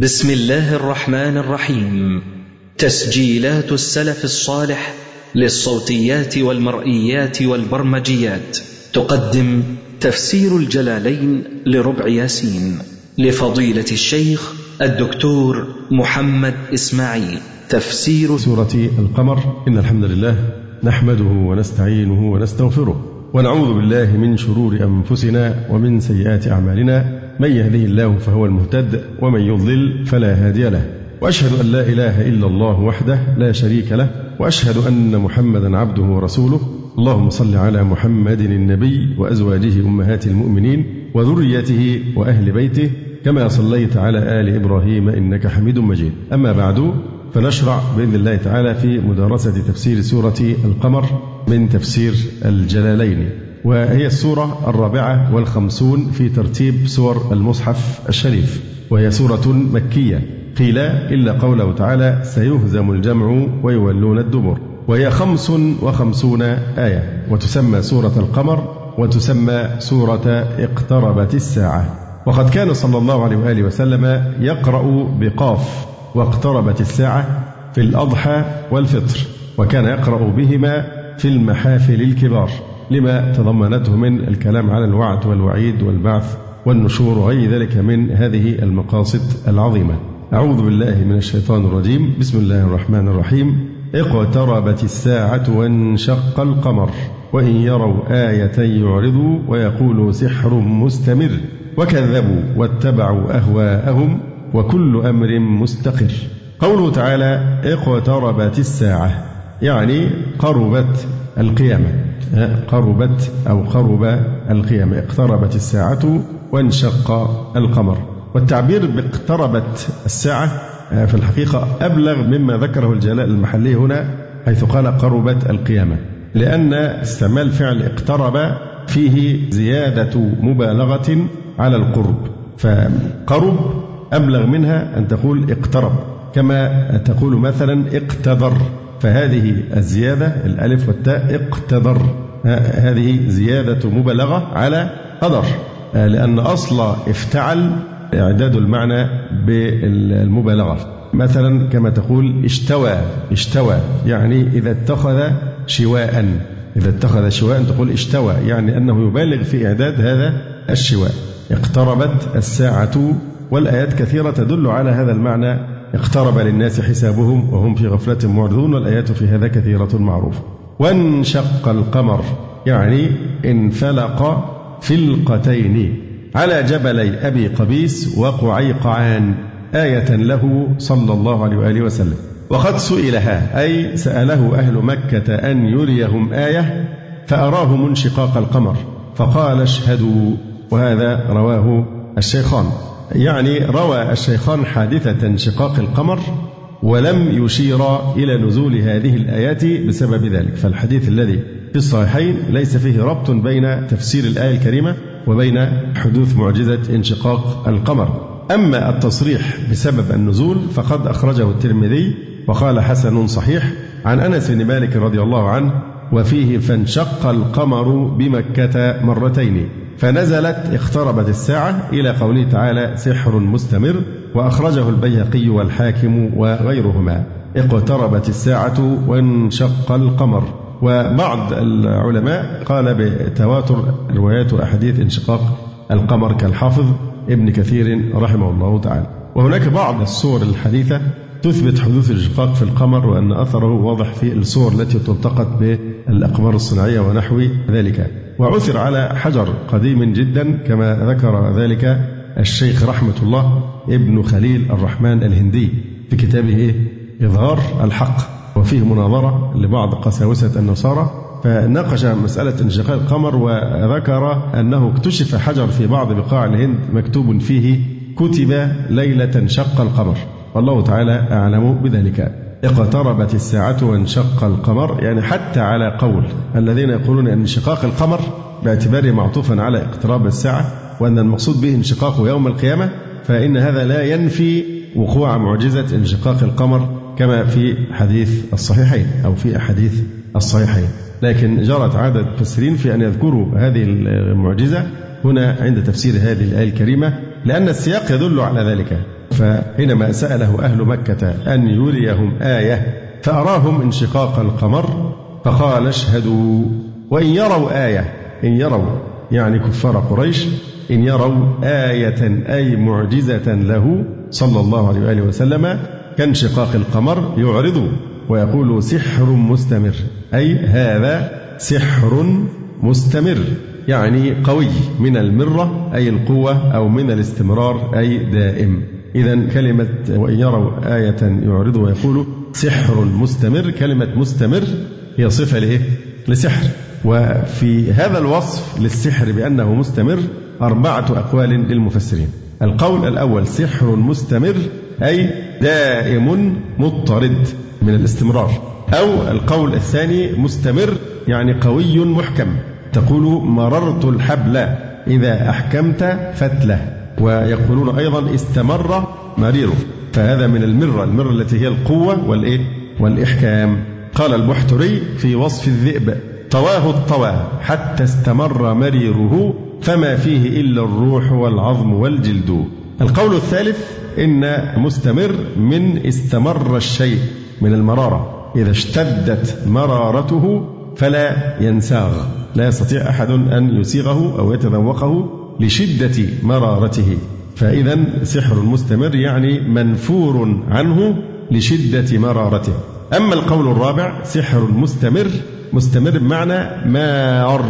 بسم الله الرحمن الرحيم. تسجيلات السلف الصالح للصوتيات والمرئيات والبرمجيات. تقدم تفسير الجلالين لربع ياسين لفضيلة الشيخ الدكتور محمد إسماعيل. تفسير سورة القمر. إن الحمد لله نحمده ونستعينه ونستغفره ونعوذ بالله من شرور أنفسنا ومن سيئات أعمالنا. من يهده الله فهو المهتد ومن يضلل فلا هادي له. وأشهد أن لا إله إلا الله وحده لا شريك له وأشهد أن محمدا عبده ورسوله. اللهم صل على محمد النبي وأزواجه أمهات المؤمنين وذريته وأهل بيته كما صليت على آل إبراهيم إنك حميد مجيد. أما بعد فنشرع بإذن الله تعالى في مدارسة تفسير سورة القمر من تفسير الجلالين. وهي السورة الرابعة والخمسون في ترتيب سور المصحف الشريف وهي سورة مكية. قيل إلا قوله تعالى سيهزم الجمع ويولون الدبر وهي خمس وخمسون آية وتسمى سورة القمر وتسمى سورة اقتربت الساعة. وقد كان صلى الله عليه وآله وسلم يقرأ بقاف واقتربت الساعة في الأضحى والفطر وكان يقرأ بهما في المحافل الكبار. لما تضمنته من الكلام على الوعد والوعيد والبعث والنشور وغير ذلك من هذه المقاصد العظيمة. أعوذ بالله من الشيطان الرجيم. بسم الله الرحمن الرحيم. اقتربت الساعة وانشق القمر وإن يروا آية يعرضوا ويقولوا سحر مستمر. وكذبوا واتبعوا أهواءهم وكل أمر مستقر. قوله تعالى اقتربت الساعة يعني قربت القيامة. قربت أو قرب القيامة. اقتربت الساعة وانشق القمر. والتعبير باقتربت الساعة في الحقيقة أبلغ مما ذكره الجلاء المحلي هنا حيث قال قربت القيامة. لأن استعمال فعل اقترب فيه زيادة مبالغة على القرب. فقرب أبلغ منها أن تقول اقترب. كما تقول مثلا اقتدر فهذه الزيادة الألف والتاء اقتدر. هذه زيادة مبالغة على قدر. لأن أصل افتعل إعداد المعنى بالمبالغة. مثلا كما تقول اشتوى اشتوى يعني إذا اتخذ شواء. إذا اتخذ شواء تقول اشتوى يعني أنه يبالغ في إعداد هذا الشواء. اقتربت الساعة والآيات كثيرة تدل على هذا المعنى اقترب للناس حسابهم وهم في غفلة معرضون والآيات في هذا كثيرة معروفة. وانشق القمر يعني انفلق فلقتين على جبلي أبي قبيس وقعيقعان آية له صلى الله عليه وآله وسلم. وقد سئلها أي سأله أهل مكة أن يريهم آية فأراهم انشقاق القمر فقال اشهدوا وهذا رواه الشيخان. يعني روى الشيخان حادثة انشقاق القمر ولم يشير إلى نزول هذه الآيات بسبب ذلك. فالحديث الذي في الصحيحين ليس فيه ربط بين تفسير الآية الكريمة وبين حدوث معجزة انشقاق القمر. أما التصريح بسبب النزول فقد أخرجه الترمذي وقال حسن صحيح عن أنس بن مالك رضي الله عنه وفيه فانشق القمر بمكة مرتين فنزلت اقتربت الساعة إلى قوله تعالى سحر مستمر وأخرجه البيهقي والحاكم وغيرهما. اقتربت الساعة وانشق القمر. وبعض العلماء قال بتواتر روايات أحاديث انشقاق القمر كالحافظ ابن كثير رحمه الله تعالى. وهناك بعض الصور الحديثة تثبت حدوث الانشقاق في القمر وأن أثره واضح في الصور التي تلتقط بالأقمار الصناعية ونحو ذلك. وعثر على حجر قديم جدا كما ذكر ذلك الشيخ رحمة الله ابن خليل الرحمن الهندي في كتابه إظهار الحق. وفيه مناظرة لبعض قساوسة النصارى. فناقش مسألة انشقاق القمر وذكر أنه اكتشف حجر في بعض بقاع الهند مكتوب فيه كتب ليلة انشق القمر. والله تعالى أعلم بذلك. اقتربت الساعة وانشق القمر يعني حتى على قول الذين يقولون أن انشقاق القمر باعتباره معطوفا على اقتراب الساعة وأن المقصود به انشقاقه يوم القيامة فإن هذا لا ينفي وقوع معجزة انشقاق القمر كما في حديث الصحيحين أو في أحاديث الصحيحين. لكن جرت عادة المفسرين في أن يذكروا هذه المعجزة هنا عند تفسير هذه الآية الكريمة لأن السياق يدل على ذلك. فحينما سأله أهل مكة أن يريهم آية فأراهم انشقاق القمر فقال اشهدوا وإن يروا آية إن يروا يعني كفار قريش إن يروا آية أي معجزة له صلى الله عليه وآله وسلم كانشقاق القمر يعرض ويقول سحر مستمر أي هذا سحر مستمر يعني قوي من المرة أي القوة أو من الاستمرار أي دائم. إذا كلمة وإن يروا آية يعرض ويقول سحر مستمر كلمة مستمر هي صفة لإيه؟ لسحر. وفي هذا الوصف للسحر بأنه مستمر أربعة أقوال للمفسرين. القول الأول سحر مستمر أي دائم مضطرد من الاستمرار. أو القول الثاني مستمر يعني قوي محكم. تقول مررت الحبل إذا أحكمت فتلة. ويقولون أيضا استمر مريره. فهذا من المرة المرة التي هي القوة والإيه؟ والإحكام. قال البحتري في وصف الذئب طواه الطوى حتى استمر مريره فما فيه إلا الروح والعظم والجلد. القول الثالث إن مستمر من استمر الشيء من المرارة. إذا اشتدت مرارته فلا ينساغ. لا يستطيع أحد أن يسيغه أو يتذوقه. لشدة مرارته. فإذا سحر مستمر يعني منفور عنه لشدة مرارته. أما القول الرابع سحر مستمر مستمر بمعنى مار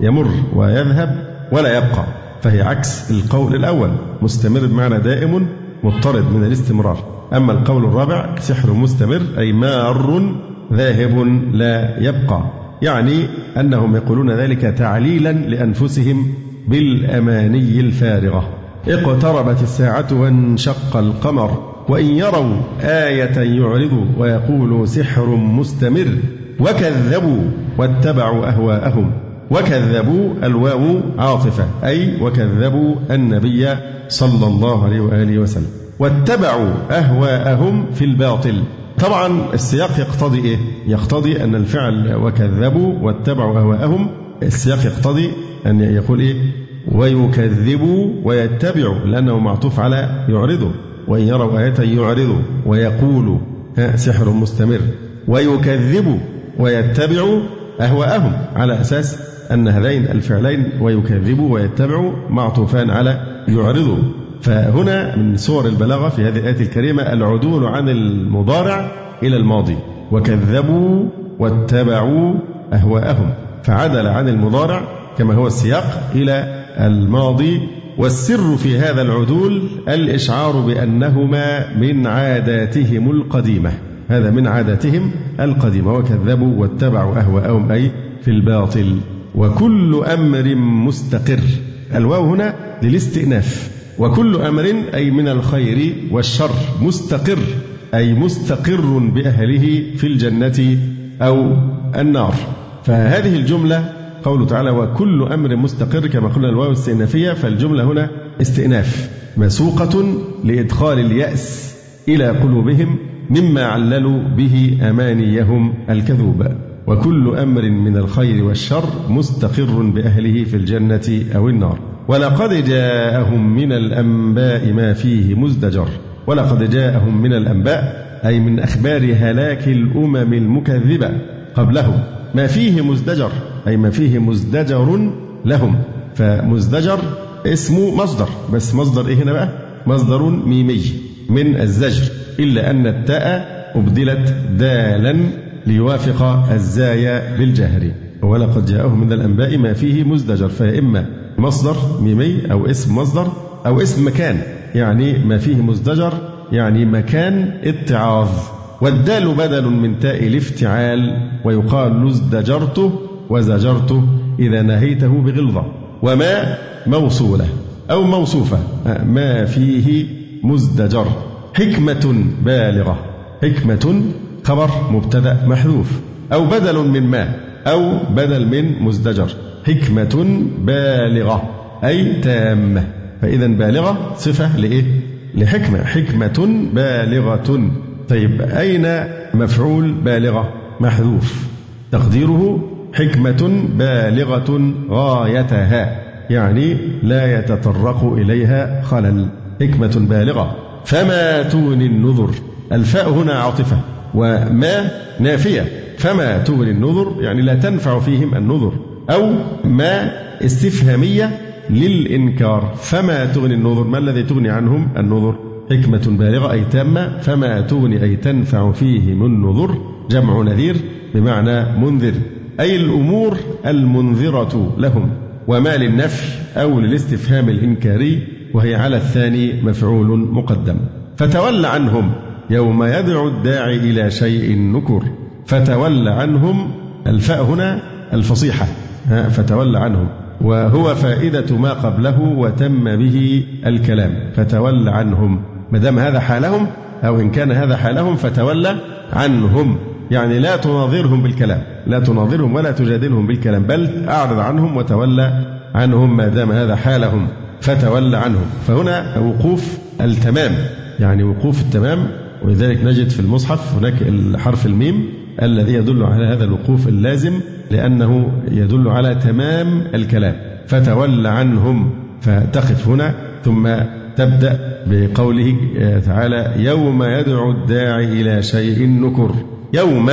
يمر ويذهب ولا يبقى. فهي عكس القول الأول مستمر بمعنى دائم مضطرد من الاستمرار. أما القول الرابع سحر مستمر أي مار ذاهب لا يبقى. يعني أنهم يقولون ذلك تعليلا لأنفسهم بالأماني الفارغة. اقتربت الساعة وانشق القمر وإن يروا آية يعرضوا ويقولوا سحر مستمر. وكذبوا واتبعوا أهواءهم. وكذبوا الواو عاطفة أي وكذبوا النبي صلى الله عليه وآله وسلم. واتبعوا أهواءهم في الباطل. طبعا السياق يقتضي إيه؟ يقتضي أن الفعل وكذبوا واتبعوا أهواءهم السياق يقتضي أن يقول إيه؟ ويكذبوا ويتبعوا لأنه معطوف على يعرضوا وإن يروا آية يعرضوا ويقولوا سحر مستمر. ويكذبوا ويتبعوا أهواءهم على أساس أن هذين الفعلين ويكذبوا ويتبعوا معطوفان على يعرضوا فهنا من صور البلاغة في هذه الآية الكريمة العدول عن المضارع إلى الماضي. وكذبوا واتبعوا أهواءهم. فعدل عن المضارع كما هو السياق إلى الماضي والسر في هذا العدول الإشعار بأنهما من عاداتهم القديمة. هذا من عاداتهم القديمة وكذبوا واتبعوا أهواءهم أي في الباطل. وكل أمر مستقر. الواو هنا للاستئناف. وكل أمر أي من الخير والشر مستقر أي مستقر بأهله في الجنة أو النار. فهذه الجملة قوله تعالى وكل أمر مستقر كما قلنا الواو الاستئنافية فالجملة هنا استئناف مسوقة لإدخال اليأس إلى قلوبهم مما عللوا به أمانيهم الكذوب. وكل أمر من الخير والشر مستقر بأهله في الجنة أو النار. ولقد جاءهم من الأنباء ما فيه مزدجر. ولقد جاءهم من الأنباء أي من أخبار هلاك الأمم المكذبة قبلهم ما فيه مزدجر أي ما فيه مزدجر لهم. فمزدجر اسمه مصدر بس مصدر إيه هنا بقى؟ مصدر ميمي من الزجر إلا أن التاء أبدلت دالا ليوافق الزايا بالجهر. ولقد جاءهم من الأنباء ما فيه مزدجر فإما مصدر ميمي أو اسم مصدر أو اسم مكان يعني ما فيه مزدجر يعني مكان اتعاظ. والدال بدل من تاء الافتعال ويقال ازدجرته وزجرته إذا نهيته بغلظة وما موصولة أو موصوفة. ما فيه مزدجر. حكمة بالغة. حكمة خبر مبتدأ محذوف. أو بدل من ما. أو بدل من مزدجر. حكمة بالغة. أي تامة. فإذا بالغة صفة لإيه؟ لحكمة. حكمة بالغة. طيب أين مفعول بالغة؟ محذوف. تقديره حكمة بالغة غايتها يعني لا يتطرق إليها خلل. حكمة بالغة. فما تغني النذر؟ الفاء هنا عاطفة وما نافية. فما تغني النذر؟ يعني لا تنفع فيهم النذر. أو ما استفهامية للإنكار. فما تغني النذر؟ ما الذي تغني عنهم النذر؟ حكمة بالغة أي تامة فما تغني أي تنفع فيهم النذر جمع نذير بمعنى منذر. أي الأمور المنذرة لهم وما للنفي أو للاستفهام الإنكاري وهي على الثاني مفعول مقدم. فتول عنهم يوم يدعو الداعي إلى شيء نكر. فتول عنهم الفاء هنا الفصيحة. فتول عنهم. وهو فائدة ما قبله وتم به الكلام. فتول عنهم. ما دام هذا حالهم أو إن كان هذا حالهم فتولى عنهم. يعني لا تناظرهم بالكلام لا تناظرهم ولا تجادلهم بالكلام بل أعرض عنهم وتولى عنهم ما دام هذا حالهم فتولى عنهم. فهنا وقوف التمام يعني وقوف التمام. ولذلك نجد في المصحف هناك الحرف الميم الذي يدل على هذا الوقوف اللازم لأنه يدل على تمام الكلام فتولى عنهم. فتقف هنا ثم تبدأ بقوله تعالى يوم يدعو الداعي إلى شيء نكر. يوم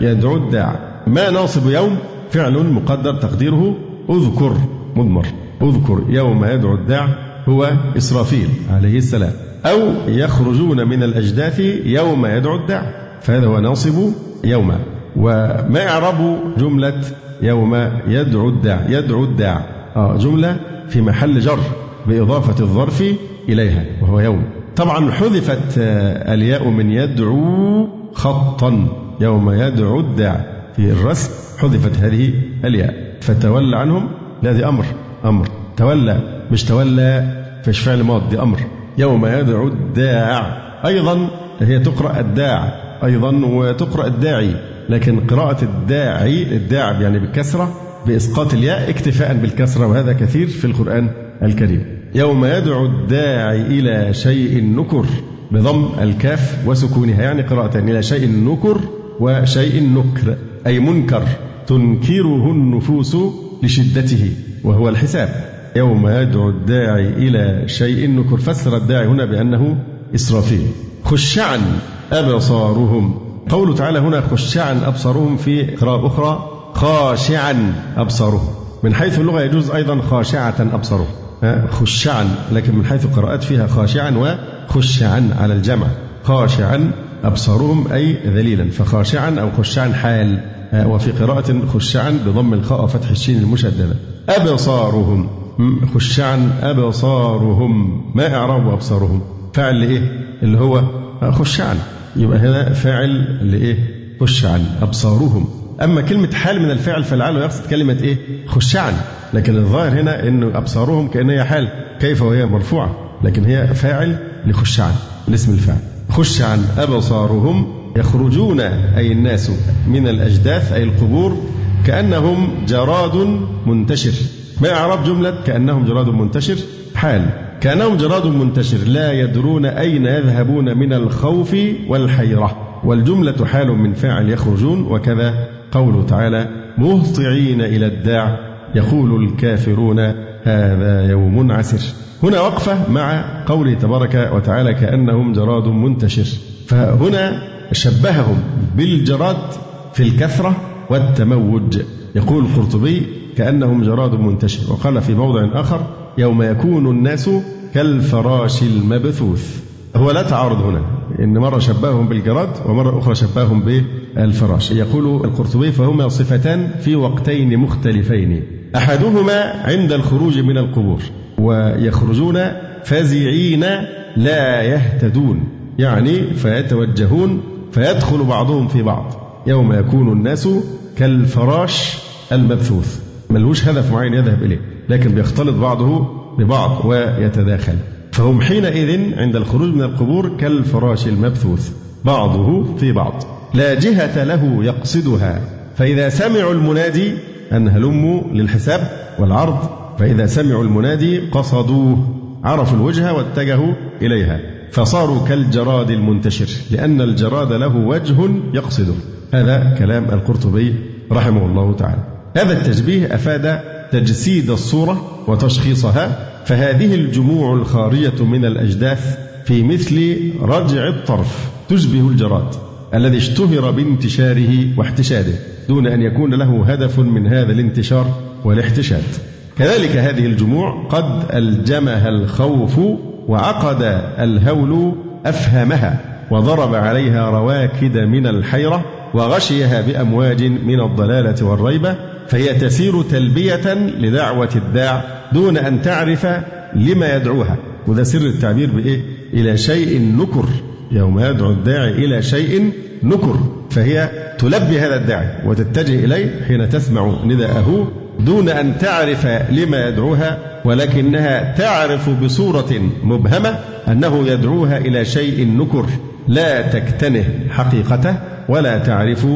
يدعو الداعي. ما ناصب يوم؟ فعل مقدر تقديره أذكر مضمر. أذكر يوم يدعو الداع هو إسرافيل عليه السلام. أو يخرجون من الأجداث يوم يدعو الداع فهذا هو ناصب يوم. وما إعراب جملة يوم يدعو الداع يدعو الداع آه جملة في محل جر بإضافة الظرف إليها وهو يوم. طبعا حذفت آه، الياء من يدعو خطا يوم يدعو الداع. في الرسم حذفت هذه الياء. فتولى عنهم هذه أمر أمر. تولى مش تولى فيش فعل ماض دي أمر. يوم يدعو الداع. أيضا هي تقرأ الداع أيضا وتقرأ الداعي. لكن قراءة الداعي الداع يعني بالكسرة بإسقاط الياء اكتفاء بالكسرة وهذا كثير في القرآن الكريم. يوم يدعو الداعي إلى شيء نكر بضم الكاف وسكونها يعني قراءتان إلى شيء نكر وشيء نكر أي منكر تنكره النفوس لشدته وهو الحساب. يوم يدعو الداعي إلى شيء نكر فسر الداعي هنا بأنه إسرافيل. خشعا أبصارهم. قوله تعالى هنا خشعا أبصارهم في قراءة أخرى خاشعا أبصارهم. من حيث اللغة يجوز أيضا خاشعة أبصارهم. خشعا لكن من حيث القراءات فيها خاشعا وخشعا على الجمع. خاشعا أبصارهم أي ذليلا فخاشعا أو خشعا حال. وفي قراءة خشعا بضم الخاء وفتح الشين المشددة. أبصارهم. خشعا أبصارهم. ما إعراب أبصارهم؟ فعل لإيه؟ اللي هو خشعا. يبقى هنا فاعل لإيه؟ خشعا أبصارهم. أما كلمة حال من الفعل فلعله يقصد كلمة إيه؟ خشعا. لكن الظاهر هنا أنه أبصارهم كأن هي حال كيف وهي مرفوعة لكن هي فاعل لخشعا الاسم الفاعل. خشعا أبصارهم يخرجون أي الناس من الأجداث أي القبور كأنهم جراد منتشر. ما إعراب جملة؟ كأنهم جراد منتشر. حال. كأنهم جراد منتشر لا يدرون أين يذهبون من الخوف والحيرة. والجملة حال من فاعل يخرجون وكذا قوله تعالى مهطعين إلى الداع يقول الكافرون هذا يوم عسر هنا وقفة مع قوله تبارك وتعالى كأنهم جراد منتشر. فهنا شبههم بالجراد في الكثرة والتموج. يقول القرطبي كأنهم جراد منتشر. وقال في موضع آخر يوم يكون الناس كالفراش المبثوث. هو لا تعارض هنا. إن مرة شبههم بالجراد ومرة أخرى شبههم بالفراش. يقول القرطبي فهما صفتان في وقتين مختلفين. أحدهما عند الخروج من القبور ويخرجون فزعين لا يهتدون. يعني فيتوجهون فيدخل بعضهم في بعض. يوم يكون الناس كالفراش المبثوث. ملهوش هدف معين يذهب إليه لكن بيختلط بعضه ببعض ويتداخل. فهم حينئذ عند الخروج من القبور كالفراش المبثوث بعضه في بعض. لا جهة له يقصدها. فإذا سمعوا المنادي أن هلموا للحساب والعرض فإذا سمعوا المنادي قصدوه عرفوا الوجهة واتجهوا إليها. فصاروا كالجراد المنتشر لأن الجراد له وجه يقصده. هذا كلام القرطبي رحمه الله تعالى. هذا التشبيه أفاد تجسيد الصورة وتشخيصها فهذه الجموع الخارجة من الأجداث في مثل رجع الطرف تشبه الجراد الذي اشتهر بانتشاره واحتشاده دون أن يكون له هدف من هذا الانتشار والاحتشاد. كذلك هذه الجموع قد ألجمها الخوف وعقد الهول أفهمها وضرب عليها رواكد من الحيرة وغشيها بأمواج من الضلالة والريبة فهي تسير تلبية لدعوة الداع دون أن تعرف لما يدعوها. وده سر التعبير بإيه؟ إلى شيء نكر. يوم يدعو الداعي إلى شيء نكر فهي تلبي هذا الداعي وتتجه إليه حين تسمع نداءه دون أن تعرف لما يدعوها ولكنها تعرف بصورة مبهمة أنه يدعوها إلى شيء نكر. لا تكتنه حقيقته ولا تعرف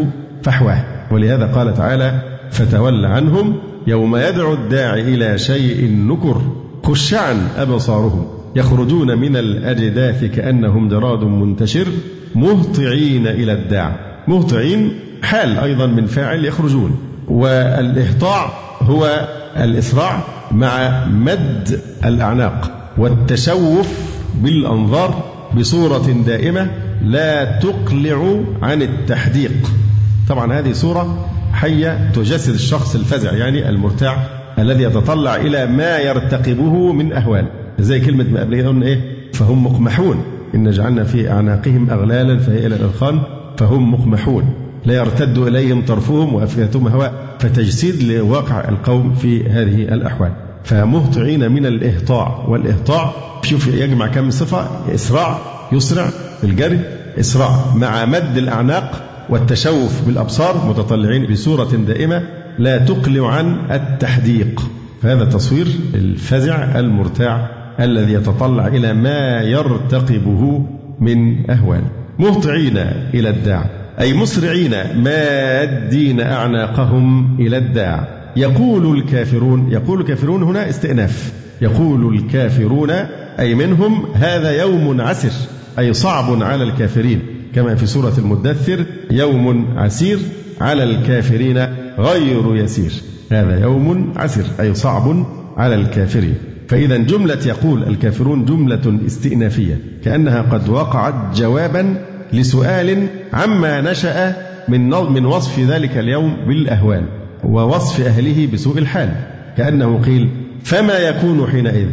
فحواه. ولهذا قال تعالى فتول عنهم يوم يدعو الداعي إلى شيء نكر خشعا أبصارهم. يخرجون من الأجداث كأنهم جراد منتشر مهطعين إلى الداع. مهطعين حال أيضا من فاعل يخرجون. والإهطاع هو الإسراع مع مد الأعناق والتشوف بالأنظار بصورة دائمة لا تقلع عن التحديق. طبعا هذه صورة حية تجسد الشخص الفزع يعني المرتاع الذي يتطلع إلى ما يرتقبه من أهوال. زي كلمة ما قبل إيه؟ فهم مقمحون. إن جعلنا في أعناقهم أغلالا فهي إلى الأذقان فهم مقمحون. لا يرتد إليهم طرفهم وأفئدتهم هواء. فتجسيد لواقع القوم في هذه الأحوال. فمهطعين من الإهطاع والإهطاع شوف يجمع كم صفة؟ إسراع يسرع الجري إسراع. مع مد الأعناق والتشوف بالأبصار متطلعين بصورة دائمة لا تقلع عن التحديق. فهذا تصوير الفزع المرتاع الذي يتطلع إلى ما يرتقبه من أهوال. مهطعين إلى الداع أي مسرعين مادين أعناقهم إلى الداع. يقول الكافرون يقول الكافرون هنا استئناف. يقول الكافرون أي منهم هذا يوم عسر أي صعب على الكافرين. كما في سورة المدثر يوم عسير على الكافرين غير يسير. هذا يوم عسر أي صعب على الكافرين. فإذا جملة يقول الكافرون جملة استئنافية كأنها قد وقعت جوابا لسؤال عما نشأ من من وصف ذلك اليوم بالأهوال ووصف أهله بسوء الحال. كأنه قيل فما يكون حينئذ؟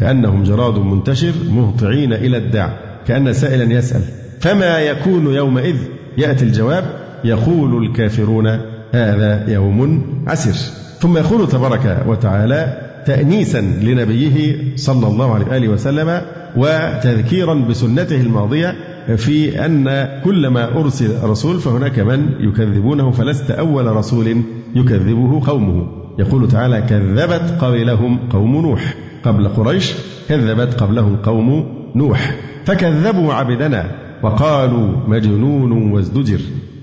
كأنهم جراد منتشر مهطعين إلى الداع كأن سائلا يسأل فما يكون يومئذ؟ يأتي الجواب يقول الكافرون هذا يوم عسر ثم يقول تبارك وتعالى تأنيسا لنبيه صلى الله عليه وآله وسلم وتذكيرا بسنته الماضية في أن كلما أرسل رسول فهناك من يكذبونه فلست أول رسول يكذبه قومه. يقول تعالى كذبت قبلهم قوم نوح. قبل قريش كذبت قبلهم قوم نوح. فكذبوا عبدنا وقالوا مجنون وازدجر.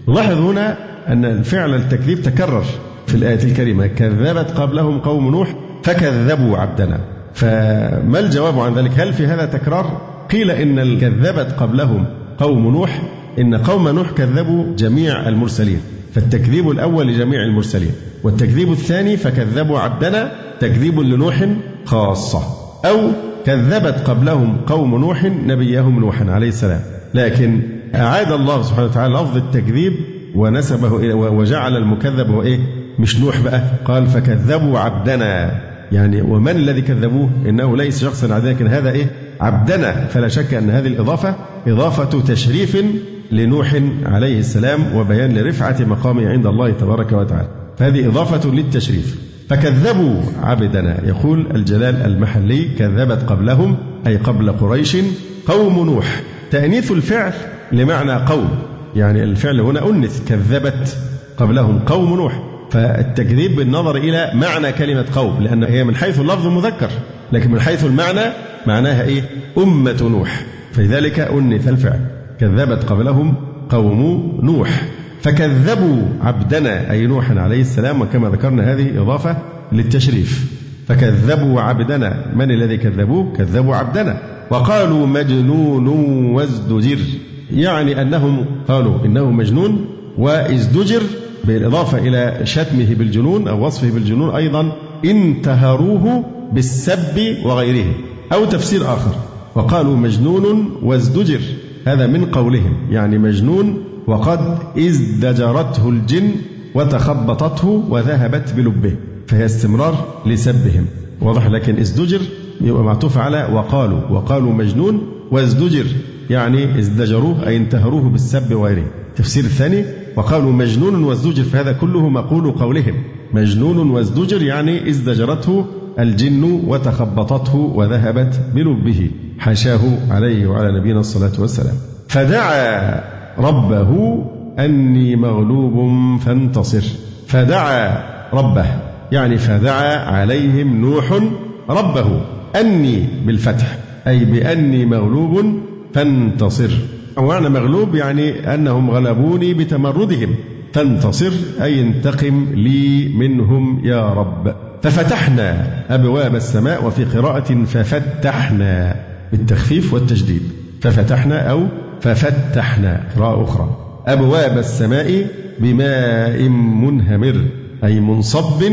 لاحظ هنا أن الفعل التكذيب تكرر في الآية الكريمة. كذبت قبلهم قوم نوح فكذبوا عبدنا. فما الجواب عن ذلك؟ هل في هذا تكرار؟ قيل إن كذبت قبلهم قوم نوح إن قوم نوح كذبوا جميع المرسلين. فالتكذيب الأول لجميع المرسلين والتكذيب الثاني فكذبوا عبدنا تكذيب لنوح خاصة. أو كذبت قبلهم قوم نوح نبيهم نوحا عليه السلام. لكن أعاد الله سبحانه وتعالى لفظ التكذيب ونسبه إلى وجعل المكذب هو إيه؟ مش نوح بقى. قال فكذبوا عبدنا. يعني ومن الذي كذبوه؟ إنه ليس شخصا عاديا لكن هذا إيه؟ عبدنا. فلا شك أن هذه الإضافة إضافة تشريف لنوح عليه السلام وبيان لرفعة مقامه عند الله تبارك وتعالى. فهذه إضافة للتشريف. فكذبوا عبدنا. يقول الجلال المحلي كذبت قبلهم أي قبل قريش قوم نوح. تأنيث الفعل لمعنى قوم. يعني الفعل هنا أنث كذبت قبلهم قوم نوح. فالتكذيب بالنظر إلى معنى كلمة قوم لأن هي من حيث اللفظ مذكر لكن من حيث المعنى معناها إيه؟ أمة نوح. فلذلك أنث الفعل. كذبت قبلهم قوم نوح. فكذبوا عبدنا أي نوح عليه السلام وكما ذكرنا هذه إضافة للتشريف. فكذبوا عبدنا. من الذي كذبوه؟ كذبوا عبدنا. وقالوا مجنون وازدجر. يعني أنهم قالوا إنه مجنون وازدجر بالإضافة إلى شتمه بالجنون أو وصفه بالجنون أيضا انتهروه بالسب وغيره أو تفسير آخر. وقالوا مجنون وازدجر. هذا من قولهم. يعني مجنون وقد ازدجرته الجن وتخبطته وذهبت بلبه. فهي استمرار لسبهم. واضح لكن ازدجر يبقى معطوف على وقالوا. وقالوا مجنون وازدجر يعني ازدجروه أي انتهروه بالسب وغيره. التفسير الثاني وقالوا مجنون وازدجر فهذا كله مقول قولهم. مجنون وازدجر يعني ازدجرته الجن وتخبطته وذهبت بلبه حاشاه عليه وعلى نبينا الصلاة والسلام. فدعا ربه أني مغلوب فانتصر. فدعا ربه يعني فدعا عليهم نوح ربه. أني بالفتح أي بأني مغلوب فانتصر. ومعنى مغلوب يعني أنهم غلبوني بتمردهم. فانتصر أي انتقم لي منهم يا رب. ففتحنا أبواب السماء وفي قراءة ففتحنا بالتخفيف والتجديد. ففتحنا أو ففتحنا قراءة أخرى. أبواب السماء بماء منهمر أي منصب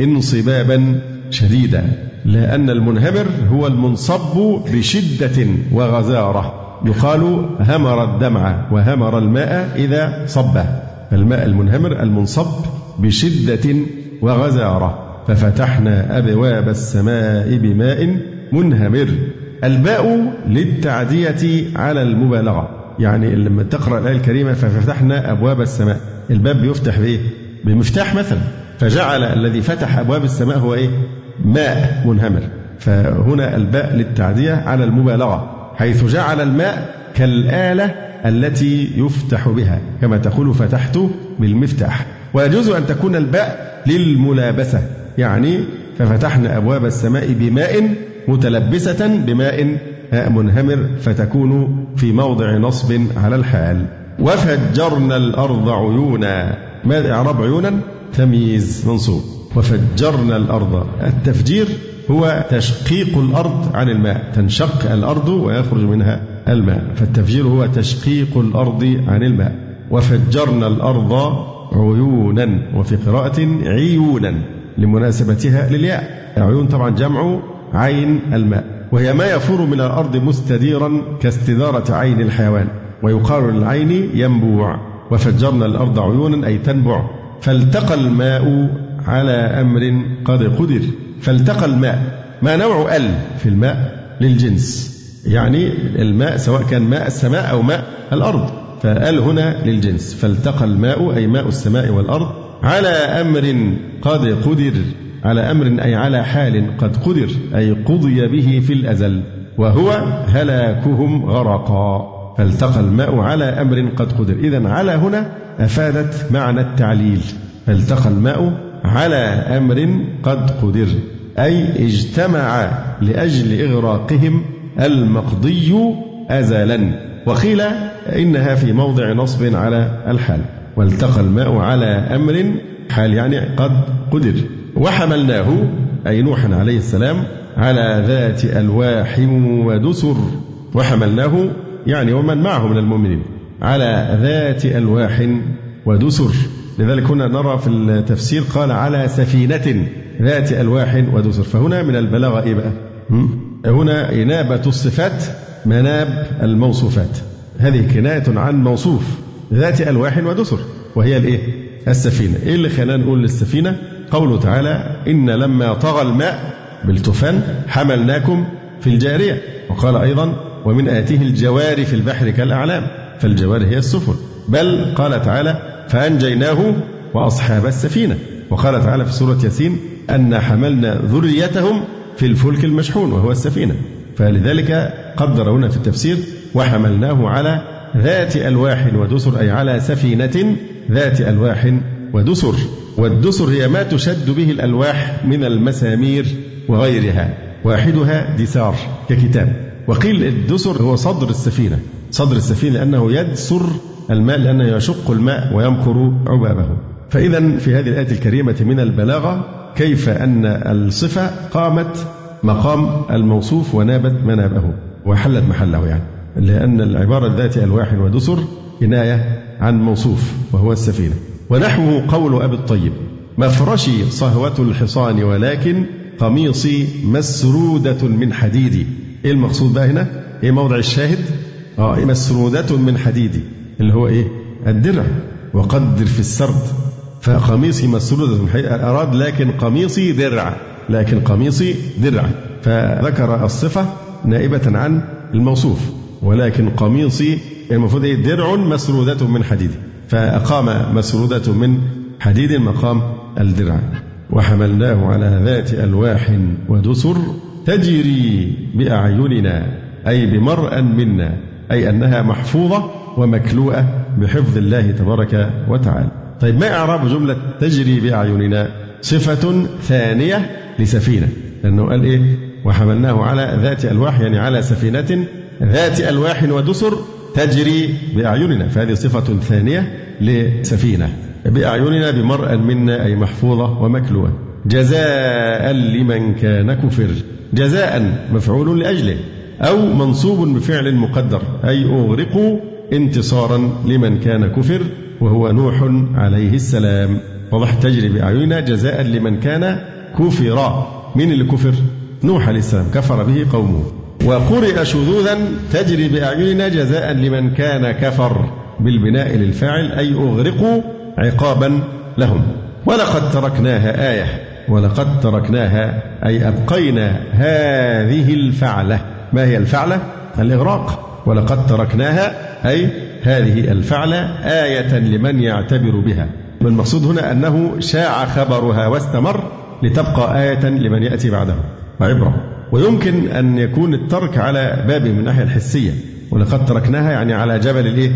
انصبابا شديدا لأن المنهمر هو المنصب بشدة وغزارة. يقال همر الدمع وهمر الماء إذا صبه الماء المنهمر المنصب بشدة وغزارة. ففتحنا أبواب السماء بماء منهمر. الباء للتعدية على المبالغة. يعني لما تقرأ الآية الكريمة ففتحنا أبواب السماء. الباب بيفتح بإيه؟ بمفتاح مثلا. فجعل الذي فتح أبواب السماء هو إيه؟ ماء منهمر. فهنا الباء للتعدية على المبالغة حيث جعل الماء كالآلة التي يفتح بها كما تقول فتحت بالمفتاح ويجوز أن تكون الباء للملابسة يعني ففتحنا أبواب السماء بماء متلبسة بماء منهمر فتكون في موضع نصب على الحال. وفجرنا الأرض عيونا. ما إعراب عيونا؟ تمييز منصوب. وفجرنا الأرض. التفجير هو تشقيق الأرض عن الماء. تنشق الأرض ويخرج منها الماء. فالتفجير هو تشقيق الأرض عن الماء. وفجرنا الأرض عيونا وفي قراءة عيونا لمناسبتها للياء. عيون طبعا جمع عين الماء. وهي ما يفور من الأرض مستديرا كاستدارة عين الحيوان. ويقال للعين ينبوع. وفجرنا الأرض عيونا أي تنبع. فالتقى الماء على أمر قد قدر. فالتقى الماء ما نوع ال في الماء للجنس؟ يعني الماء سواء كان ماء السماء أو ماء الأرض. فال هنا للجنس. فالتقى الماء أي ماء السماء والأرض على أمر قد قدر. على أمر أي على حال قد قدر أي قضي به في الأزل. وهو هلاكهم غرقا. فالتقى الماء على أمر قد قدر. إذا على هنا أفادت معنى التعليل. فالتقى الماء على أمر قد قدر. أي اجتمع لأجل إغراقهم المقضي أزلا. وقيل إنها في موضع نصب على الحال. والتقى الماء على أمر حال يعني قد قدر. وحملناه أي نوحا عليه السلام على ذات ألواح ودسر. وحملناه يعني ومن معه من المؤمنين على ذات ألواح ودسر. لذلك هنا نرى في التفسير قال على سفينة ذات ألواح ودسر. فهنا من البلاغة إيه بقى؟ هنا إنابة الصفات مناب الموصوفات. هذه كناية عن موصوف ذات ألواح ودسر وهي الإيه؟ السفينة. إيه اللي خلانا نقول للسفينة؟ قوله تعالى إن لما طغى الماء بالتفان حملناكم في الجارية. وقال أيضا ومن آته الجوار في البحر كالأعلام فالجوار هي السفن. بل قال تعالى فأنجيناه وأصحاب السفينة. وقال تعالى في سورة ياسين أن حملنا ذريتهم في الفلك المشحون وهو السفينة. فلذلك قدر هنا في التفسير وحملناه على ذات ألواح ودسر أي على سفينة ذات ألواح ودسر. والدسر هي ما تشد به الألواح من المسامير وغيرها واحدها دسار ككتاب. وقيل الدسر هو صدر السفينة. صدر السفينة لأنه يدسر الماء لأنه يشق الماء ويمكر عبابه. فإذا في هذه الآية الكريمة من البلاغة كيف أن الصفة قامت مقام الموصوف ونابت منابه وحلت محله يعني. لأن العبارة ذات ألواح ودسر كناية عن موصوف وهو السفينة. ونحوه قول أبي الطيب مفرشي صهوة الحصان ولكن قميصي مسرودة من حديد إيه المقصود بقى هنا؟ إيه موضع الشاهد؟ آه مسرودة من حديد اللي هو إيه؟ الدرع وقدر في السرد. فقميصي مسرودة من حديد أراد لكن قميصي درع لكن قميصي درع. فذكر الصفة نائبة عن الموصوف ولكن قميصي المفروض إيه؟ درع مسرودة من حديد. فأقام مسرودة من حديد مقام الدرع. وحملناه على ذات ألواح ودسر. تجري بأعيننا أي بمرأ منا أي أنها محفوظة ومكلوءة بحفظ الله تبارك وتعالى. طيب ما إعراب جملة تجري بأعيننا؟ صفة ثانية لسفينة. لأنه قال إيه؟ وحملناه على ذات ألواح يعني على سفينة ذات ألواح ودسر تجري بأعيننا. فهذه صفة ثانية لسفينة. بأعيننا بمرأ منا أي محفوظة ومكلوة جزاء لمن كان كفر. جزاء مفعول لأجله أو منصوب بفعل مقدر أي أغرقوا انتصارا لمن كان كفر وهو نوح عليه السلام. وضح تجري بأعيننا جزاء لمن كان كفر. من اللي كفر نوح عليه السلام كفر به قومه. وقرئ شذوذا تجري بأعيننا جزاء لمن كان كفر بالبناء للفاعل أي أغرقوا عقابا لهم. ولقد تركناها آية. ولقد تركناها أي أبقينا هذه الفعلة. ما هي الفعلة؟ الإغراق. ولقد تركناها أي هذه الفعلة آية لمن يعتبر بها. والمقصود هنا أنه شاع خبرها واستمر لتبقى آية لمن يأتي بعده. وعبرة. ويمكن أن يكون الترك على باب من الناحية الحسية. ولقد تركناها يعني على جبل الإيه؟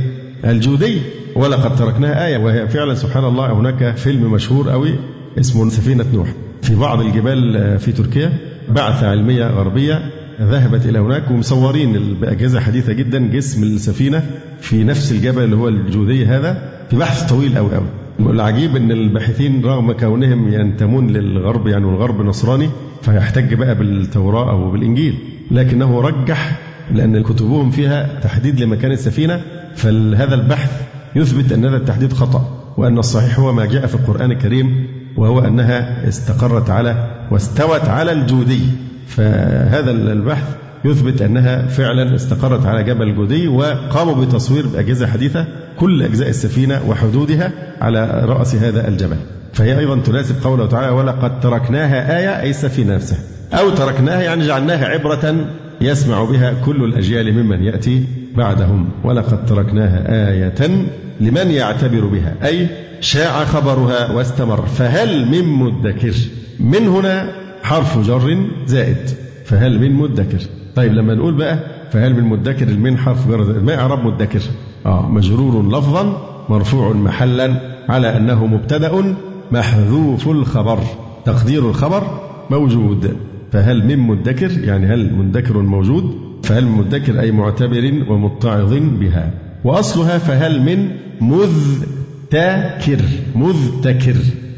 الجودي. ولقد تركناها آية وهي فعلا سبحان الله هناك فيلم مشهور قوي اسمه سفينة نوح. في بعض الجبال في تركيا بعثة علمية غربية ذهبت إلى هناك ومصورين بأجهزة حديثة جدا جسم السفينة في نفس الجبل اللي هو الجودي هذا في بحث طويل أوي أوي. العجيب إن الباحثين رغم كونهم ينتمون للغرب يعني والغرب نصراني فيحتج بقى بالتوراة أو بالإنجيل. لكنه رجح لأن كتبهم فيها تحديد لمكان السفينة فهذا البحث يثبت أن هذا التحديد خطأ وأن الصحيح هو ما جاء في القرآن الكريم وهو أنها استقرت على واستوت على الجودي فهذا البحث يثبت أنها فعلا استقرت على جبل جودي وقاموا بتصوير بأجهزة حديثة كل أجزاء السفينة وحدودها على رأس هذا الجبل. فهي أيضا تناسب قوله تعالى ولقد تركناها آية أي السفينة نفسها. أو تركناها يعني جعلناها عبرة يسمع بها كل الأجيال ممن يأتي بعدهم ولقد تركناها آية لمن يعتبر بها أي شاع خبرها واستمر. فهل من مدكر؟ من هنا حرف جر زائد. فهل من مدكر؟ طيب لما نقول بقى فهل من مدكر؟ المن حرف جر زائد. ما إعراب مدكر. آه مجرور لفظا مرفوع محلا على أنه مبتدأ محذوف الخبر. تقدير الخبر موجود. فهل من مدكر؟ يعني هل مدكر موجود؟ فهل مدكر أي معتبر ومتعظ بها؟ وأصلها فهل من مذتكر؟ مذتكر.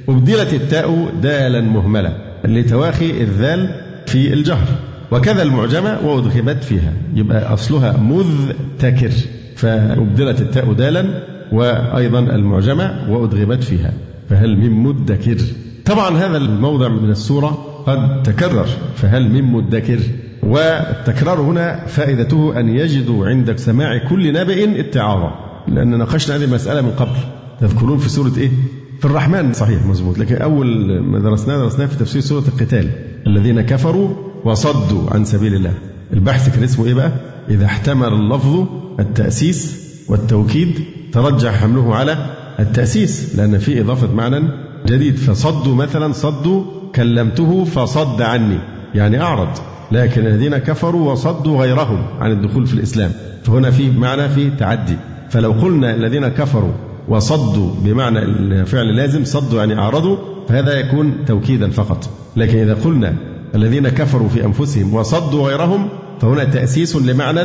أبدلت التاء دالا مهملة لتواخي الذال في الجهر. وكذا المعجمة وأدغمت فيها. يبقى أصلها مذتكر. فأبدلت التاء دالا وأيضا المعجمة وأدغمت فيها. فهل من مدكر؟ طبعا هذا الموضع من السورة قد تكرر. فهل من مدكر؟ والتكرار هنا فائدته أن يجدوا عند سماع كل نبأ اتعاظا لأن ناقشنا هذه المسألة من قبل. تذكرون في سورة إيه؟ في الرحمن. صحيح مظبوط. لكن أول ما درسناه درسناه في تفسير سورة القتال. الذين كفروا وصدوا عن سبيل الله. البحث كان اسمه إيه بقى؟ إذا احتمل اللفظ التأسيس والتوكيد ترجح حمله على التأسيس لأن في إضافة معنى جديد. فصدوا مثلا صدوا كلمته فصد عني. يعني أعرض. لكن الذين كفروا وصدوا غيرهم عن الدخول في الإسلام. فهنا في معنى في تعدي. فلو قلنا الذين كفروا وصدوا بمعنى الفعل لازم صدوا يعني أعرضوا فهذا يكون توكيدا فقط. لكن إذا قلنا الذين كفروا في أنفسهم وصدوا غيرهم فهنا تأسيس لمعنى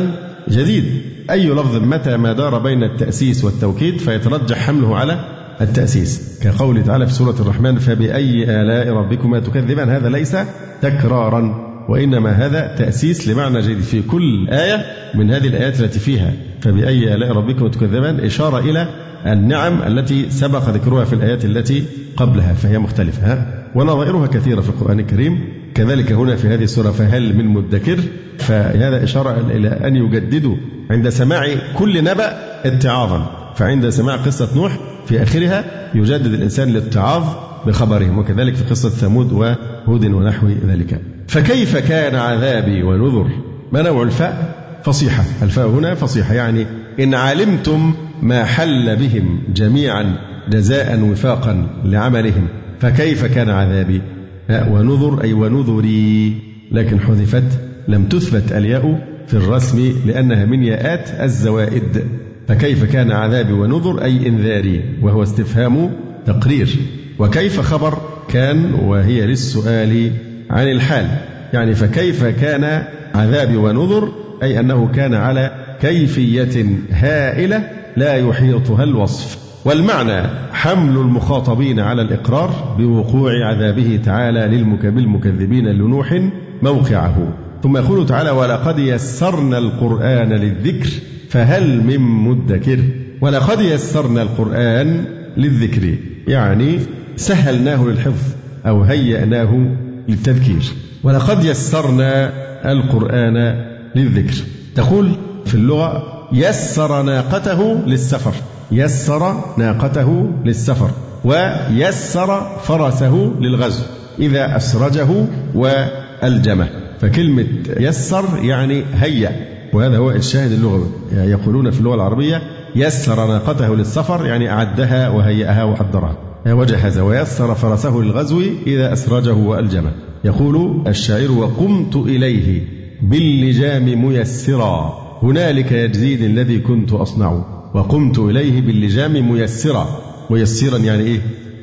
جديد. أي لفظ متى ما دار بين التأسيس والتوكيد فيترجح حمله على التأسيس. كقوله تعالى في سورة الرحمن فبأي آلاء ربكما تكذبان؟ هذا ليس تكرارا. وإنما هذا تأسيس لمعنى جديد في كل آية من هذه الآيات التي فيها. فبأي آلاء ربكما تكذبان إشارة إلى النعم التي سبق ذكرها في الآيات التي قبلها فهي مختلفة ها؟ ونظائرها كثيرة في القرآن الكريم. كذلك هنا في هذه السورة فهل من مدكر؟ فهذا إشارة إلى أن يجددوا عند سماع كل نبأ اتعاظا. فعند سماع قصة نوح في آخرها يجدد الإنسان الاتعاظ بخبرهم وكذلك في قصة ثمود وهود ونحو ذلك. فكيف كان عذابي ونذر؟ ما نوع الفاء؟ فصيحة. الفاء هنا فصيحة يعني إن علمتم ما حل بهم جميعا جزاء وفاقا لعملهم فكيف كان عذابي؟ ونذر أي ونذري. لكن حذفت لم تثبت الياء في الرسم لأنها من ياءات الزوائد. فكيف كان عذابي ونذر أي إنذاري؟ وهو استفهام تقرير. وكيف خبر كان؟ وهي للسؤال عن الحال. يعني فكيف كان عذابي ونذر؟ أي أنه كان على كيفية هائلة لا يحيطها الوصف. والمعنى حمل المخاطبين على الإقرار بوقوع عذابه تعالى بالمكذبين لنوح موقعه. ثم يقول تعالى ولقد يسرنا القرآن للذكر فهل من مدكر؟ ولقد يسرنا القرآن للذكر يعني سهلناه للحفظ أو هيأناه للتذكير. ولقد يسرنا القرآن للذكر. تقول في اللغة يسر ناقته للسفر يسر ناقته للسفر ويسر فرسه للغزو إذا أسرجه وألجمه. فكلمة يسر يعني هيأ. وهذا هو الشاهد اللغوي يقولون في اللغة العربية يسر ناقته للسفر يعني أعدها وهيأها وحضرها. وجهز ويسر فرسه للغزو إذا أسرجه وألجمه. يقول الشاعر وقمت إليه باللجام ميسرا هنالك يجزيني الذي كنت أصنع. وقمت إليه باللجام ميسرا ميسرا يعني إيه؟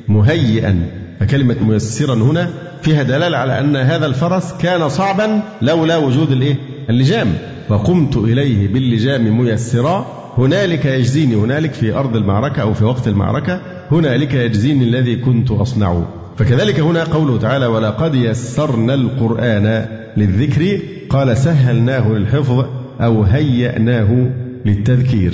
مهيئا. فكلمة ميسرا هنا فيها دلالة على أن هذا الفرس كان صعبا لولا وجود الإيه؟ اللجام. وقمت إليه باللجام ميسرا هنالك يجزيني هنالك في أرض المعركة أو في وقت المعركة هنالك يجزيني الذي كنت أصنع. فكذلك هنا قوله تعالى ولقد يسرنا القرآن للذكر قال سهلناه للحفظ أو هيأناه للتذكير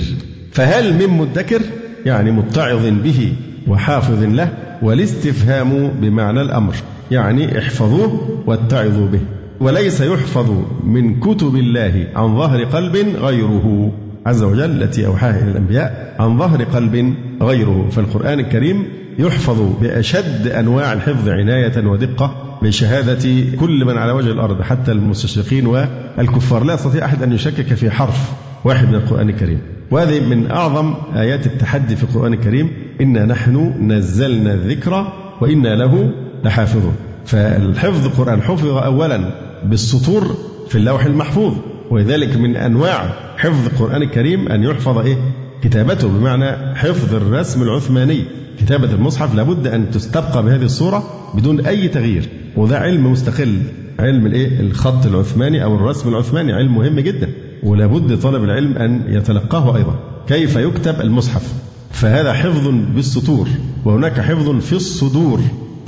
فهل من مدكر؟ يعني متعظ به وحافظ له والاستفهام بمعنى الأمر يعني احفظوه واتعظوا به. وليس يحفظ من كتب الله عن ظهر قلب غيره. عز وجل التي أوحاها إلى الأنبياء عن ظهر قلب غيره. فالقرآن الكريم يحفظ بأشد أنواع الحفظ عناية ودقة بشهادة كل من على وجه الأرض حتى المستشرقين والكفار. لا يستطيع أحد أن يشكك في حرف واحد من القرآن الكريم. وهذه من أعظم آيات التحدي في القرآن الكريم. إنا نحن نزلنا الذكر وإنا له لحافظون. فالحفظ القرآن حفظ أولا بالسطور في اللوح المحفوظ ولذلك من أنواع حفظ القرآن الكريم أن يحفظ إيه؟ كتابته بمعنى حفظ الرسم العثماني. كتابة المصحف لابد أن تستبقى بهذه الصورة بدون أي تغيير وده علم مستقل. علم الإيه؟ الخط العثماني أو الرسم العثماني علم مهم جدا. ولابد طالب العلم أن يتلقاه أيضا. كيف يكتب المصحف؟ فهذا حفظ بالسطور وهناك حفظ في الصدور.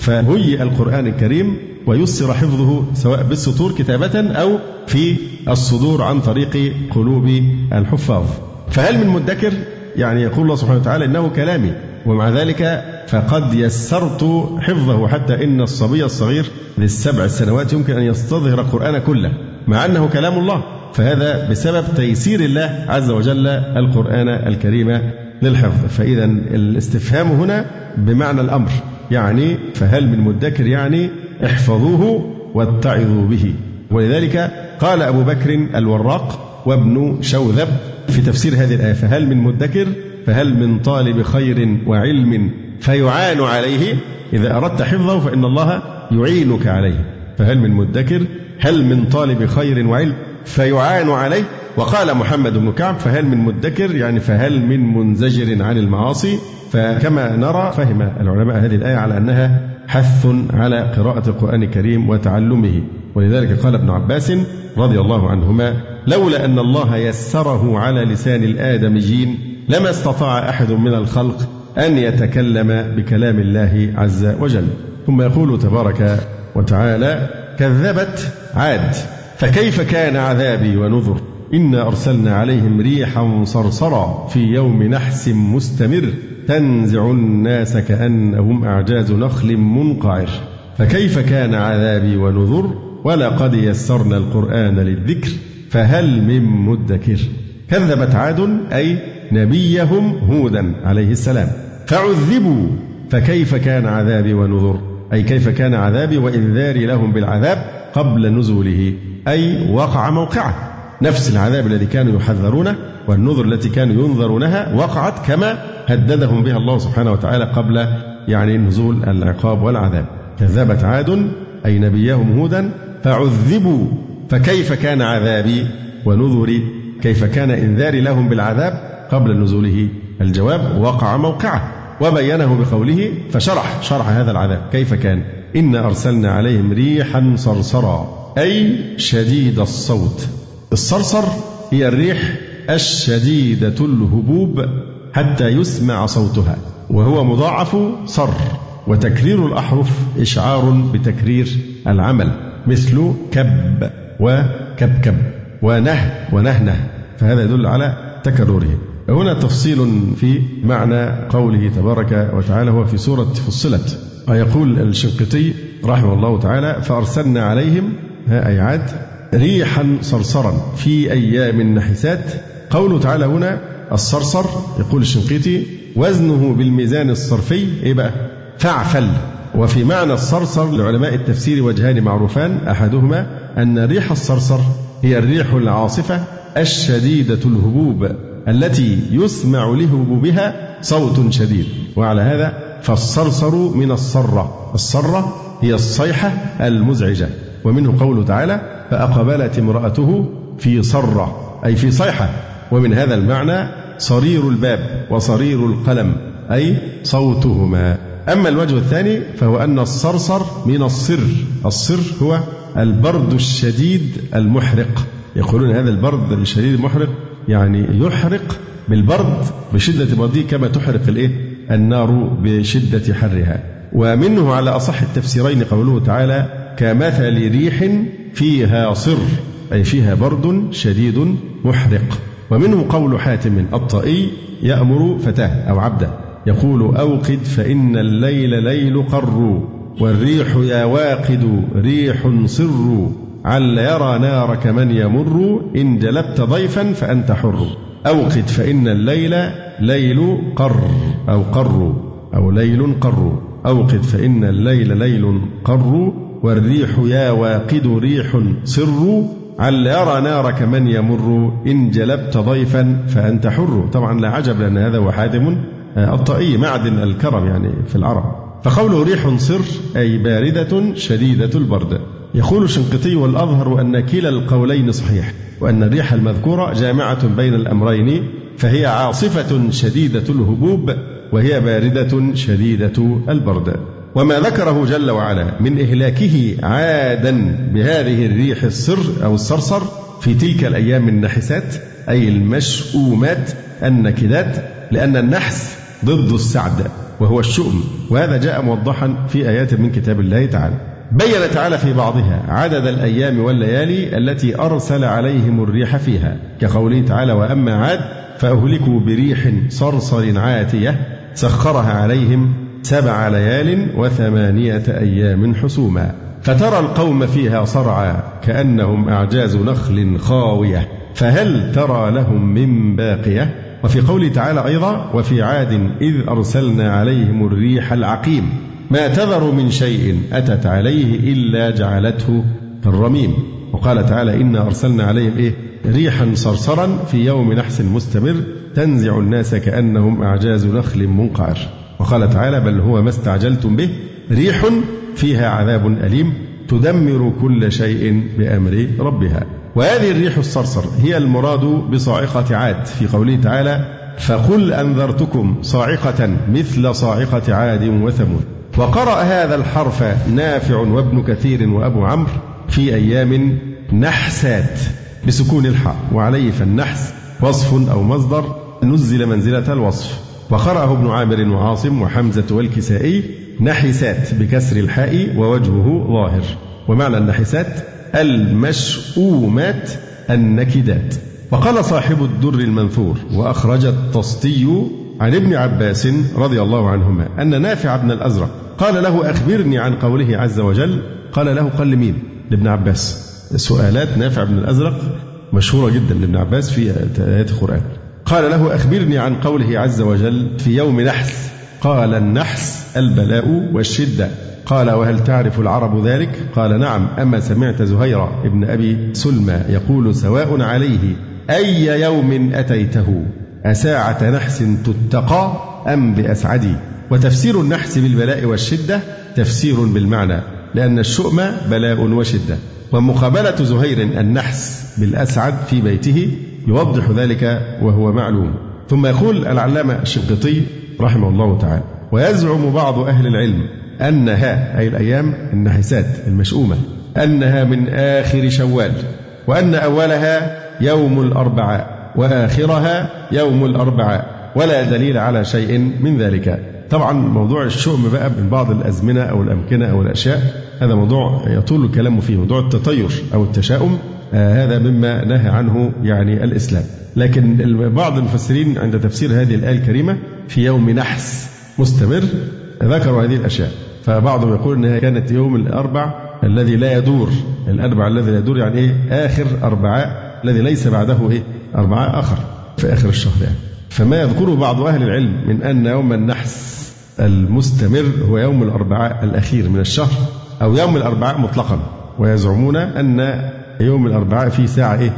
فهيئ القرآن الكريم ويسر حفظه سواء بالسطور كتابة أو في الصدور عن طريق قلوب الحفاظ. فهل من مدكر؟ يعني يقول الله سبحانه وتعالى إنه كلامي ومع ذلك فقد يسرت حفظه حتى إن الصبي الصغير للسبع سنوات يمكن أن يستظهر القرآن كله مع أنه كلام الله. فهذا بسبب تيسير الله عز وجل القرآن الكريم للحفظ. فإذا الاستفهام هنا بمعنى الأمر. يعني فهل من مدكر يعني احفظوه واتعظوا به. ولذلك قال أبو بكر الوراق وابن شوذب في تفسير هذه الآية فهل من مدكر فهل من طالب خير وعلم فيعان عليه؟ إذا أردت حفظه فإن الله يعينك عليه. فهل من مدكر هل من طالب خير وعلم فيعان عليه؟ وقال محمد بن كعب فهل من مدكر؟ يعني فهل من منزجر عن المعاصي؟ فكما نرى فهم العلماء هذه الآية على أنها حث على قراءة القرآن الكريم وتعلمه. ولذلك قال ابن عباس رضي الله عنهما لولا أن الله يسره على لسان الآدميين لما استطاع أحد من الخلق أن يتكلم بكلام الله عز وجل. ثم يقول تبارك وتعالى كذبت عاد فكيف كان عذابي ونذر؟ إنا أرسلنا عليهم ريحا صرصرا في يوم نحس مستمر. تنزع الناس كأنهم أعجاز نخل منقعر. فكيف كان عذابي ونذر؟ ولقد يسرنا القرآن للذكر فهل من مدكر؟ كذبت عاد أي نبيهم هودا عليه السلام. فعذبوا فكيف كان عذابي ونذر؟ أي كيف كان عذابي وإنذاري لهم بالعذاب قبل نزوله؟ أي وقع موقعه. نفس العذاب الذي كانوا يحذرونه والنذر التي كانوا ينذرونها وقعت كما هددهم بها الله سبحانه وتعالى قبل يعني نزول العقاب والعذاب. كذبت عاد أي نبيهم هودا فعذبوا فكيف كان عذابي ونذري؟ كيف كان إنذاري لهم بالعذاب؟ قبل نزوله الجواب وقع موقعه وبينه بقوله فشرح شرح هذا العذاب. كيف كان؟ إنا أرسلنا عليهم ريحا صرصرا أي شديد الصوت. الصرصر هي الريح الشديدة الهبوب حتى يسمع صوتها وهو مضاعف صر وتكرير الأحرف إشعار بتكرير العمل مثل كب وكبكب ونه ونهنه فهذا يدل على تكرره. هنا تفصيل في معنى قوله تبارك وتعالى هو في سورة فصلت. ويقول الشنقيطي رحمه الله تعالى فأرسلنا عليهم ها أي عاد ريحا صرصرا في أيام نحسات قوله تعالى هنا الصرصر يقول الشنقيطي وزنه بالميزان الصرفي إيه بقى؟ فعفل. وفي معنى الصرصر لعلماء التفسير وجهان معروفان أحدهما أن ريح الصرصر هي الريح العاصفة الشديدة الهبوب التي يسمع لهبوبها صوت شديد. وعلى هذا فالصرصر من الصرة. الصرة هي الصيحة المزعجة. ومنه قوله تعالى فأقبلت امرأته في صرة أي في صيحة ومن هذا المعنى صرير الباب وصرير القلم أي صوتهما. أما الوجه الثاني فهو أن الصرصر من الصر الصر هو البرد الشديد المحرق. يقولون هذا البرد الشديد المحرق يعني يحرق بالبرد بشدة برده كما تحرق الإيه؟ النار بشدة حرها. ومنه على أصح التفسيرين قوله تعالى كمثل ريح فيها صر أي فيها برد شديد محرق. ومنه قول حاتم الطائي يأمر فتاه أو عبده يقول أوقد فإن الليل ليل قر والريح يا واقد ريح صر. عل يرى نارك من يمر إن جلبت ضيفا فأنت حر. أوقد فإن الليل ليل قر أو قر أو ليل قر. أوقد فإن الليل ليل قر والريح يا واقد ريح سر عل يرى نارك من يمر. إن جلبت ضيفا فأنت حر. طبعا لا عجب لأن هذا هو حاتم آه، الطائي معدن الكرم يعني في العرب. فقوله ريح صر أي باردة شديدة البرد. يقول الشنقيطي والأظهر أن كلا القولين صحيح وأن الريح المذكورة جامعة بين الأمرين فهي عاصفة شديدة الهبوب وهي باردة شديدة البرد. وما ذكره جل وعلا من إهلاكه عادا بهذه الريح الصر أو الصرصر في تلك الأيام النحسات أي المشؤومات النكدات لأن النحس ضد السعد وهو الشؤم وهذا جاء موضحا في آيات من كتاب الله تعالى. بين تعالى في بعضها عدد الأيام والليالي التي أرسل عليهم الريح فيها كقوله تعالى وأما عاد فأهلكوا بريح صرصر عاتية سخرها عليهم سبع ليال وثمانية أيام حسوما. فترى القوم فيها صرعى كأنهم أعجاز نخل خاوية. فهل ترى لهم من باقية؟ وفي قوله تعالى أيضا وفي عاد إذ أرسلنا عليهم الريح العقيم ما تذر من شيء أتت عليه إلا جعلته كالرميم. وقال تعالى إنا أرسلنا عليهم إيه؟ ريحا صرصرا في يوم نحس مستمر تنزع الناس كأنهم أعجاز نخل منقعر وقال تعالى بل هو ما استعجلتم به ريح فيها عذاب أليم تدمر كل شيء بأمر ربها. وهذه الريح الصرصر هي المراد بصاعقة عاد. في قوله تعالى فقل أنذرتكم صاعقة مثل صاعقة عاد وثمود. وقرأ هذا الحرف نافع وابن كثير وأبو عمرو في أيام نحسات بسكون الحاء. وعليه فالنحس وصف أو مصدر نزل منزلة الوصف. وقرأه ابن عامر وعاصم وحمزة والكسائي نحسات بكسر الحاء ووجهه ظاهر. ومعنى النحسات المشؤومات النكدات. وقال صاحب الدر المنثور وأخرج الطسطي عن ابن عباس رضي الله عنهما أن نافع بن الأزرق قال له أخبرني عن قوله عز وجل قال له قل مين؟ لابن عباس. سؤالات نافع بن الأزرق مشهورة جدا لابن عباس في آيات القرآن. قال له أخبرني عن قوله عز وجل في يوم نحس. قال النحس البلاء والشدة. قال وهل تعرف العرب ذلك؟ قال نعم. أما سمعت زهير ابن أبي سلمى يقول سواء عليه أي يوم أتيته؟ أساعة نحس تتقى أم بأسعدي؟ وتفسير النحس بالبلاء والشدة تفسير بالمعنى لأن الشؤم بلاء وشدة. ومقابلة زهير النحس بالأسعد في بيته يوضح ذلك وهو معلوم. ثم يقول العلامة الشنقيطي رحمه الله تعالى ويزعم بعض أهل العلم أنها أي الأيام النحسات المشؤومة أنها من آخر شوال وأن أولها يوم الأربعاء وآخرها يوم الأربعاء ولا دليل على شيء من ذلك. طبعا موضوع الشؤم بقى من بعض الأزمنة أو الأمكنة أو الأشياء. هذا موضوع يطول الكلام فيه موضوع التطير أو التشاؤم. هذا مما نهى عنه يعني الإسلام. لكن بعض المفسرين عند تفسير هذه الآية الكريمة في يوم نحس مستمر ذكروا هذه الأشياء. فبعضهم يقول أنها كانت يوم الأربع الذي لا يدور. الأربع الذي لا يدور يعني إيه؟ آخر أربعاء الذي ليس بعده إيه؟ أربعاء آخر في آخر الشهر يعني. فما يذكره بعض أهل العلم من أن يوم النحس المستمر هو يوم الأربعاء الأخير من الشهر أو يوم الأربعاء مطلقا. ويزعمون أن يوم الأربعاء فيه ساعة إيه؟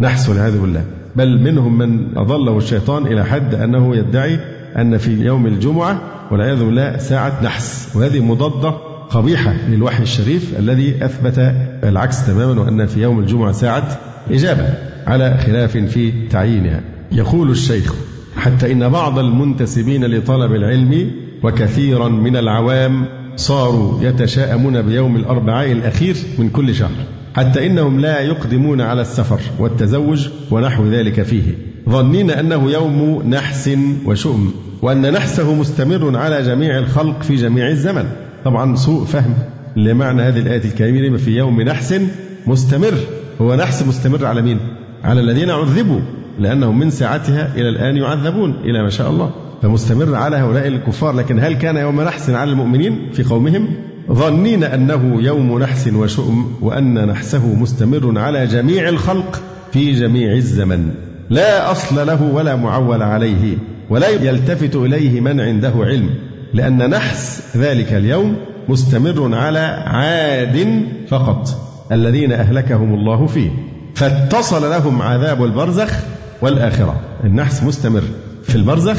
نحس والعياذ بالله بل منهم من أضله الشيطان إلى حد أنه يدعي أن في يوم الجمعة والعياذ بالله ساعة نحس. وهذه مضادة قبيحة للوحي الشريف الذي أثبت العكس تماما وأن في يوم الجمعة ساعة إجابة على خلاف في تعيينها. يقول الشيخ حتى إن بعض المنتسبين لطلب العلم وكثيرا من العوام صاروا يتشاءمون بيوم الأربعاء الأخير من كل شهر. حتى إنهم لا يقدمون على السفر والتزوج ونحو ذلك فيه. ظنين أنه يوم نحس وشؤم وأن نحسه مستمر على جميع الخلق في جميع الزمن. طبعا سوء فهم لمعنى هذه الآية الكريمة في يوم نحس مستمر. هو نحس مستمر على مين؟ على الذين عذبوا لأنهم من ساعتها إلى الآن يعذبون إلى ما شاء الله. فمستمر على هؤلاء الكفار. لكن هل كان يوم نحس على المؤمنين في قومهم؟ ظنين أنه يوم نحس وشؤم وأن نحسه مستمر على جميع الخلق في جميع الزمن. لا أصل له ولا معول عليه ولا يلتفت إليه من عنده علم لأن نحس ذلك اليوم مستمر على عاد فقط الذين أهلكهم الله فيه. فاتصل لهم عذاب البرزخ والآخرة. النحس مستمر في البرزخ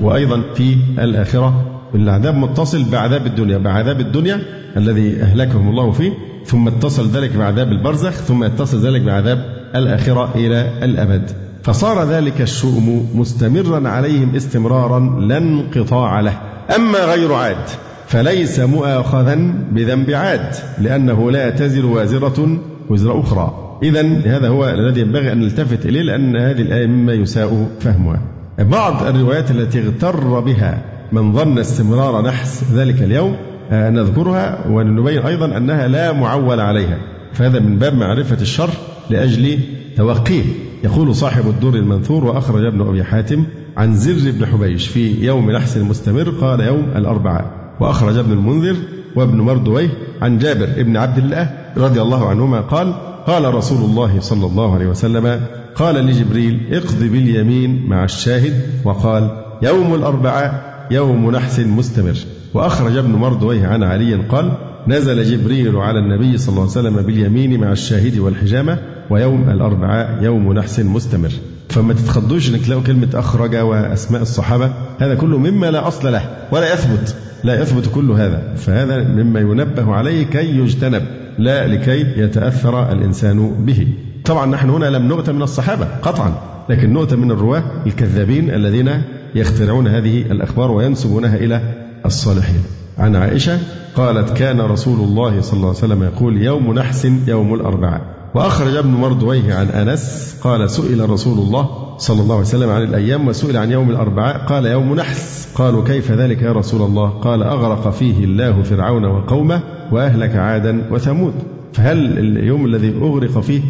وأيضا في الآخرة. العذاب متصل بعذاب الدنيا بعذاب الدنيا الذي أهلكهم الله فيه ثم اتصل ذلك بعذاب البرزخ ثم اتصل ذلك بعذاب الآخرة إلى الأبد. فصار ذلك الشؤم مستمرا عليهم استمرارا لا انقطاع له. أما غير عاد فليس مؤاخذا بذنب عاد لأنه لا تزر وازرة وزر أخرى. إذا هذا هو الذي ينبغي أن نلتفت إليه لأن هذه الآية مما يساء فهمها. بعض الروايات التي اغتر بها من ظن استمرار نحس ذلك اليوم آه، نذكرها ونبين أيضا أنها لا معول عليها. فهذا من باب معرفة الشر لأجل توقيه. يقول صاحب الدور المنثور وأخرج ابن أبي حاتم عن زر بن حبيش في يوم نحس المستمر قال يوم الأربعاء. وأخرج ابن المنذر وابن مردويه عن جابر بن عبد الله رضي الله عنهما قال قال رسول الله صلى الله عليه وسلم قال لجبريل اقض باليمين مع الشاهد. وقال يوم الأربعاء يوم نحس مستمر. وأخرج ابن مردويه عن علي قال نزل جبريل على النبي صلى الله عليه وسلم باليمين مع الشاهد والحجامة ويوم الأربعاء يوم نحس مستمر. فما تتخضوش إنك تلاقوا كلمة أخرج وأسماء الصحابة هذا كله مما لا أصل له ولا يثبت. لا يثبت كل هذا. فهذا مما ينبه عليه كي يجتنب لا لكي يتأثر الإنسان به. طبعا نحن هنا لم نؤت من الصحابة قطعا لكن نؤت من الرواة الكذابين الذين يخترعون هذه الأخبار وينسبونها إلى الصالحين. عن عائشة قالت كان رسول الله صلى الله عليه وسلم يقول يوم نحس يوم الأربعاء. وأخرج ابن مردويه عن أنس قال سئل رسول الله صلى الله عليه وسلم عن الأيام وسئل عن يوم الأربعاء قال يوم نحس. قالوا كيف ذلك يا رسول الله؟ قال أغرق فيه الله فرعون وقومه وأهلك عادا وثمود. فهل اليوم الذي أغرق فيه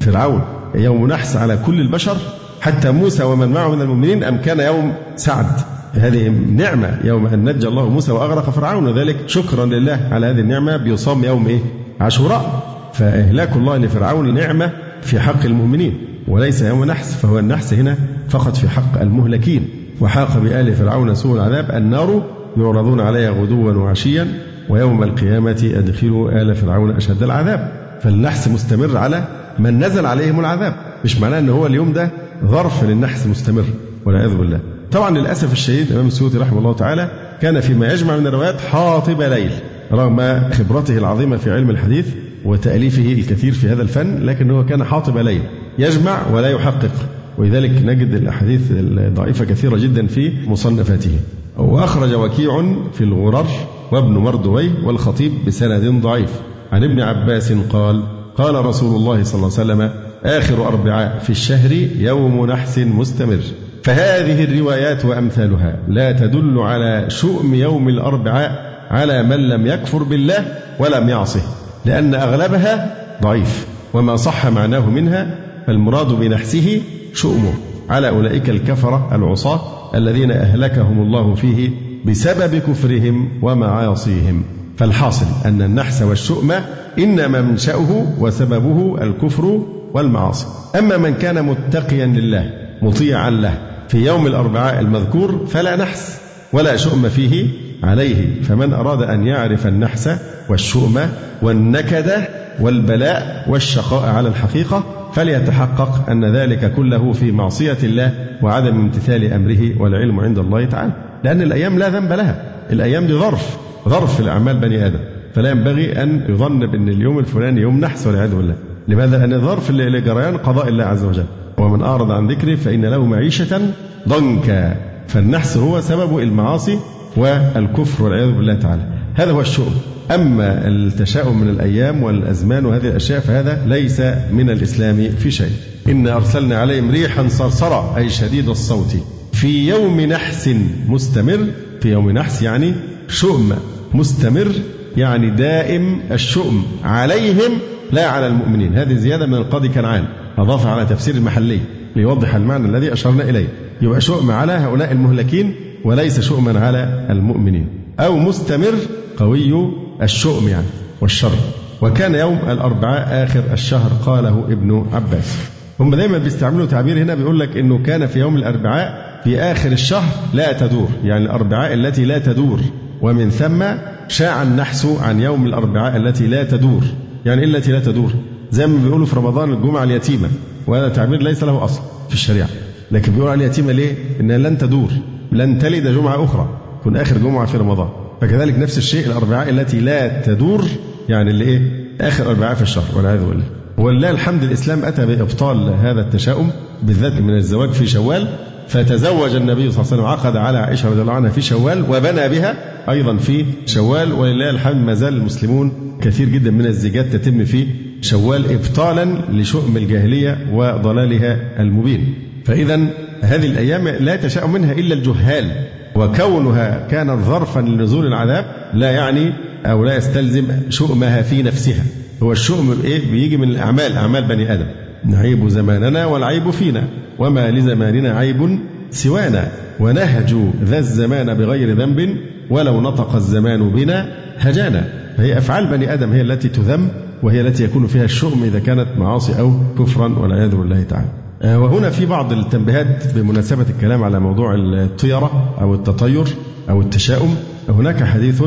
فرعون يوم نحس على كل البشر؟ حتى موسى ومن معه من المؤمنين أم كان يوم سعد. هذه نعمة يوم أن نجى الله موسى وأغرق فرعون وذلك شكرا لله على هذه النعمة بيصام يوم إيه؟ عاشوراء. فإهلاك الله لفرعون نعمة في حق المؤمنين وليس يوم نحس فهو النحس هنا فقط في حق المهلكين. وحاق بآل فرعون سوء العذاب النار يعرضون عليها غدوا وعشيا ويوم القيامة أدخلوا آل فرعون أشد العذاب. فالنحس مستمر على من نزل عليهم العذاب مش معناه أن هو اليوم ده ظرف للنحس مستمر والعياذ بالله. طبعا للأسف الشديد الإمام السيوطي رحمه الله تعالى كان فيما يجمع من الروايات حاطب ليل رغم خبرته العظيمة في علم الحديث وتأليفه الكثير في هذا الفن لكنه كان حاطب ليل. يجمع ولا يحقق. ولذلك نجد الأحاديث الضعيفة كثيرة جدا في مصنفاته. وأخرج وكيع في الغرر وابن مردوي والخطيب بسند ضعيف. عن ابن عباس قال قال رسول الله صلى الله عليه وسلم آخر أربعاء في الشهر يوم نحس مستمر. فهذه الروايات وأمثالها لا تدل على شؤم يوم الأربعاء على من لم يكفر بالله ولم يعصه لأن أغلبها ضعيف وما صح معناه منها فالمراد بنحسه شؤمه. على أولئك الكفرة العصاة الذين أهلكهم الله فيه بسبب كفرهم ومعاصيهم. فالحاصل أن النحس والشؤم إنما منشأه وسببه الكفر والمعاصي. أما من كان متقيا لله مطيعا له في يوم الأربعاء المذكور فلا نحس ولا شؤم فيه عليه. فمن أراد أن يعرف النحس والشؤم والنكد والبلاء والشقاء على الحقيقة فليتحقق أن ذلك كله في معصية الله وعدم امتثال أمره والعلم عند الله تعالى. لأن الأيام لا ذنب لها. الأيام دي ظرف ظرف لأعمال بني آدم. فلا ينبغي أن يظن بأن اليوم الفلاني يوم نحس والعياذ بالله. لماذا؟ لأن ظرف لجريان قضاء الله عز وجل. ومن أعرض عن ذكري فإن له معيشة ضنكا. فالنحس هو سبب المعاصي والكفر والعياذ بالله تعالى. هذا هو الشؤم. أما التشاؤم من الأيام والأزمان وهذه الأشياء فهذا ليس من الإسلام في شيء. إن أرسلنا عليهم ريحا صرصرا أي شديد الصوت. في يوم نحس مستمر في يوم نحس يعني شؤم مستمر يعني دائم الشؤم عليهم لا على المؤمنين. هذه زيادة من القاضي كنعان أضاف على تفسير المحلي ليوضح المعنى الذي أشرنا إليه. يبقى شؤم على هؤلاء المهلكين وليس شؤما على المؤمنين. أو مستمر قوي الشؤم يعني والشر. وكان يوم الأربعاء آخر الشهر قاله ابن عباس. هم دايما بيستعملوا تعبير هنا بيقول لك إنه كان في يوم الأربعاء في آخر الشهر لا تدور يعني الأربعاء التي لا تدور. ومن ثم شاع النحس عن يوم الأربعاء التي لا تدور. يعني إيه التي لا تدور؟ زي ما بيقولوا في رمضان الجمعة اليتيمة وهذا تعبير ليس له أصل في الشريعة. لكن بيقولوا على اليتيمة ليه؟ انها لن تدور لن تلد جمعة أخرى تكون آخر جمعة في رمضان. فكذلك نفس الشيء الأربعاء التي لا تدور يعني اللي إيه؟ آخر أربعاء في الشهر والعياذ بالله. ولله الحمد الإسلام أتى بإبطال هذا التشاؤم بالذات من الزواج في شوال فتزوج النبي صلى الله عليه وسلم عقد على عائشة رضي الله عنها في شوال وبنى بها أيضا في شوال ولله الحمد ما زال المسلمون كثير جدا من الزيجات تتم في شوال ابطالا لشؤم الجاهلية وضلالها المبين. فاذا هذه الأيام لا يتشاءم منها إلا الجهال وكونها كانت ظرفا لنزول العذاب لا يعني أو لا يستلزم شؤمها في نفسها. هو الشؤم إيه؟ بيجي من الأعمال أعمال بني آدم. نعيب زماننا والعيب فينا. وما لزماننا عيب سوانا. ونهج ذا الزمان بغير ذنب ولو نطق الزمان بنا هجانا. فهي أفعال بني آدم هي التي تذم وهي التي يكون فيها الشؤم إذا كانت معاصي أو كفرا والعياذ بالله تعالى. آه، وهنا في بعض التنبيهات بمناسبة الكلام على موضوع الطيرة أو التطير أو التشاؤم هناك حديث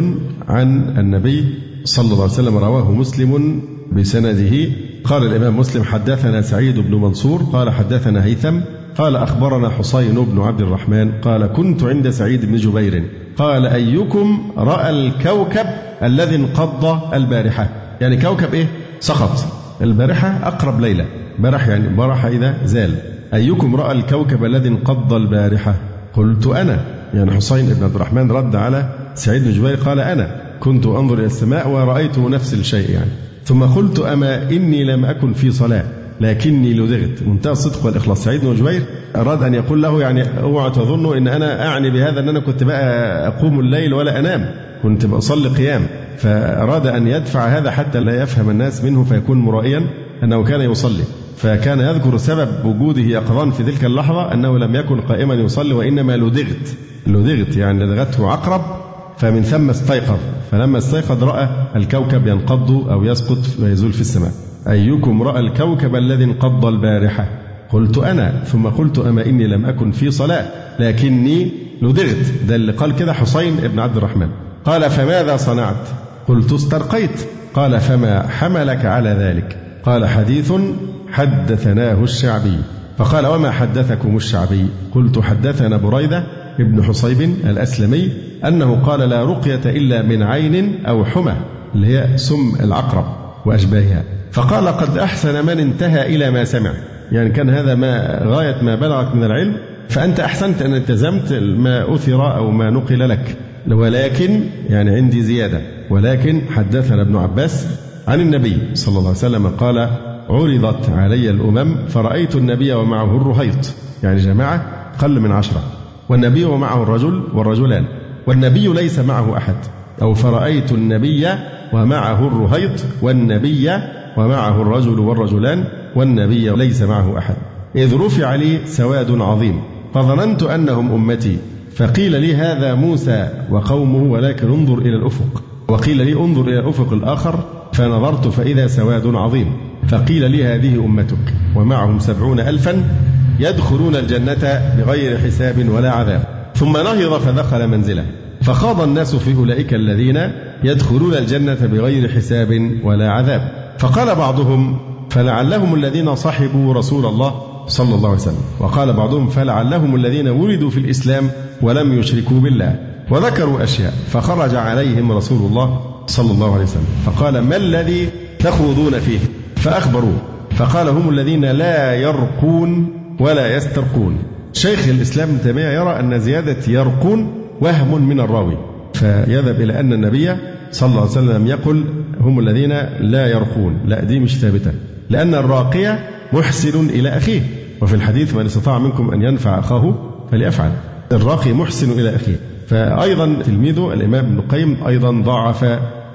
عن النبي صلى الله عليه وسلم رواه مسلم بسنده قال الإمام مسلم حدثنا سعيد بن منصور قال حدثنا هيثم قال أخبرنا حسين بن عبد الرحمن قال كنت عند سعيد بن جبير قال أيكم رأى الكوكب الذي انقض البارحة؟ يعني كوكب إيه؟ سقط. البارحة أقرب ليلة. برح يعني برح إذا زال. أيكم رأى الكوكب الذي انقض البارحة؟ قلت أنا. يعني حسين بن عبد الرحمن رد على سعيد بن جبير قال أنا. كنت أنظر إلى السماء ورأيته نفس الشيء يعني. ثم قلت أما إني لم أكن في صلاة لكني لدغت منتهى الصدق والإخلاص. سعيد بن جبير أراد أن يقول له يعني اوعى تظنوا أن أنا أعني بهذا أن أنا كنت بقى أقوم الليل ولا أنام كنت بصلي قيام. فأراد أن يدفع هذا حتى لا يفهم الناس منه فيكون مرائيا أنه كان يصلي. فكان يذكر سبب وجوده يقظان في تلك اللحظة أنه لم يكن قائما يصلي وإنما لدغت لدغت يعني لدغته عقرب فمن ثم استيقظ. فلما استيقظ رأى الكوكب ينقض أو يسقط ويزول في السماء. أيكم رأى الكوكب الذي انقض البارحة؟ قلت أنا ثم قلت أما إني لم أكن في صلاة لكني لدغت. ده اللي قال كده حسين بن عبد الرحمن. قال فماذا صنعت؟ قلت استرقيت. قال فما حملك على ذلك؟ قال حديث حدثناه الشعبي. فقال وما حدثكم الشعبي؟ قلت حدثنا بريدة ابن حصيب الأسلمي أنه قال لا رقية إلا من عين أو حمى اللي هي سم العقرب وأشباهها. فقال قد أحسن من انتهى إلى ما سمع. يعني كان هذا ما غاية ما بلغت من العلم. فأنت أحسنت أن التزمت ما أثر أو ما نقل لك. ولكن يعني عندي زيادة. ولكن حدثنا ابن عباس عن النبي صلى الله عليه وسلم قال عرضت علي الأمم فرأيت النبي ومعه الرهيط. يعني جماعة قل من عشرة. والنبي ومعه الرجل والرجلان والنبي ليس معه أحد. أو فرأيت النبي ومعه الرهيط والنبي ومعه الرجل والرجلان والنبي ليس معه أحد. إذ رفع لي سواد عظيم فظننت أنهم أمتي فقيل لي هذا موسى وقومه ولكن انظر إلى الأفق. وقيل لي انظر إلى الأفق الآخر فنظرت فإذا سواد عظيم فقيل لي هذه أمتك ومعهم سبعون ألفا يدخلون الجنة بغير حساب ولا عذاب. ثم نهض فدخل منزله. فخاض الناس في أولئك الذين يدخلون الجنة بغير حساب ولا عذاب. فقال بعضهم فلعلهم الذين صحبوا رسول الله صلى الله عليه وسلم. وقال بعضهم فلعلهم الذين ولدوا في الإسلام ولم يشركوا بالله. وذكروا أشياء. فخرج عليهم رسول الله صلى الله عليه وسلم. فقال ما الذي تخوضون فيه؟ فأخبروه. فقال هم الذين لا يرقون ولا يسترقون. شيخ الإسلام ابن تيمية يرى أن زيادة يرقون وهم من الراوي. فيذهب إلى أن النبي صلى الله عليه وسلم يقول هم الذين لا يرقون. لا دي مش ثابتة. لأن الراقية محسن إلى أخيه. وفي الحديث من استطاع منكم أن ينفع أخاه فليفعل. الراقي محسن إلى أخيه. فأيضا تلميذه الإمام ابن القيم أيضا ضاعف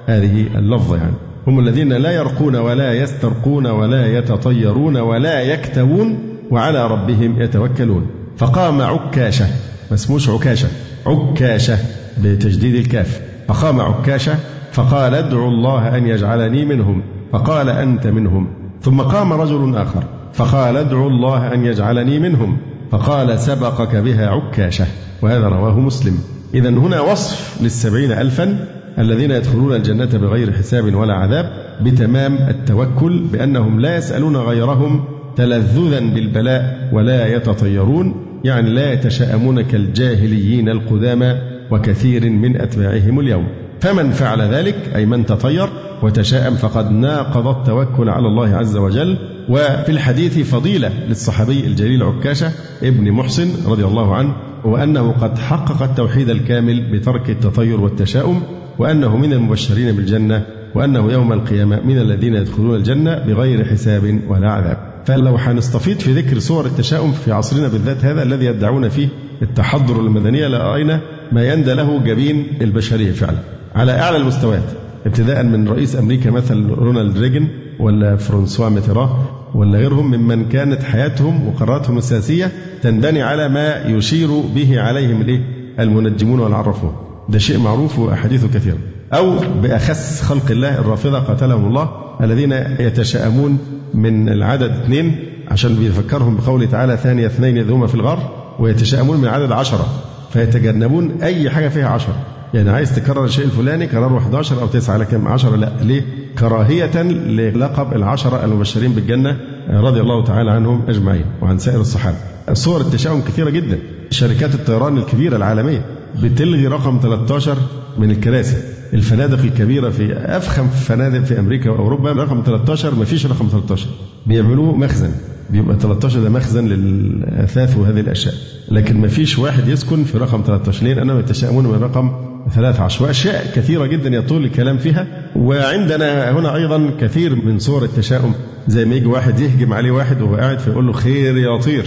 هذه اللفظة يعني. هم الذين لا يرقون ولا يسترقون ولا يتطيرون ولا يكتوون وعلى ربهم يتوكلون. فقام عكاشة ما اسموش عكاشة عكاشة بتجديد الكاف. فقام عكاشة فقال ادعوا الله أن يجعلني منهم. فقال أنت منهم. ثم قام رجل آخر فقال ادعوا الله أن يجعلني منهم. فقال سبقك بها عكاشة وهذا رواه مسلم. إذا هنا وصف للسبعين ألفا الذين يدخلون الجنة بغير حساب ولا عذاب بتمام التوكل بأنهم لا يسألون غيرهم تلذذا بالبلاء ولا يتطيرون يعني لا يتشاءمون كالجاهليين القدامى وكثير من أتباعهم اليوم. فمن فعل ذلك أي من تطير وتشاءم فقد ناقض التوكل على الله عز وجل. وفي الحديث فضيلة للصحابي الجليل عكاشة ابن محسن رضي الله عنه وأنه قد حقق التوحيد الكامل بترك التطير والتشاؤم وأنه من المبشرين بالجنة وأنه يوم القيامة من الذين يدخلون الجنة بغير حساب ولا عذاب. فلو حنستفيد في ذكر صور التشاؤم في عصرنا بالذات هذا الذي يدعون فيه التحضر المدنية لرأينا ما يندى له جبين البشرية فعلا على أعلى المستويات ابتداء من رئيس أمريكا مثل رونالد ريجن ولا فرانسوا ميتراه ولا غيرهم ممن كانت حياتهم وقراراتهم السياسية تنبني على ما يشير به عليهم الايه؟ المنجمون والعرفون. ده شيء معروف وأحاديثه كثيرة. أو بأخس خلق الله الرافضة قاتلهم الله الذين يتشائمون من العدد اثنين عشان بيفكرهم بقوله تعالى ثانية اثنين يذهما في الغار ويتشائمون من عدد عشرة. فيتجنبون أي حاجة فيها عشرة. يعني عايز تكرر الشيء الفلاني كرره 11 أو 9 لكن 10 لا ليه؟ كراهية للقب العشرة المبشرين بالجنة رضي الله تعالى عنهم أجمعين وعن سائر الصحابة. صور التشاؤم كثيرة جدا. شركات الطيران الكبيرة العالمية بتلغي رقم 13 من الكراسي. الفنادق الكبيرة في أفخم فنادق في أمريكا وأوروبا رقم 13 ما فيش رقم 13 بيعملوه مخزن. بيبقى 13 ده مخزن للأثاث وهذه الأشياء. لكن ما فيش واحد يسكن في رقم 13 ليه؟ لأنهم يتشائمون من رقم 13 وأشياء كثيرة جدا يطول الكلام فيها. وعندنا هنا أيضا كثير من صور التشاؤم زي ما يجي واحد يهجم عليه واحد وهو قاعد فيقول له خير يا طير.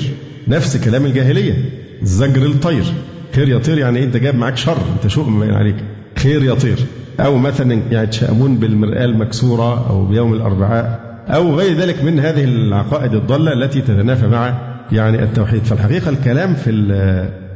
نفس كلام الجاهلية. زجر الطير. خير يا طير يعني أنت جايب معاك شر. أنت شؤم عليك. خير يطير. أو مثلا يتشائمون بالمرآة المكسورة أو بيوم الأربعاء أو غير ذلك من هذه العقائد الضالة التي تتنافى مع يعني التوحيد. فالحقيقة الكلام في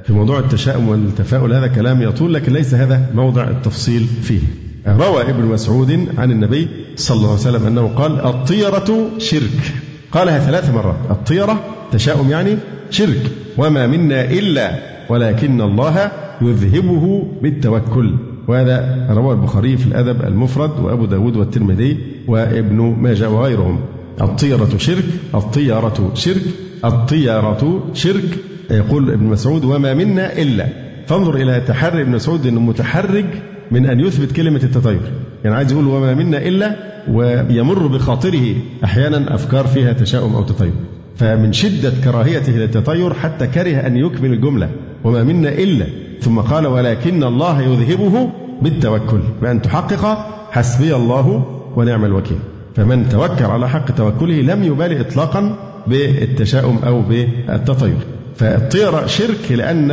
في موضوع التشاؤم والتفاؤل هذا كلام يطول لكن ليس هذا موضع التفصيل فيه. روى ابن مسعود عن النبي صلى الله عليه وسلم أنه قال الطيرة شرك. قالها ثلاث مرات. الطيرة تشاؤم يعني شرك. وما منا إلا ولكن الله يذهبه بالتوكل. وهذا رواه البخاري في الأدب المفرد وأبو داود والترمذي وابن ماجه وغيرهم. الطيرة شرك الطيرة شرك الطيرة شرك. يقول ابن مسعود وما منا إلا. فانظر إلى تحري ابن مسعود أنه متحرج من أن يثبت كلمة التطير. يعني عايز يقول وما منا إلا. ويمر بخاطره أحيانا أفكار فيها تشاؤم أو تطير. فمن شدة كراهيته للتطير حتى كره أن يكمل الجملة وما منا إلا. ثم قال ولكن الله يذهبه بالتوكل بأن تحقق حسبي الله ونعم الوكيل. فمن توكل على حق توكله لم يبالي إطلاقا بالتشاؤم أو بالتطير. فالطيرة شرك لأن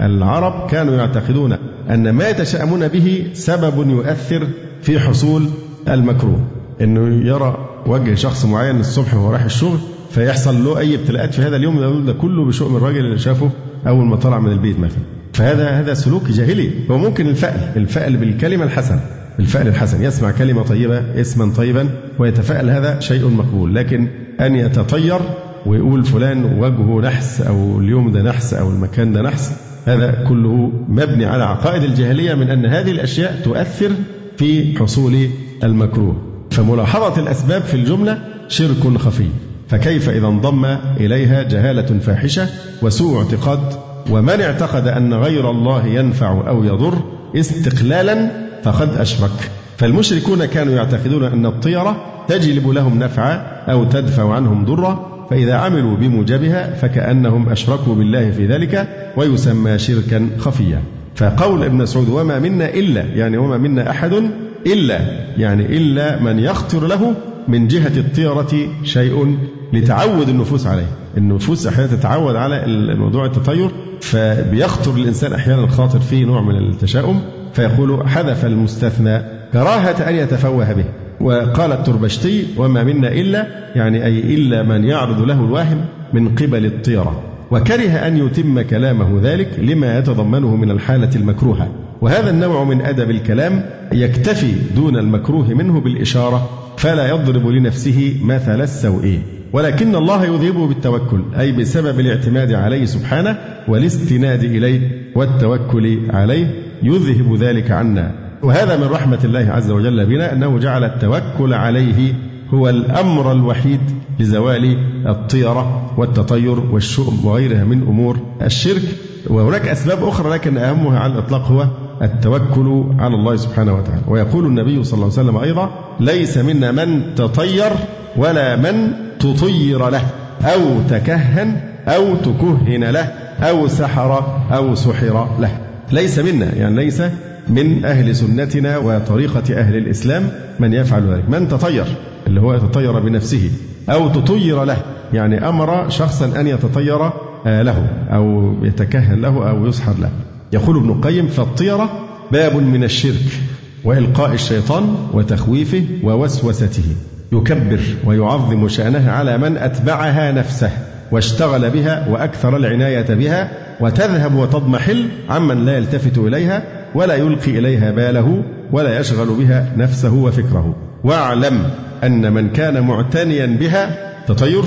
العرب كانوا يعتقدون أن ما يتشاءمون به سبب يؤثر في حصول المكروه. إنه يرى وجه شخص معين الصبح وهو رايح الشغل فيحصل له أي ابتلاءات في هذا اليوم ده كله بشؤم الراجل اللي شافه أول ما طلع من البيت مثلا. فهذا هذا سلوك جاهلي. هو ممكن الفأل الفأل بالكلمة الحسنه الفأل الحسن يسمع كلمة طيبة اسما طيبا ويتفأل هذا شيء مقبول. لكن أن يتطير ويقول فلان وجهه نحس أو اليوم ده نحس أو المكان ده نحس هذا كله مبني على عقائد الجاهلية من أن هذه الأشياء تؤثر في حصول المكروه. فملاحظة الأسباب في الجملة شرك خفي. فكيف إذا انضم إليها جهالة فاحشة وسوء اعتقاد ومن اعتقد أن غير الله ينفع أو يضر استقلالا فقد أشرك. فالمشركون كانوا يعتقدون أن الطيرة تجلب لهم نفعا أو تدفع عنهم ضرا فإذا عملوا بموجبها فكأنهم أشركوا بالله في ذلك ويسمى شركا خفيا. فقول ابن مسعود وما منا إلا يعني وما منا أحد إلا يعني إلا من يخطر له من جهة الطيرة شيء لتعود النفوس عليه. النفوس أحيانا تتعود على الموضوع التطير فبيخطر الإنسان أحيانا خاطر فيه نوع من التشاؤم فيقول حذف المستثنى كراهة أن يتفوه به. وقال التربشتي وما منا إلا يعني أي إلا من يعرض له الواهم من قبل الطيرة. وكره أن يتم كلامه ذلك لما يتضمنه من الحالة المكروهة. وهذا النوع من أدب الكلام يكتفي دون المكروه منه بالإشارة فلا يضرب لنفسه مثل السوء. ولكن الله يذهبه بالتوكل أي بسبب الاعتماد عليه سبحانه والاستناد إليه والتوكل عليه يذهب ذلك عنا. وهذا من رحمة الله عز وجل بنا أنه جعل التوكل عليه هو الأمر الوحيد لزوال الطيرة والتطير والشؤم وغيرها من أمور الشرك. وهناك أسباب أخرى لكن أهمها على الإطلاق هو التوكل على الله سبحانه وتعالى. ويقول النبي صلى الله عليه وسلم أيضا ليس منا من تطير ولا من تطير له أو تكهن أو تكهن له أو سحر أو سحر له. ليس منا يعني ليس من أهل سنتنا وطريقة أهل الإسلام من يفعل ذلك. من تطير اللي هو يتطير بنفسه أو تطير له يعني أمر شخصا أن يتطير آه، له أو يتكهن له أو يسحر له. يقول ابن القيم فالطيرة باب من الشرك وإلقاء الشيطان وتخويفه ووسوسته. يكبر ويعظم شأنها على من أتبعها نفسه واشتغل بها وأكثر العناية بها وتذهب وتضمحل عمن لا يلتفت إليها ولا يلقي إليها باله ولا يشغل بها نفسه وفكره. واعلم أن من كان معتنيا بها تطير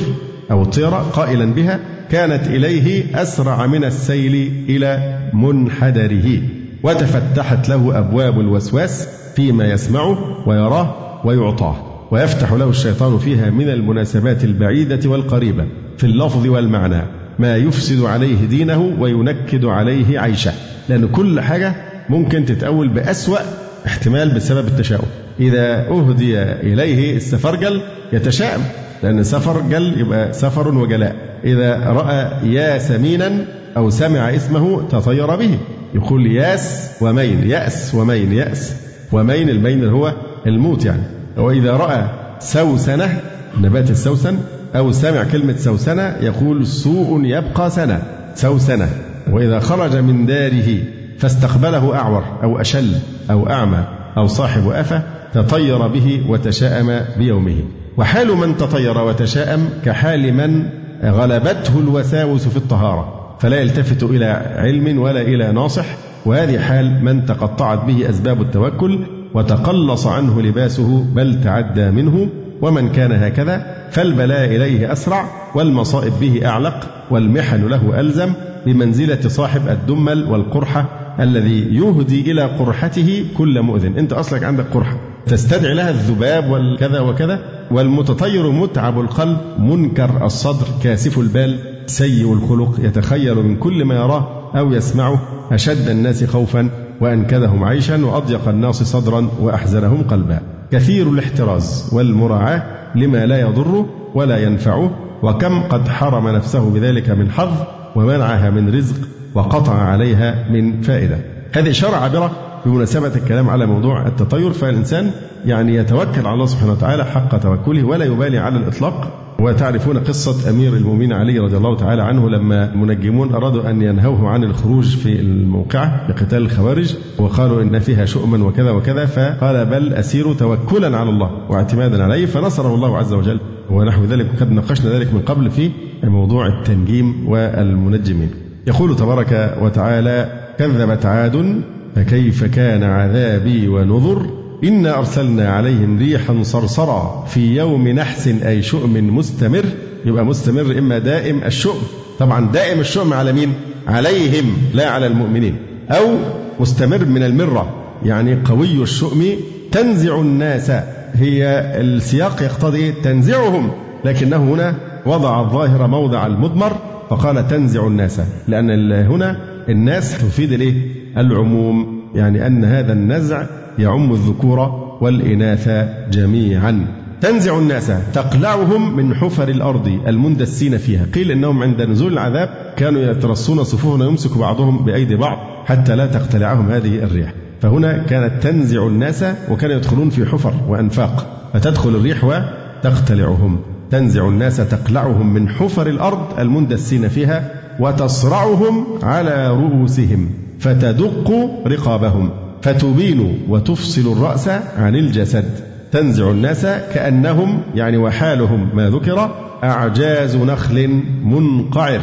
أو الطيرة قائلا بها كانت إليه أسرع من السيل إلى منحدره وتفتحت له أبواب الوسواس فيما يسمعه ويراه ويعطاه ويفتح له الشيطان فيها من المناسبات البعيدة والقريبة في اللفظ والمعنى ما يفسد عليه دينه وينكد عليه عيشه لأن كل حاجة ممكن تتأول بأسوأ احتمال بسبب التشاؤم. إذا أهدي إليه السفرجل يتشائم لأن سفرجل يبقى سفر وجلاء. إذا رأى يا سمينا أو سمع اسمه تطير به. يقول ياس ومين يأس ومين يأس ومين المين هو الموت يعني. وإذا رأى سوسنة نبات السوسن أو سمع كلمة سوسنة يقول سوء يبقى سنة سوسنة. وإذا خرج من داره فاستقبله أعور أو أشل أو أعمى أو صاحب أفة تطير به وتشاءم بيومه. وحال من تطير وتشاءم كحال من غلبته الوساوس في الطهارة. فلا يلتفت إلى علم ولا إلى ناصح. وهذه حال من تقطعت به أسباب التوكل وتقلص عنه لباسه بل تعدى منه. ومن كان هكذا فالبلاء إليه أسرع والمصائب به أعلق والمحن له ألزم بمنزلة صاحب الدمل والقرحة الذي يهدي إلى قرحته كل مؤذن. أنت أصلك عندك قرحة. تستدعي لها الذباب والكذا وكذا والمتطير متعب القلب منكر الصدر كاسف البال سيء الخلق يتخيل من كل ما يراه أو يسمعه أشد الناس خوفا وأنكدهم عيشا وأضيق الناس صدرا وأحزنهم قلبا. كثير الاحتراز والمراعاة لما لا يضره ولا ينفعه وكم قد حرم نفسه بذلك من حظ ومنعها من رزق وقطع عليها من فائدة. هذه إشارة عابرة بمناسبة الكلام على موضوع التطير فالإنسان يعني يتوكل على الله سبحانه وتعالى حق توكله ولا يبالي على الإطلاق. وتعرفون قصة أمير المؤمنين علي رضي الله تعالى عنه لما منجمون أرادوا أن ينهوه عن الخروج في الموقعة لقتال الخوارج وقالوا إن فيها شؤما وكذا وكذا فقال بل أسير توكلا على الله واعتمادا عليه فنصره الله عز وجل. ونحو ذلك وقد ناقشنا ذلك من قبل في موضوع التنجيم والمنجمين. يقول تبارك وتعالى كذبت عاد فكيف كان عذابي ونذر؟ إنا أرسلنا عليهم ريحا صرصرا في يوم نحس أي شؤم مستمر. يبقى مستمر إما دائم الشؤم. طبعا دائم الشؤم على مين؟ عليهم لا على المؤمنين. أو مستمر من المرة. يعني قوي الشؤم تنزع الناس. هي السياق يقتضي تنزعهم. لكنه هنا وضع الظاهر موضع المضمر فقال تنزع الناس. لأن هنا الناس تفيد الايه؟ العموم يعني أن هذا النزع يعم الذكور والإناث جميعا. تنزع الناس تقلعهم من حفر الأرض المندسين فيها. قيل إنهم عند نزول العذاب كانوا يترصون صفوفا ويمسك بعضهم بأيدي بعض حتى لا تقتلعهم هذه الريح فهنا كانت تنزع الناس وكانوا يدخلون في حفر وأنفاق. فتدخل الريح وتقتلعهم. تنزع الناس تقلعهم من حفر الأرض المندسين فيها وتصرعهم على رؤوسهم. فتدق رقابهم فتبين وتفصل الرأس عن الجسد. تنزع الناس كأنهم يعني وحالهم ما ذكر أعجاز نخل منقعر.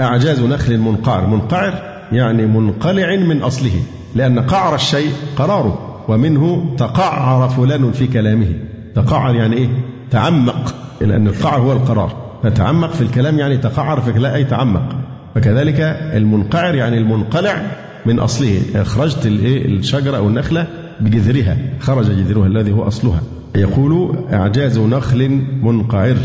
أعجاز نخل منقعر. منقعر يعني منقلع من أصله لأن قعر الشيء قراره ومنه تقعر فلان في كلامه. تقعر يعني إيه؟ تعمق لأن القعر هو القرار. فتعمق في الكلام يعني تقعر في الكلام أي تعمق. فكذلك المنقعر يعني المنقلع من أصله. أخرجت الشجرة أو النخلة بجذرها. خرج جذرها الذي هو أصلها. يقول أعجاز نخل منقعر.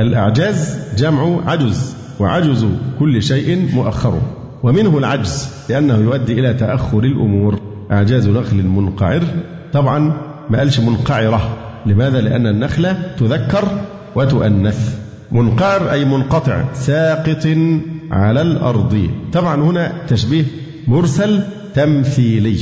الأعجاز جمع عجز وعجز كل شيء مؤخر. ومنه العجز لأنه يؤدي إلى تأخر الأمور. أعجاز نخل منقعر. طبعا ما قالش منقعرة. لماذا؟ لأن النخلة تذكر وتؤنث. منقعر أي منقطع ساقط على الأرض. طبعا هنا تشبيه مرسل تمثيلي.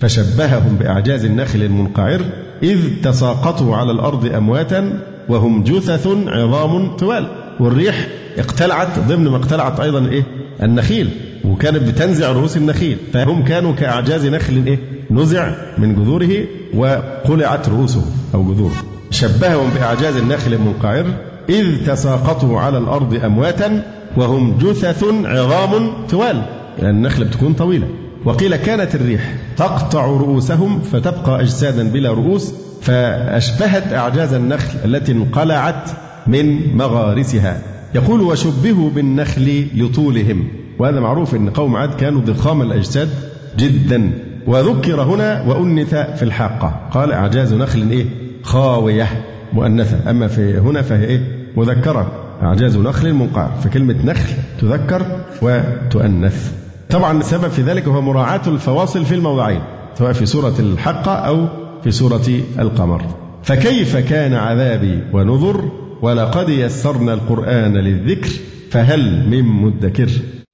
فشبههم بأعجاز النخل المنقعر إذ تساقطوا على الأرض أمواتا وهم جثث عظام طوال والريح اقتلعت ضمن ما اقتلعت أيضا إيه؟ النخيل. وكانت بتنزع رؤوس النخيل. فهم كانوا كأعجاز نخل إيه؟ نزع من جذوره وقلعت رؤوسه أو جذوره. شبههم بأعجاز النخل المنقعر إذ تساقطوا على الأرض أمواتا وهم جثث عظام طوال لأن النخلة بتكون طويلة. وقيل كانت الريح تقطع رؤوسهم فتبقى أجسادا بلا رؤوس فأشبهت أعجاز النخل التي انقلعت من مغارسها. يقول وشبهوا بالنخل لطولهم. وهذا معروف أن قوم عاد كانوا ضخام الأجساد جدا. وذكر هنا وأنث في الحاقة. قال أعجاز نخل إيه؟ خاوية. مؤنثة. أما في هنا فهي إيه؟ مذكرة. أعجاز نخل منقعر فكلمة نخل تذكر وتؤنث. طبعا السبب في ذلك هو مراعاة الفواصل في الموضعين سواء في سورة الحقة أو في سورة القمر. فكيف كان عذابي ونذر؟ ولقد يسرنا القرآن للذكر فهل من مدكر؟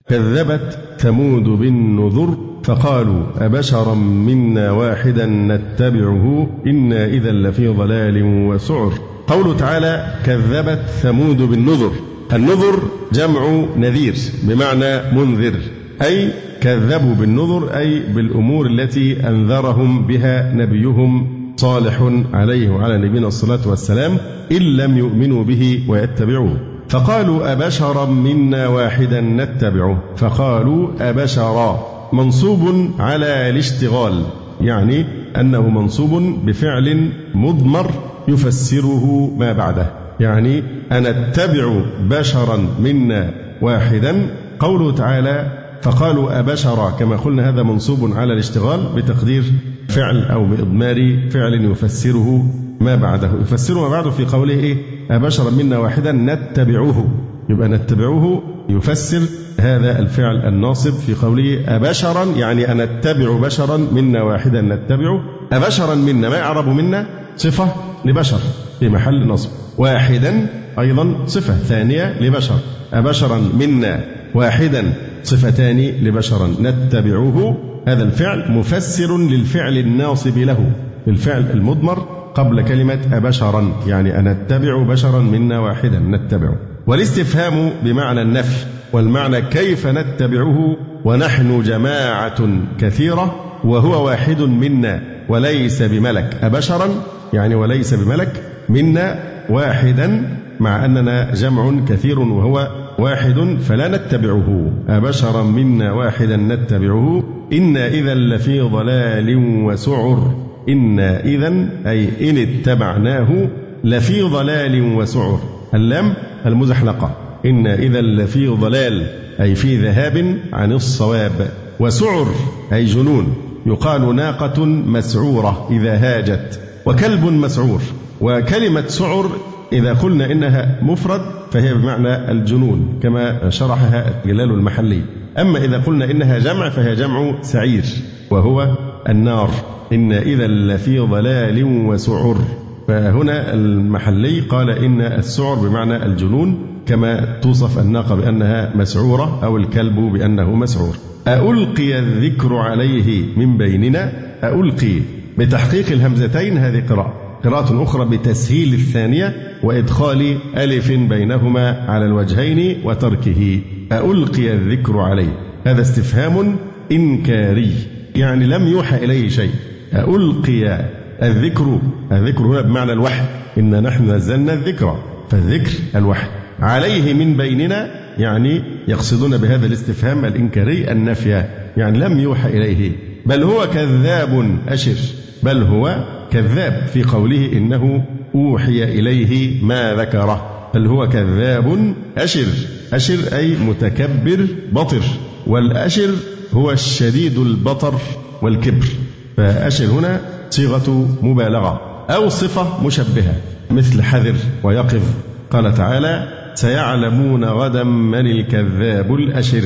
كذبت ثمود بالنذر فقالوا أبشرا منا واحدا نتبعه إنا إذا لفي ضلال وسعر. قوله تعالى كذبت ثمود بالنذر النذر جمع نذير بمعنى منذر. أي كذبوا بالنذر أي بالأمور التي أنذرهم بها نبيهم صالح عليه وعلى نبينا الصلاة والسلام إن لم يؤمنوا به ويتبعوه. فقالوا أبشرا منا واحدا نتبعه. فقالوا أبشرا منصوب على الاشتغال يعني أنه منصوب بفعل مضمر يفسره ما بعده. يعني أنتبع بشرا منا واحدا قوله تعالى فقالوا أبشرا كما قلنا هذا منصوب على الاشتغال بتقدير فعل أو بإضمار فعل يفسره ما بعده. يفسره ما بعده في قوله إيه؟ أبشرا منا واحدا نتبعه. يبقى نتبعه يفسر هذا الفعل الناصب في قوله أبشرا يعني أن نتبع بشرا منا واحدا نتبعه أبشرا منا ما يعرب منا؟ صفة لبشر في محل نصب. واحدا أيضا صفة ثانية لبشر. أبشرا منا واحدا صفتان لبشرا نتبعه هذا الفعل مفسر للفعل الناصب له الفعل المضمر قبل كلمة أبشرا يعني أنتبع بشرا منا واحدا نتبعه والاستفهام بمعنى النفي والمعنى كيف نتبعه؟ ونحن جماعة كثيرة وهو واحد منا وليس بملك. أبشرا يعني وليس بملك منا واحدا مع أننا جمع كثير وهو واحد فلا نتبعه. أبشرا منا واحدا نتبعه. إنا إذا لفي ضلال وسعر. إنا إذا أي إن اتبعناه لفي ضلال وسعر. اللام المزحلقة. إنا إذا لفي ضلال أي في ذهاب عن الصواب. وسعر أي جنون. يقال ناقة مسعورة إذا هاجت. وكلب مسعور. وكلمة سعر إذا قلنا إنها مفرد فهي بمعنى الجنون كما شرحها جلال المحلي. أما إذا قلنا إنها جمع فهي جمع سعير وهو النار. إن إذا لفي ضلال وسعر. فهنا المحلي قال إن السعر بمعنى الجنون كما توصف الناقة بأنها مسعورة أو الكلب بأنه مسعور. ألقي الذكر عليه من بيننا؟ ألقي بتحقيق الهمزتين هذه قراءة. قراءة أخرى بتسهيل الثانية وإدخال ألف بينهما على الوجهين وتركه. ألقي الذكر عليه. هذا استفهام إنكاري. يعني لم يوحى إليه شيء. ألقي الذكر. الذكر هنا بمعنى الوحي. إن نحن نزلنا الذكر. فالذكر الوحي. عليه من بيننا. يعني يقصدون بهذا الاستفهام الإنكاري النفي. يعني لم يوحى إليه. بل هو كذاب أشر. بل هو كذاب في قوله إنه أوحي إليه ما ذكره بل هو كذاب أشر. أشر أي متكبر بطر والأشر هو الشديد البطر والكبر. فأشر هنا صيغة مبالغة أو صفة مشبهة مثل حذر ويقظ. قال تعالى سيعلمون غدا من الكذاب الأشر.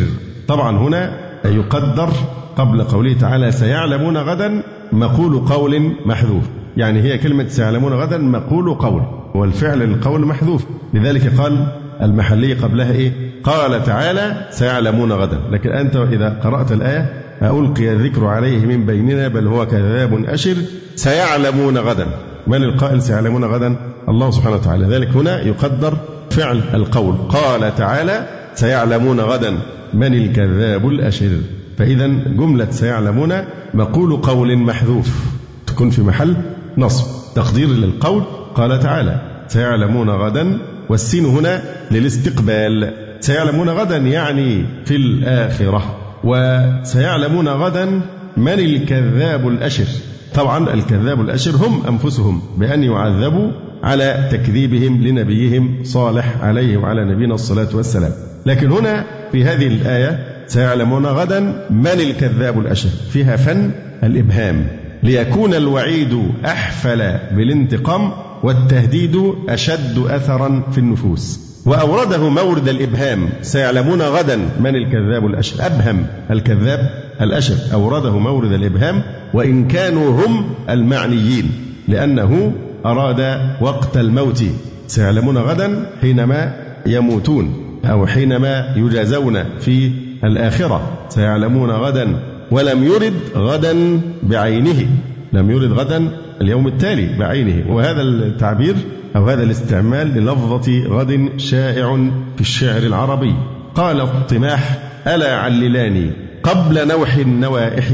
طبعا هنا يقدر قبل قوله تعالى سيعلمون غدا مقول قول محذوف. يعني هي كلمة سيعلمون غدا مقول قول والفعل القول محذوف. لذلك قال المحلي قبلها إيه؟ قال تعالى سيعلمون غدا. لكن أنت إذا قرأت الآية ألقي الذكر عليه من بيننا بل هو كذاب أشر سيعلمون غدا. من القائل سيعلمون غدا؟ الله سبحانه وتعالى. ذلك هنا يقدر فعل القول. قال تعالى سيعلمون غدا. من الكذاب الأشر؟ فإذا جملة سيعلمون مقول قول محذوف. تكون في محل نصب. تقدير للقول قال تعالى سيعلمون غدا والسين هنا للاستقبال. سيعلمون غدا يعني في الآخرة. وسيعلمون غدا من الكذاب الأشر. طبعا الكذاب الأشر هم أنفسهم بأن يعذبوا على تكذيبهم لنبيهم صالح عليه وعلى نبينا الصلاة والسلام. لكن هنا في هذه الآية سيعلمون غدا من الكذاب الأشر. فيها فن الإبهام. ليكون الوعيد أحفل بالانتقام والتهديد أشد أثرا في النفوس. وأورده مورد الإبهام سيعلمون غدا من الكذاب الأشر أبهم الكذاب الأشر. أورده مورد الإبهام وإن كانوا هم المعنيين لأنه أراد وقت الموت. سيعلمون غدا حينما يموتون أو حينما يجازون في الآخرة. سيعلمون غدا ولم يرد غدا بعينه. لم يرد غدا اليوم التالي بعينه. وهذا التعبير أو هذا الاستعمال للفظة غد شائع في الشعر العربي. قال الطماح ألا عللاني قبل نوح النوائح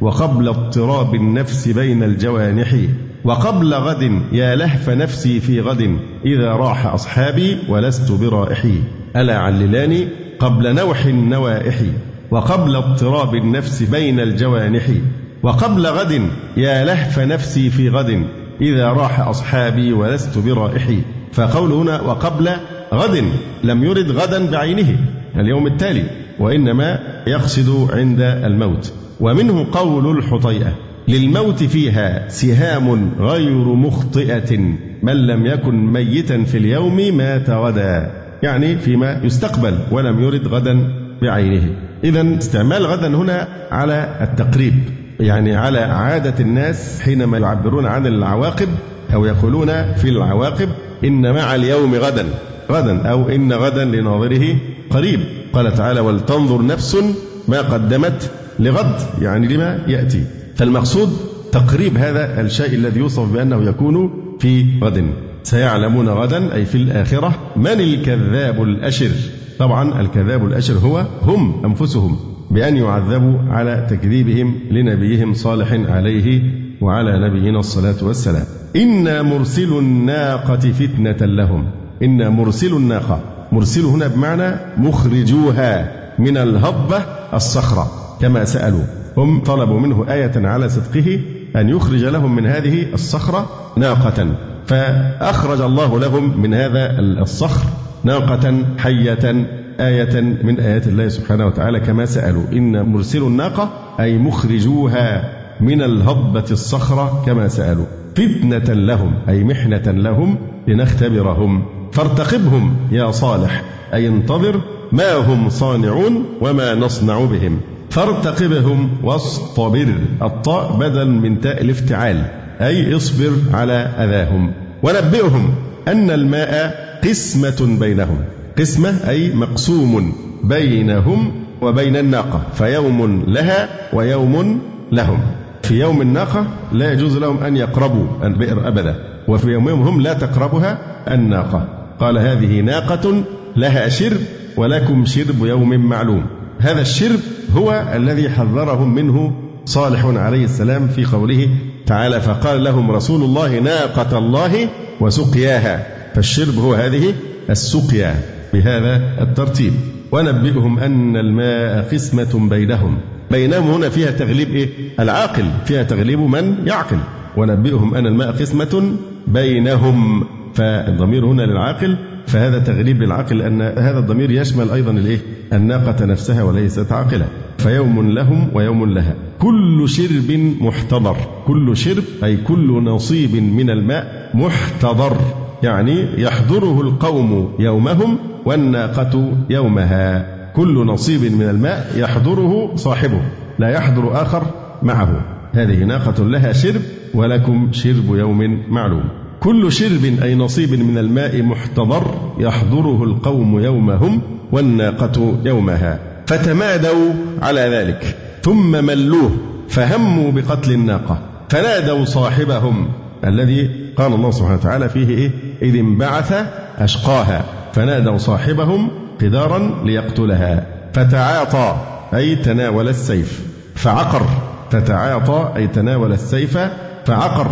وقبل اضطراب النفس بين الجوانح وقبل غد يا لهف نفسي في غد إذا راح أصحابي ولست برائحي. ألا عللاني قبل نوح النوائح. وقبل اضطراب النفس بين الجوانح وقبل غد يا لهف نفسي في غد إذا راح أصحابي ولست برائحي. فقول هنا وقبل غد لم يرد غدا بعينه. اليوم التالي وإنما يقصد عند الموت. ومنه قول الحطيئة للموت فيها سهام غير مخطئة من لم يكن ميتا في اليوم مات غدا. يعني فيما يستقبل ولم يرد غدا بعينه. إذا استعمال غدا هنا على التقريب يعني على عادة الناس حينما يعبرون عن العواقب أو يقولون في العواقب إن مع اليوم غدا. غدا أو إن غدا لناظره قريب. قال تعالى ولتنظر نفس ما قدمت لغد. يعني لما يأتي. فالمقصود تقريب هذا الشيء الذي يوصف بأنه يكون في غد. سيعلمون غدا أي في الآخرة من الكذاب الأشر. طبعا الكذاب الأشر هو هم أنفسهم بأن يعذبوا على تكذيبهم لنبيهم صالح عليه وعلى نبينا الصلاة والسلام. إنا مرسل الناقة فتنة لهم. إنا مرسل الناقة. مرسل هنا بمعنى مخرجوها من الهضبة الصخرة كما سألوا. هم طلبوا منه آية على صدقه أن يخرج لهم من هذه الصخرة ناقة. فأخرج الله لهم من هذا الصخر. ناقة حية آية من آيات الله سبحانه وتعالى كما سألوا. إن مرسل الناقة أي مخرجوها من الهضبة الصخرة كما سألوا. فتنة لهم أي محنة لهم لنختبرهم. فارتقبهم يا صالح أي انتظر ما هم صانعون وما نصنع بهم. فارتقبهم واصطبر الطاء بدل من تاء الافتعال أي اصبر على أذاهم. ونبئهم أن الماء قسمة بينهم. قسمة أي مقسوم بينهم وبين الناقة. فيوم لها ويوم لهم. في يوم الناقة لا يجوز لهم أن يقربوا البئر أبدا. وفي يومهم هم لا تقربها الناقة. قال هذه ناقة لها شرب ولكم شرب يوم معلوم. هذا الشرب هو الذي حذرهم منه صالح عليه السلام في قوله تعالى فقال لهم رسول الله ناقة الله وسقياها. فالشرب هو هذه السقيا بهذا الترتيب. ونبئهم أن الماء قسمة بينهم. بينهم هنا فيها تغليب إيه؟ العاقل. فيها تغليب من؟ يعقل. ونبئهم أن الماء قسمة بينهم. فالضمير هنا للعاقل فهذا تغليب للعقل أن هذا الضمير يشمل أيضا الإيه؟ الناقة نفسها وليست عاقلة. فيوم لهم ويوم لها. كل شرب محتضر. كل شرب أي كل نصيب من الماء محتضر. يعني يحضره القوم يومهم والناقة يومها. كل نصيب من الماء يحضره صاحبه لا يحضر آخر معه. هذه ناقة لها شرب ولكم شرب يوم معلوم. كل شرب أي نصيب من الماء محتضر يحضره القوم يومهم والناقة يومها. فتمادوا على ذلك. ثم ملوه فهموا بقتل الناقة. فنادوا صاحبهم الذي قال الله سبحانه وتعالى فيه إيه؟ إذ انبعث أشقاها فنادوا صاحبهم قدارا ليقتلها. فتعاطى أي تناول السيف. فعقر فتعاطى أي تناول السيف. فعقر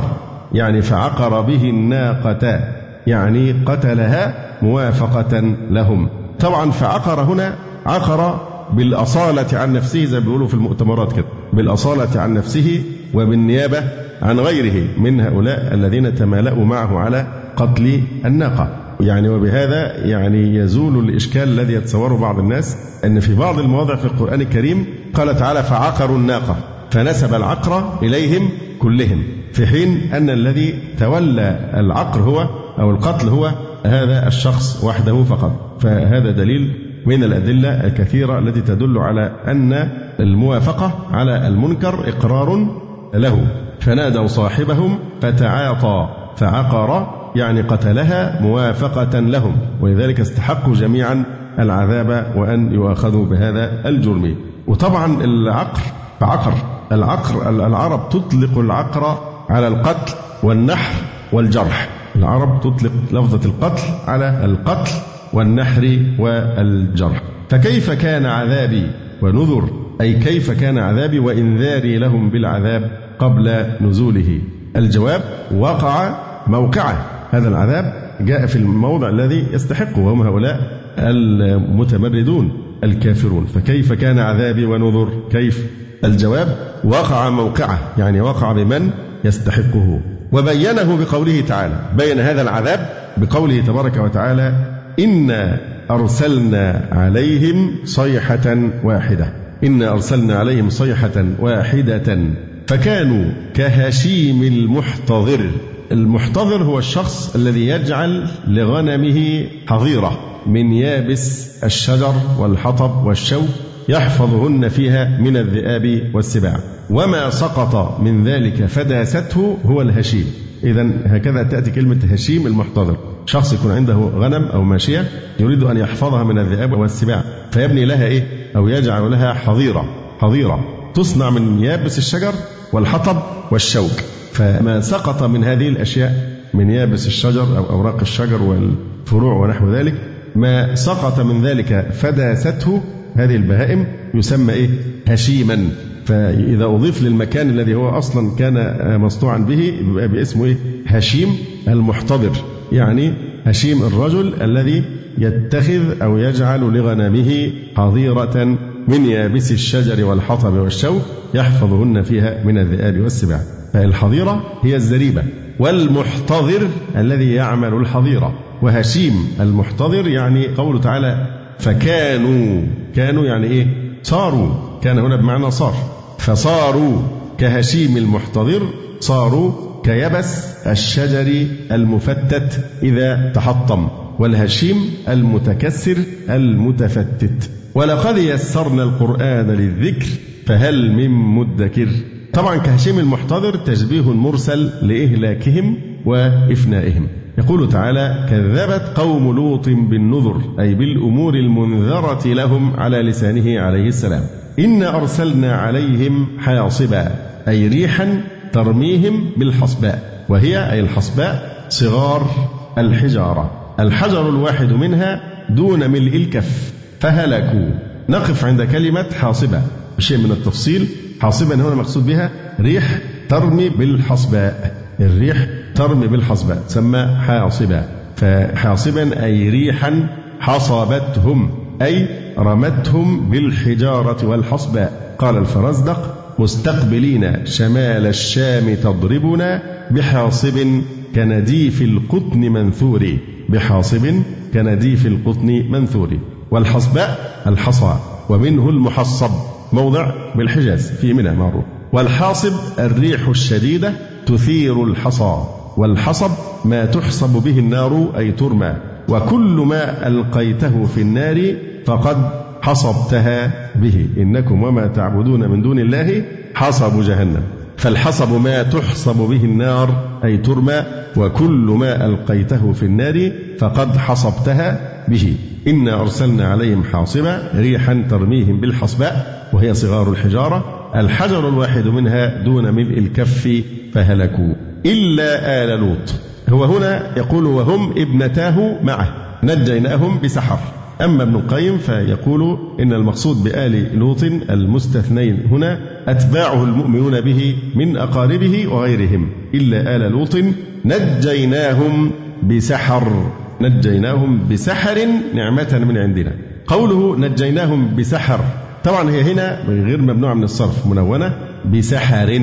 يعني فعقر به الناقة يعني قتلها موافقة لهم. طبعا فعقر هنا عقر بالأصالة عن نفسه زي ما بيقولوا في المؤتمرات كده بالأصالة عن نفسه وبالنيابة عن غيره من هؤلاء الذين تمالأوا معه على قتل الناقة. يعني وبهذا يعني يزول الإشكال الذي يتصوره بعض الناس أن في بعض المواضع في القرآن الكريم قال تعالى فعقروا الناقة فنسب العقر إليهم كلهم في حين أن الذي تولى العقر هو أو القتل هو هذا الشخص وحده فقط. فهذا دليل من الأدلة الكثيرة التي تدل على أن الموافقة على المنكر إقرار له. فنادوا صاحبهم فتعاطى فعقر يعني قتلها موافقة لهم ولذلك استحقوا جميعا العذاب وأن يؤاخذوا بهذا الجرم. وطبعا العقر فعقر العقر العرب تطلق العقر على القتل والنحر والجرح. العرب تطلق لفظة القتل على القتل والنحر والجرح. فكيف كان عذابي ونذر؟ أي كيف كان عذابي وإنذاري لهم بالعذاب قبل نزوله؟ الجواب وقع موقعه. هذا العذاب جاء في الموضع الذي يستحقه وهم هؤلاء المتمردون الكافرون. فكيف كان عذابي ونذر؟ كيف؟ الجواب وقع موقعه يعني وقع بمن يستحقه. وبينه بقوله تعالى بين هذا العذاب بقوله تبارك وتعالى إنا أرسلنا عليهم صيحة واحدة. إنا أرسلنا عليهم صيحة واحدة. فكانوا كهشيم المحتضر المحتضر هو الشخص الذي يجعل لغنمه حظيرة من يابس الشجر والحطب والشوك يحفظهن فيها من الذئاب والسباع. وما سقط من ذلك فداسته هو الهشيم. إذا هكذا تأتي كلمة هشيم المحتضر. شخص يكون عنده غنم أو ماشية يريد أن يحفظها من الذئاب والسباع فيبني لها إيه؟ أو يجعل لها حظيرة حظيرة. تصنع من يابس الشجر والحطب والشوك. فما سقط من هذه الأشياء من يابس الشجر أو أوراق الشجر والفروع ونحو ذلك ما سقط من ذلك فداسته هذه البهائم يسمى إيه؟ هشيما. فإذا أضيف للمكان الذي هو أصلا كان مصنوعا به يبقى باسمه إيه؟ هشيم المحتضر يعني هشيم الرجل الذي يتخذ أو يجعل لغنمه حظيرة من يابس الشجر والحطب والشوك يحفظهن فيها من الذئاب والسباع فالحظيرة هي الزريبة والمحتضر الذي يعمل الحظيرة وهشيم المحتضر يعني قوله تعالى فكانوا كانوا يعني إيه؟ صاروا كان هنا بمعنى صار فصاروا كهشيم المحتضر صاروا كيبس الشجر المفتت إذا تحطم والهشيم المتكسر المتفتت. ولقد يسرنا القرآن للذكر فهل من مدكر؟ طبعا كهشيم المحتضر تشبيه مرسل لإهلاكهم وإفنائهم. يقول تعالى كذبت قوم لوط بالنذر أي بالأمور المنذرة لهم على لسانه عليه السلام. إنا أرسلنا عليهم حاصبا أي ريحا ترميهم بالحصباء. وهي أي الحصباء صغار الحجارة. الحجر الواحد منها دون ملء الكف فهلكوا. نقف عند كلمة حاصبة بشيء من التفصيل. حاصبا هنا مقصود بها ريح ترمي بالحصباء. الريح ترمي بالحصباء تسمى حاصبا فحاصبا أي ريحا حصبتهم أي رمتهم بالحجارة والحصباء. قال الفرزدق مستقبلين شمال الشام تضربنا بحاصب كنديف القطن منثور. بحاصب كنديف القطن منثور. والحصباء الحصى ومنه المحصب. موضع بالحجاز في منى معروف والحاصب الريح الشديدة تثير الحصى والحصب ما تحصب به النار أي ترمى. وكل ما ألقيته في النار فقد حصبتها به. إنكم وما تعبدون من دون الله حصب جهنم. فالحصب ما تحصب به النار أي ترمى وكل ما ألقيته في النار فقد حصبتها به. إنا أرسلنا عليهم حاصبا ريحا ترميهم بالحصباء وهي صغار الحجارة. الحجر الواحد منها دون ملء الكف فهلكوا إلا آل لوط. هو هنا يقول وهم ابنتاه معه. نجيناهم بسحر. أما ابن القيم فيقول إن المقصود بآل لوط المستثنين هنا أتباعه المؤمنون به من أقاربه وغيرهم. إلا آل لوط نجيناهم بسحر. نجيناهم بسحر نعمة من عندنا. قوله نجيناهم بسحر طبعا هي هنا غير ممنوعة من الصرف منونة بسحر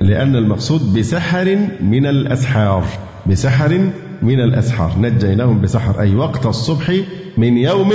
لأن المقصود بسحر من الأسحار بسحر من الأسحار. نجيناهم بسحر أي وقت الصبح من يوم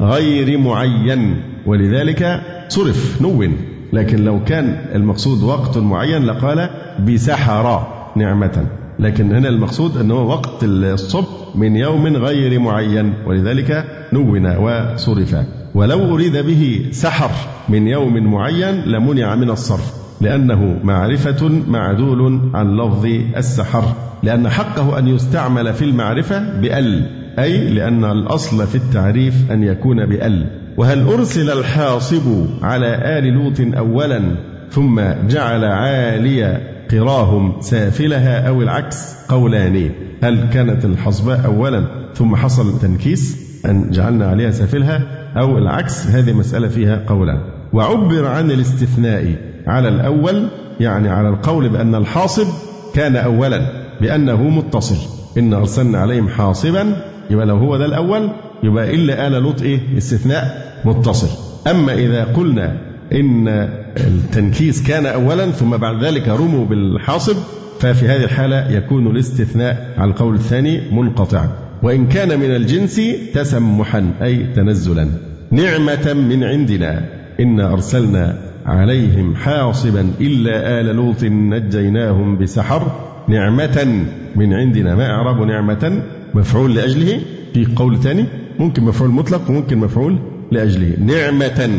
غير معين ولذلك صرف نون. لكن لو كان المقصود وقت معين لقال بسحر نعمة. لكن هنا المقصود أنه وقت الصبح من يوم غير معين ولذلك نون وصرف. ولو أريد به سحر من يوم معين لمنع من الصرف لأنه معرفة معدول عن لفظ السحر لأن حقه أن يستعمل في المعرفة بأل أي لأن الأصل في التعريف أن يكون بأل. وهل أرسل الحاصب على آل لوط أولا ثم جعل عالي قراهم سافلها أو العكس قولان هل كانت الحصباء أولا ثم حصل تنكيس أن جعلنا عليها سافلها أو العكس؟ هذه مسألة فيها قولان. وعبر عن الاستثناء على الأول يعني على القول بأن الحاصب كان أولا بأنه متصل. إن أرسلنا عليهم حاصبا يبقى لو هو ده الأول يبقى إلا آل لوط إيه؟ استثناء متصل. أما إذا قلنا إن التنكيس كان أولا ثم بعد ذلك رموا بالحاصب ففي هذه الحالة يكون الاستثناء على القول الثاني منقطعا. وإن كان من الجنس تسمحا أي تنزلا. نعمة من عندنا. إنا أرسلنا عليهم حاصبا إلا آل لوط نجيناهم بسحر. نعمة من عندنا. ما إعراب نعمة؟ مفعول لأجله. في قول ثاني ممكن مفعول مطلق وممكن مفعول لأجله. نعمة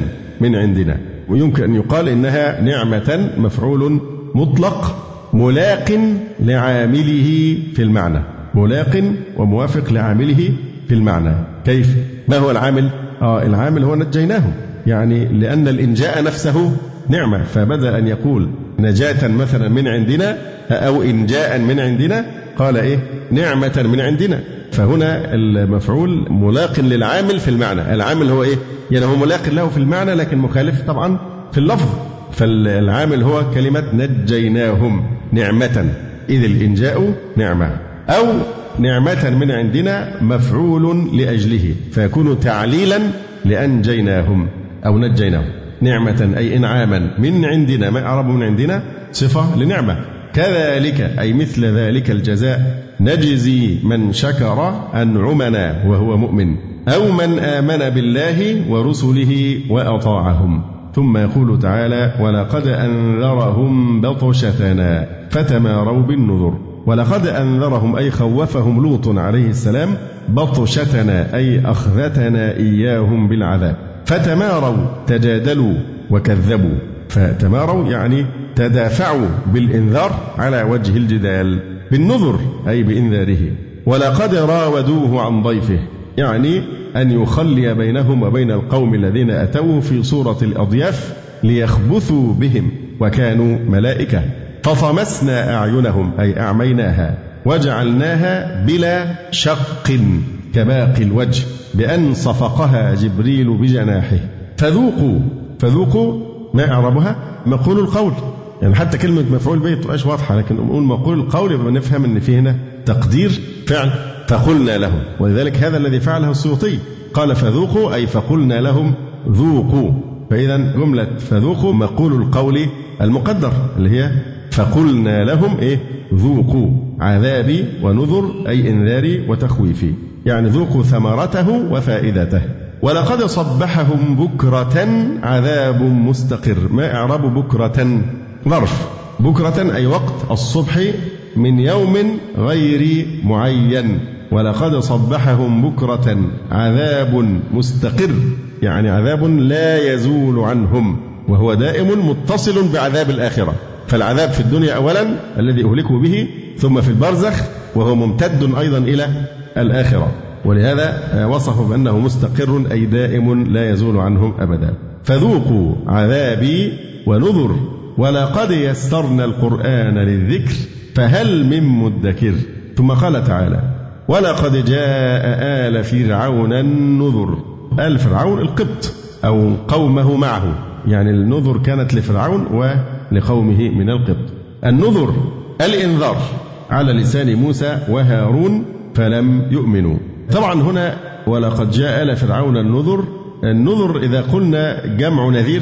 من عندنا. ويمكن أن يقال إنها نعمة مفعول مطلق ملاق لعامله في المعنى. ملاق وموافق لعامله في المعنى. كيف؟ ما هو العامل؟ آه العامل هو نجيناهم يعني لأن الإنجاء نفسه نعمة. فبدل أن يقول نجاة مثلا من عندنا أو إنجاء من عندنا؟ قال إيه؟ نعمة من عندنا. فهنا المفعول ملاق للعامل في المعنى. العامل هو إيه؟ يعني هو ملاق له في المعنى لكن مخالف طبعا في اللفظ. فالعامل هو كلمة نجيناهم نعمة. إذ الإنجاء نعمة. أو نعمة من عندنا مفعول لأجله. فيكون تعليلا لأنجيناهم. أو نجيناهم. نعمة أي إنعاما من عندنا. ما أعرب من عندنا؟ صفة لنعمة. كذلك أي مثل ذلك الجزاء نجزي من شكر أنعمنا وهو مؤمن. أو من آمن بالله ورسله وأطاعهم. ثم يقول تعالى ولقد أنذرهم بطشتنا فتماروا بالنذر. ولقد أنذرهم أي خوفهم لوط عليه السلام بطشتنا أي أخذتنا إياهم بالعذاب. فتماروا تجادلوا وكذبوا. فتماروا يعني تدافعوا بالإنذار على وجه الجدال بالنذر أي بإنذاره. ولقد راودوه عن ضيفه. يعني أن يخلي بينهم وبين القوم الذين أتوه في صورة الأضياف ليخبثوا بهم وكانوا ملائكة. فطمسنا أعينهم أي أعميناها وجعلناها بلا شق كباقي الوجه بأن صفقها جبريل بجناحه. فذوقوا فذوقوا ما أعربها؟ مقول القول. يعني حتى كلمة مفعول به تبقاش واضحة لكن نقول مقول القول يبقى نفهم إن في هنا تقدير فعل. فقلنا لهم ولذلك هذا الذي فعله السيوطي قال فذوقوا أي فقلنا لهم ذوقوا. فإذا جملة فذوقوا مقول القول المقدر اللي هي فقلنا لهم إيه؟ ذوقوا. عذابي ونذر أي إنذاري وتخويفي. يعني ذوقوا ثمرته وفائدته. ولقد صبحهم بكرة عذاب مستقر. ما إعراب بكرة ظرف. بكرة أي وقت الصبح من يوم غير معين. ولقد صبحهم بكرة عذاب مستقر. يعني عذاب لا يزول عنهم وهو دائم متصل بعذاب الآخرة. فالعذاب في الدنيا أولا الذي أهلكوا به ثم في البرزخ وهو ممتد أيضا إلى الآخرة. ولهذا وصفوا بأنه مستقر أي دائم لا يزول عنهم أبدا. فذوقوا عذابي ونذر ولقد يسرنا القرآن للذكر فهل من مدكر؟ ثم قال تعالى ولقد جاء آل فرعون النذر. آل فرعون القبط أو قومه معه. يعني النذر كانت لفرعون ولقومه من القبط. النذر الإنذار على لسان موسى وهارون فلم يؤمنوا. طبعا هنا ولقد جاء آل فرعون النذر. النذر إذا قلنا جمع نذير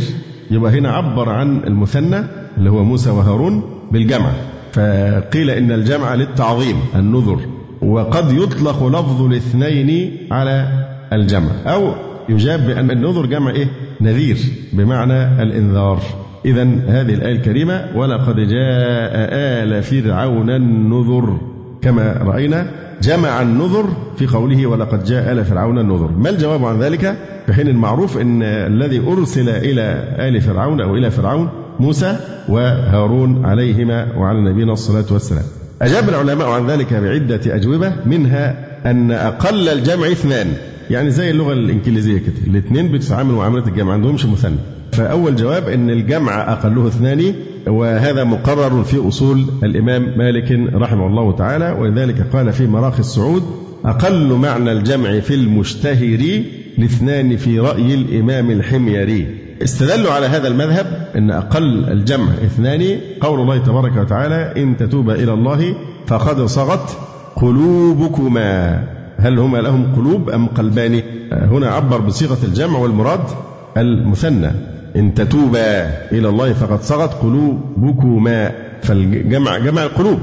يبقى هنا عبر عن المثنى اللي هو موسى وهارون بالجمع. فقيل إن الجمع للتعظيم النذر. وقد يطلق لفظ الاثنين على الجمع. أو يجاب بأن النذر جمع إيه؟ نذير بمعنى الإنذار. إذا هذه الآية الكريمة ولقد جاء آل فرعون النذر. كما رأينا جمع النذر في قوله ولقد جاء آل فرعون النذر. ما الجواب عن ذلك؟ في حين المعروف أن الذي أرسل إلى آل فرعون أو إلى فرعون موسى وهارون عليهما وعلى نبينا الصلاة والسلام. أجاب العلماء عن ذلك بعدة أجوبة منها أن أقل الجمع اثنان. يعني زي اللغة الإنجليزية كده الاثنين بتتعامل معاملة الجمع عندهمش مثنى. فأول جواب أن الجمع أقله اثنان وهذا مقرر في أصول الإمام مالك رحمه الله تعالى ولذلك قال في مراخي الصعود أقل معنى الجمع في المشتهر لاثنان في رأي الإمام الحميري. استدلوا على هذا المذهب أن أقل الجمع اثنان قول الله تبارك وتعالى إن تتوبا إلى الله فقد صغت قلوبكما. هل هما لهم قلوب أم قلبان؟ هنا عبر بصيغة الجمع والمراد المثنى. إن تتوبا إلى الله فقد صغت قلوبكما. فالجمع جمع القلوب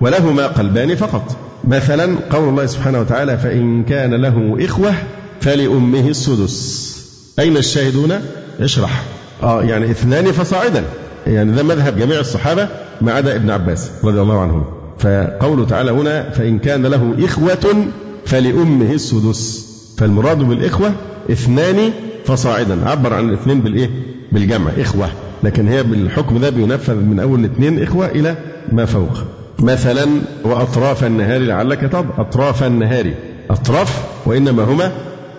ولهما قلبان فقط. مثلا قول الله سبحانه وتعالى فإن كان له إخوة فلأمه السدس. أين الشاهدون؟ اشرح. آه يعني اثنان فصاعدا. يعني ده مذهب جميع الصحابة ما عدا ابن عباس رضي الله عنهم فقوله تعالى هنا فإن كان له إخوة فلأمه السدس. فالمراد بالإخوة اثنان فصاعدا. عبر عن الاثنين بالإيه؟ بالجمع إخوة. لكن هي بالحكم ده بينفذ من أول الاثنين إخوة إلى ما فوق. مثلا وأطراف النهار لعلك تض أطراف النهار أطراف وإنما هما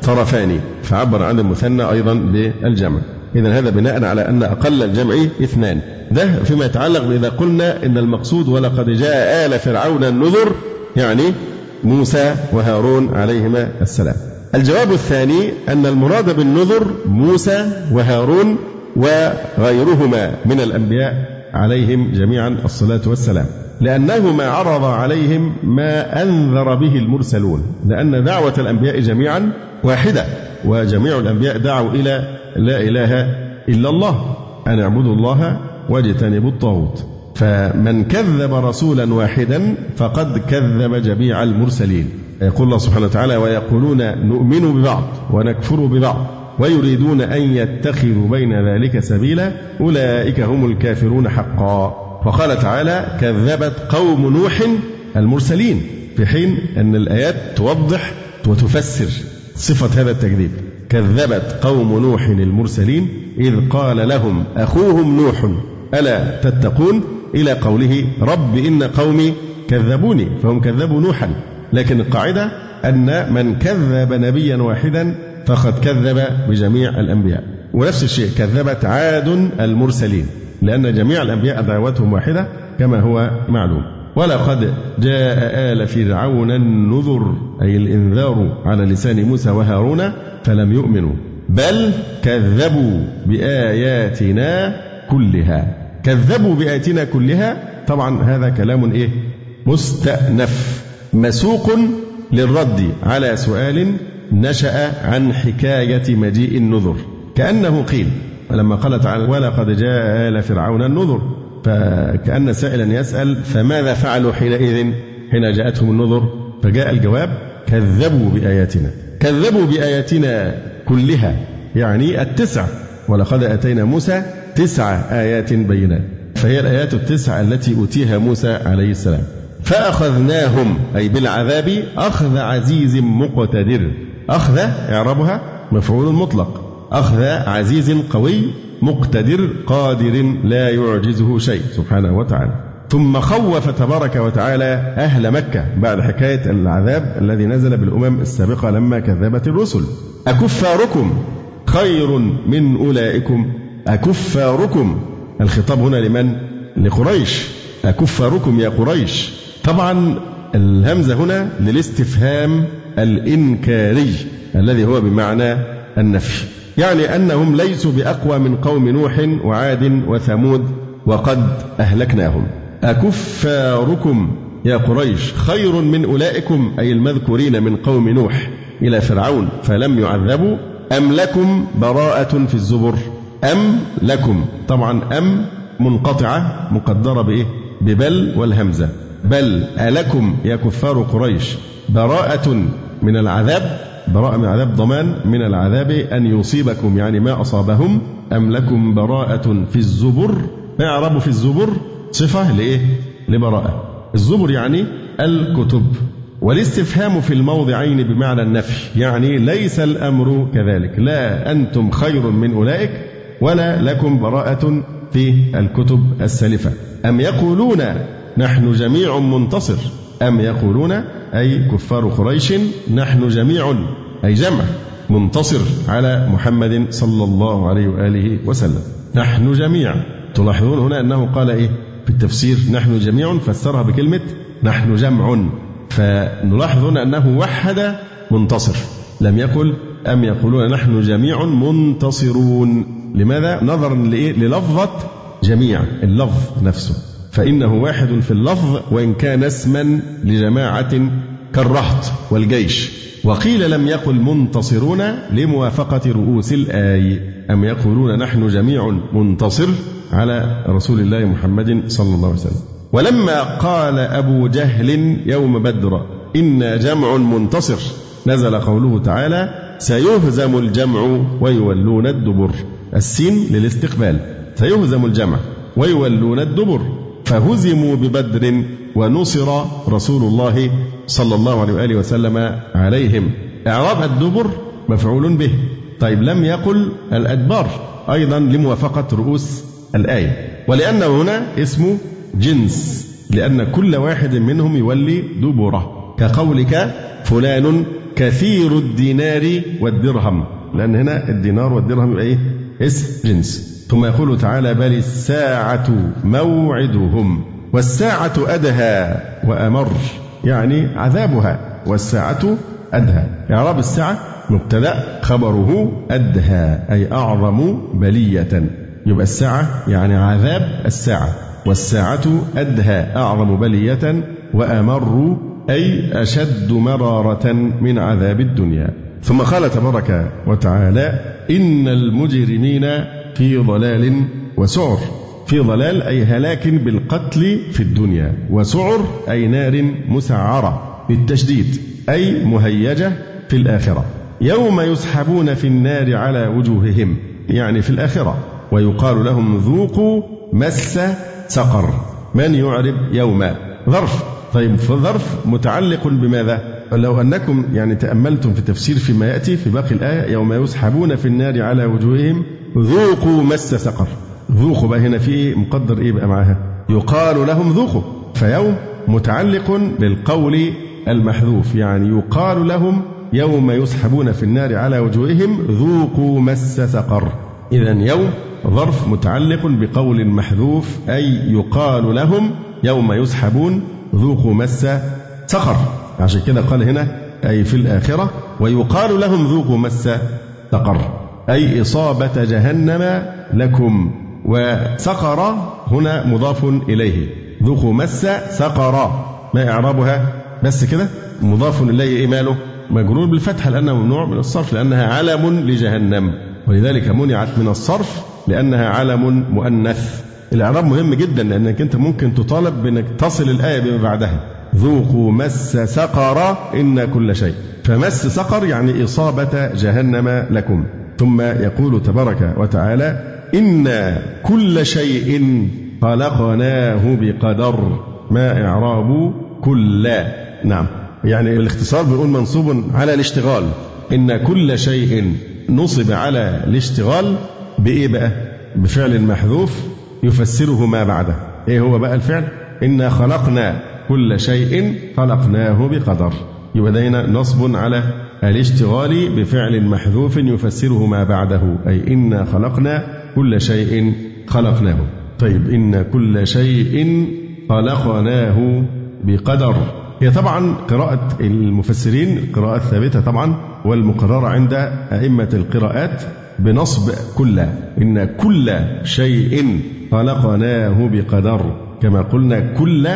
طرفان فعبر عن المثنى أيضا بالجمع. إذا هذا بناء على أن أقل الجمع اثنان. ده فيما يتعلق بإذا قلنا إن المقصود ولقد جاء آل فرعون النذر يعني موسى وهارون عليهما السلام. الجواب الثاني أن المراد بالنذر موسى وهارون وغيرهما من الأنبياء عليهم جميعا الصلاة والسلام. لأنه ما عرض عليهم ما أنذر به المرسلون لأن دعوة الأنبياء جميعا واحدة وجميع الأنبياء دعوا إلى لا إله إلا الله أن اعبدوا الله واجتنبوا الطاغوت. فمن كذب رسولا واحدا فقد كذب جميع المرسلين. يقول الله سبحانه وتعالى ويقولون نؤمن ببعض ونكفر ببعض ويريدون أن يتخذوا بين ذلك سبيلا أولئك هم الكافرون حقا. وقال تعالى كذبت قوم نوح المرسلين في حين أن الآيات توضح وتفسر. صفة هذا التكذيب. كذبت قوم نوح المرسلين إذ قال لهم أخوهم نوح ألا تتقون؟ إلى قوله رب إن قومي كذبوني فهم كذبوا نوحا. لكن القاعدة أن من كذب نبيا واحدا فقد كذب بجميع الأنبياء. ونفس الشيء كذبت عاد المرسلين لأن جميع الأنبياء دعوتهم واحدة كما هو معلوم. ولقد جاء آل فرعون النذر أي الإنذار على لسان موسى وهارون فلم يؤمنوا بل كذبوا بآياتنا كلها. كذبوا بآياتنا كلها؟ طبعا هذا كلام إيه؟ مستأنف مسوق للرد على سؤال نشأ عن حكاية مجيء النذر. كأنه قيل لما قال تعالى ولقد جاء آل فرعون النذر فكأن سائلا يسأل فماذا فعلوا حينئذ؟ حين جاءتهم النذر فجاء الجواب كذبوا بآياتنا. كذبوا بآياتنا كلها يعني التسع. ولقد أتينا موسى تسع آيات بينات. فهي الآيات التسع التي أوتيها موسى عليه السلام. فأخذناهم أي بالعذاب أخذ عزيز مقتدر. أخذ إعرابها مفعول مطلق. أخذ عزيز قوي مقتدر قادر لا يعجزه شيء. سبحانه وتعالى. ثم خوف تبارك وتعالى أهل مكة بعد حكاية العذاب الذي نزل بالأمم السابقة لما كذبت الرسل. أكفاركم خير من أولئكم. أكفاركم. الخطاب هنا لمن؟ لقريش. أكفاركم يا قريش. طبعا الهمزة هنا للاستفهام الإنكاري الذي هو بمعنى النفي. يعني أنهم ليسوا بأقوى من قوم نوح وعاد وثمود وقد أهلكناهم. أكفاركم يا قريش خير من أولئكم أي المذكورين من قوم نوح إلى فرعون فلم يعذبوا؟ أم لكم براءة في الزبر؟ أم لكم طبعا أم منقطعة مقدرة بإيه؟ ببل والهمزة. بل ألكم يا كفار قريش براءة من العذاب؟ براءة من العذاب ضمان من العذاب أن يصيبكم يعني ما أصابهم أم لكم براءة في الزبر؟ ما يعرب في الزبر؟ صفة لإيه؟ لبراءة. الزبر يعني الكتب. والاستفهام في الموضعين بمعنى النفي يعني ليس الأمر كذلك. لا أنتم خير من أولئك ولا لكم براءة في الكتب السالفة أم يقولون نحن جميع منتصر؟ أم يقولون أي كفار قريش نحن جميع أي جمع منتصر على محمد صلى الله عليه وآله وسلم. نحن جميع. تلاحظون هنا أنه قال إيه؟ في التفسير نحن جميع فسرها بكلمة نحن جمع. فنلاحظ هنا أنه وحد منتصر. لم يقل أم يقولون نحن جميع منتصرون. لماذا؟ نظرا لإيه؟ للفظة جميع اللفظ نفسه. فإنه واحد في اللفظ وإن كان اسما لجماعة كالرهط والجيش. وقيل لم يقل منتصرون لموافقة رؤوس الآي. أم يقولون نحن جميع منتصر على رسول الله محمد صلى الله عليه وسلم. ولما قال أبو جهل يوم بدر إنا جمع منتصر نزل قوله تعالى سيهزم الجمع ويولون الدبر. السين للاستقبال. سيهزم الجمع ويولون الدبر. فهزموا ببدر ونصر رسول الله صلى الله عليه وآله وسلم عليهم. إعراب الدبر مفعول به. طيب لم يقل الأدبار أيضا لموافقة رؤوس الآية. ولأنه هنا اسمه جنس لأن كل واحد منهم يولي دبره. كقولك فلان كثير الدينار والدرهم. لأن هنا الدينار والدرهم يبقى إيه؟ اسم جنس. ثم يقول تعالى بل الساعة موعدهم والساعة أدهى وأمر يعني عذابها والساعة أدهى. إعراب الساعة مبتدأ خبره أدهى أي أعظم بلية. يبقى الساعة يعني عذاب الساعة. والساعة أدهى أعظم بلية وأمر أي أشد مرارة من عذاب الدنيا. ثم قال تبارك وتعالى إن المجرمين في ضلال وسعر. في ضلال أي هلاك بالقتل في الدنيا وسعر أي نار مسعرة بالتشديد أي مهيجة في الآخرة. يوم يسحبون في النار على وجوههم يعني في الآخرة ويقال لهم ذوقوا مس سقر. من يعرب يوم؟ ظرف. طيب فظرف متعلق بماذا؟ لو أنكم يعني تأملتم في تفسير فيما يأتي في باقي الآية يوم يسحبون في النار على وجوههم ذوقوا مس سقر. ذوقوا بقى هنا في مقدر إيه بقى معاها؟ يقال لهم ذوقوا. فيوم متعلق بالقول المحذوف يعني يقال لهم يوم يسحبون في النار على وجوههم ذوقوا مس سقر. إذا يوم ظرف متعلق بقول محذوف أي يقال لهم يوم يسحبون ذوقوا مس سقر. عشان كده قال هنا أي في الآخرة ويقال لهم ذوقوا مس سقر. أي إصابة جهنم لكم. وسقر هنا مضاف إليه. ذوقوا مس سقر. ما إعرابها؟ بس كده. مضاف إليه إيه ماله؟ مجرور بالفتحة لأنه ممنوع من الصرف لأنها علم لجهنم. ولذلك منعت من الصرف لأنها علم مؤنث. الإعراب مهم جدا لأنك أنت ممكن تطالب بأنك تصل الآية بما بعدها. ذوقوا مس سقر إن كل شيء. فمس سقر يعني إصابة جهنم لكم. ثم يقول تبارك وتعالى إن كل شيء خلقناه بقدر ما إعراب كل. نعم. يعني الاختصار بيقول منصوب على الاشتغال. إن كل شيء نصب على الاشتغال بإيه بقى؟ بفعل محذوف يفسره ما بعده. إيه هو بقى الفعل؟ إنا خلقنا كل شيء خلقناه بقدر. يبقى نصب على الاشتغال بفعل محذوف يفسره ما بعده أي إنا خلقنا كل شيء خلقناه. طيب إن كل شيء خلقناه بقدر. هي طبعا قراءة المفسرين قراءة ثابتة طبعا والمقررة عند أئمة القراءات بنصب كل. إن كل شيء خلقناه بقدر. كما قلنا كل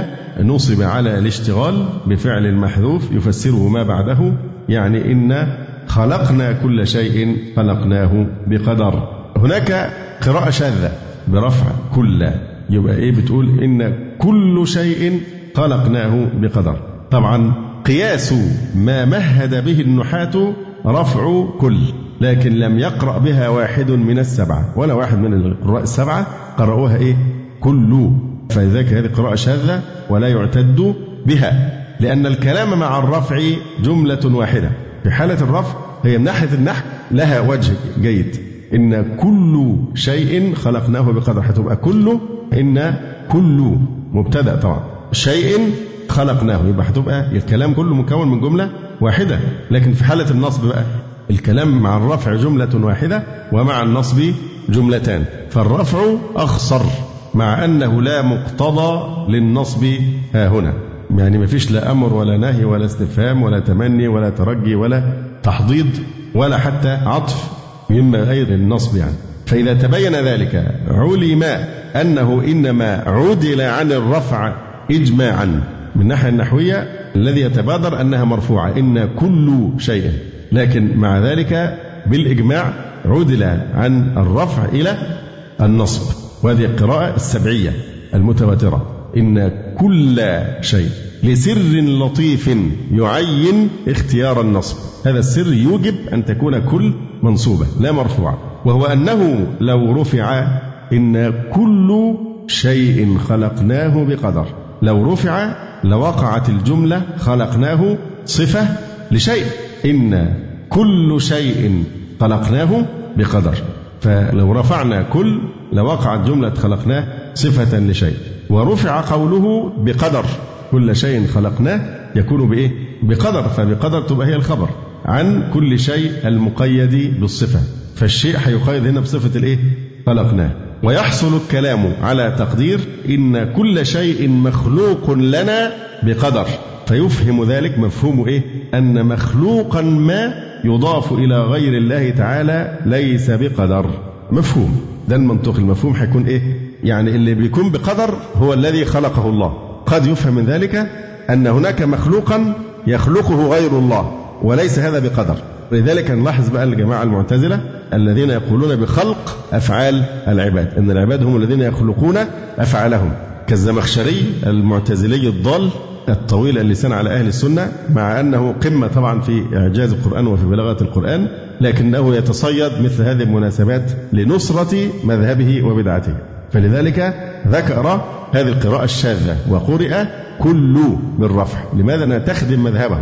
نصب على الاشتغال بفعل محذوف يفسره ما بعده يعني إن خلقنا كل شيء خلقناه بقدر. هناك قراءة شاذة برفع كل. يبقى إيه بتقول إن كل شيء خلقناه بقدر. طبعا قياس ما مهد به النحاة رفع كل لكن لم يقرأ بها واحد من السبعة ولا واحد من القراء السبعة قرأوها إيه؟ كل. فلذلك هذه قراءة شاذة ولا يعتد بها. لأن الكلام مع الرفع جملة واحدة. في حالة الرفع هي من ناحية النحو لها وجه جيد. إن كل شيء خلقناه بقدر هتبقى كل إن كل مبتدأ طبعا. شيء خلقناه يبقى هتبقى الكلام كله مكون من جملة واحدة. لكن في حالة النصب بقى الكلام مع الرفع جملة واحدة ومع النصب جملتان. فالرفع أخصر مع أنه لا مقتضى للنصب. ها هنا. يعني ما فيش لا أمر ولا نهي ولا استفهام ولا تمني ولا ترجي ولا تحضيض ولا حتى عطف مما غير النصب يعني. فإذا تبين ذلك علم أنه إنما عدل عن الرفع إجماعا. من الناحية النحوية الذي يتبادر أنها مرفوعة إن كل شيء. لكن مع ذلك بالإجماع عدل عن الرفع إلى النصب. وهذه القراءة السبعية المتواترة. إن كل شيء لسر لطيف يعين اختيار النصب. هذا السر يوجب أن تكون كل منصوبة لا مرفوعة وهو أنه لو رفع إن كل شيء خلقناه بقدر. لو رفع لوقعت الجملة خلقناه صفة لشيء. إن كل شيء خلقناه بقدر. فلو رفعنا كل لوقعت جملة خلقناه صفة لشيء ورفع قوله بقدر. كل شيء خلقناه يكون بإيه؟ بقدر فبقدر تبقى هي الخبر عن كل شيء المقيد بالصفة فالشيء هيقيد هنا بصفة الإيه؟ خلقناه ويحصل الكلام على تقدير إن كل شيء مخلوق لنا بقدر فيفهم ذلك مفهوم إيه؟ أن مخلوقا ما يضاف إلى غير الله تعالى ليس بقدر مفهوم ده المنطق المفهوم هيكون إيه؟ يعني اللي بيكون بقدر هو الذي خلقه الله قد يفهم من ذلك أن هناك مخلوقا يخلقه غير الله وليس هذا بقدر. لذلك نلاحظ بقى الجماعة المعتزلة الذين يقولون بخلق أفعال العباد. أن العباد هم الذين يخلقون أفعالهم. كالزمخشري المعتزلي الضال الطويل اللسان على أهل السنة مع أنه قمة طبعا في إعجاز القرآن وفي بلاغة القرآن لكنه يتصيد مثل هذه المناسبات لنصرة مذهبه وبدعته. فلذلك ذكر هذه القراءة الشاذة وقرئ كل بالرفع لماذا؟ تخدم مذهبه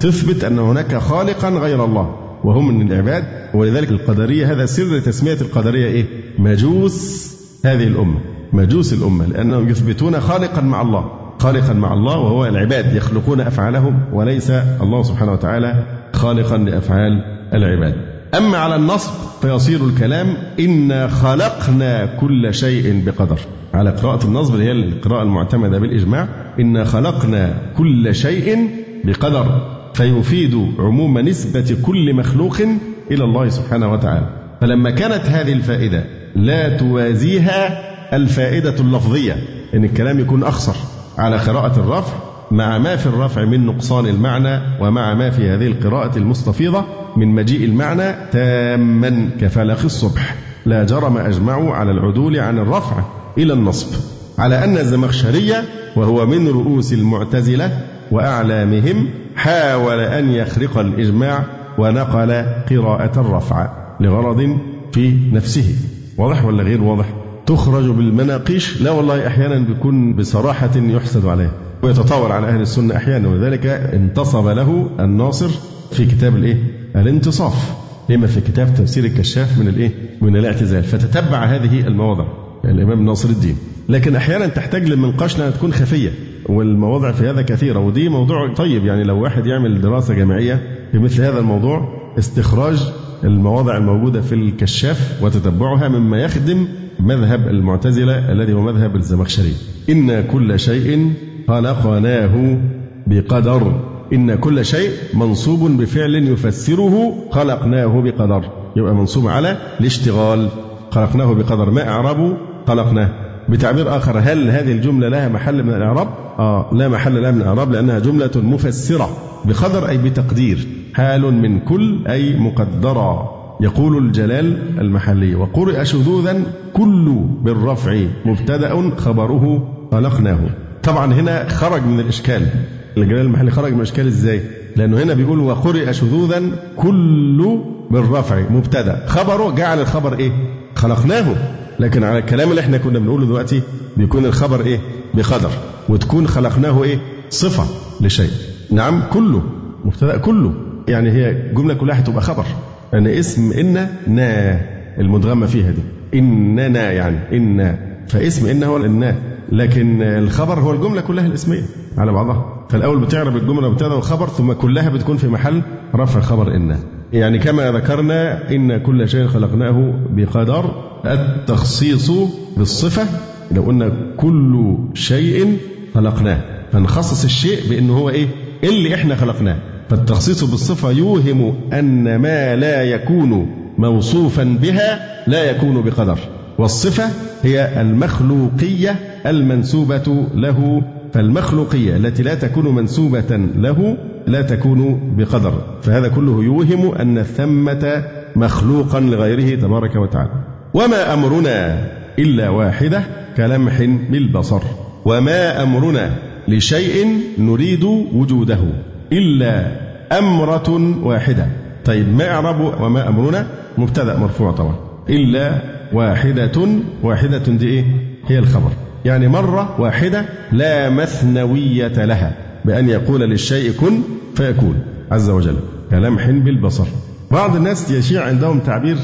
تثبت أن هناك خالقا غير الله وهم من العباد ولذلك القدرية هذا سر تسمية القدرية إيه؟ مجوس هذه الأمة مجوس الأمة لأنهم يثبتون خالقا مع الله. خالقا مع الله وهو العباد يخلقون أفعالهم وليس الله سبحانه وتعالى خالقا لأفعال العباد. أما على النصب فيصير الكلام إنا خلقنا كل شيء بقدر. على قراءة النصب اللي هي القراءة المعتمدة بالإجماع إنا خلقنا كل شيء بقدر. فيفيد عموم نسبة كل مخلوق إلى الله سبحانه وتعالى. فلما كانت هذه الفائدة لا توازيها الفائدة اللفظية إن الكلام يكون أخصر على قراءة الرفع مع ما في الرفع من نقصان المعنى ومع ما في هذه القراءة المستفيضة من مجيء المعنى تاما كفلق الصبح. لا جرم أجمعوا على العدول عن الرفع إلى النصب. على أن الزمخشرية وهو من رؤوس المعتزلة وأعلامهم حاول أن يخرق الإجماع ونقل قراءة الرفع لغرض في نفسه. واضح ولا غير واضح؟ تخرج بالمناقيش؟ لا والله أحيانا بيكون بصراحة يحسد عليه. ويتطاول على أهل السنة أحيانا ولذلك انتصب له الناصر في كتاب الإيه؟ الانتصاف. لما في كتاب تفسير الكشاف من الإيه؟ من الاعتزال. فتتبع هذه المواضع. الإمام ناصر الدين. لكن أحيانا تحتاج للمنقاش لأنها تكون خفية. والمواضع في هذا كثيرة. ودي موضوع طيب. يعني لو واحد يعمل دراسة جامعية في مثل هذا الموضوع استخراج المواضع الموجودة في الكشاف وتتبعها مما يخدم مذهب المعتزلة الذي هو مذهب الزمخشري. إن كل شيء خلقناه بقدر إن كل شيء منصوب بفعل يفسره خلقناه بقدر. يبقى منصوب على الاشتغال. خلقناه بقدر. ما أعربه خلقناه بتعبير آخر هل هذه الجملة لها محل من الإعراب؟ آه لا محل لها من الإعراب لأنها جملة مفسرة بقدر أي بتقدير. حال من كل أي مقدرة. يقول الجلال المحلي وقرئ شذوذا كل بالرفع مبتدأ خبره خلقناه. طبعا هنا خرج من الإشكال. الجلال المحلي خرج من الإشكال إزاي؟ لأنه هنا بيقول وقرئ شذوذا كل بالرفع مبتدأ. خبره جعل الخبر إيه؟ خلقناه. لكن على الكلام اللي إحنا كنا بنقوله دلوقتي بيكون الخبر إيه؟ بقدر. وتكون خلقناه إيه؟ صفة لشيء. نعم كله. مبتدأ كله. يعني هي الجملة كلها هتبقى خبر. يعني اسم إن نا المدغمة فيها دي. إننا يعني إن فاسم إن هو الإن لكن الخبر هو الجملة كلها الاسمية على بعضها. فالأول بتعرب الجملة مبتدأ وخبر ثم كلها بتكون في محل رفع خبر إن. يعني كما ذكرنا إن كل شيء خلقناه بقدر التخصيص بالصفة. لو قلنا كل شيء خلقناه فنخصص الشيء بأنه هو إيه؟ اللي إحنا خلقناه. فالتخصيص بالصفة يوهم أن ما لا يكون موصوفا بها لا يكون بقدر. والصفة هي المخلوقية المنسوبة له فالمخلوقية التي لا تكون منسوبة له لا تكون بقدر. فهذا كله يوهم أن ثمة مخلوقا لغيره تبارك وتعالى. وما أمرنا إلا واحدة كلمح بالبصر وما أمرنا لشيء نريد وجوده إلا أمرة واحدة. طيب ما إعراب وما أمرنا؟ مبتدأ مرفوع طبعا. إلا واحدة واحدة دي إيه؟ هي الخبر. يعني مرة واحدة لا مثنوية لها بأن يقول للشيء كن فيكون عز وجل كلمح بالبصر. بعض الناس يشيع عندهم تعبير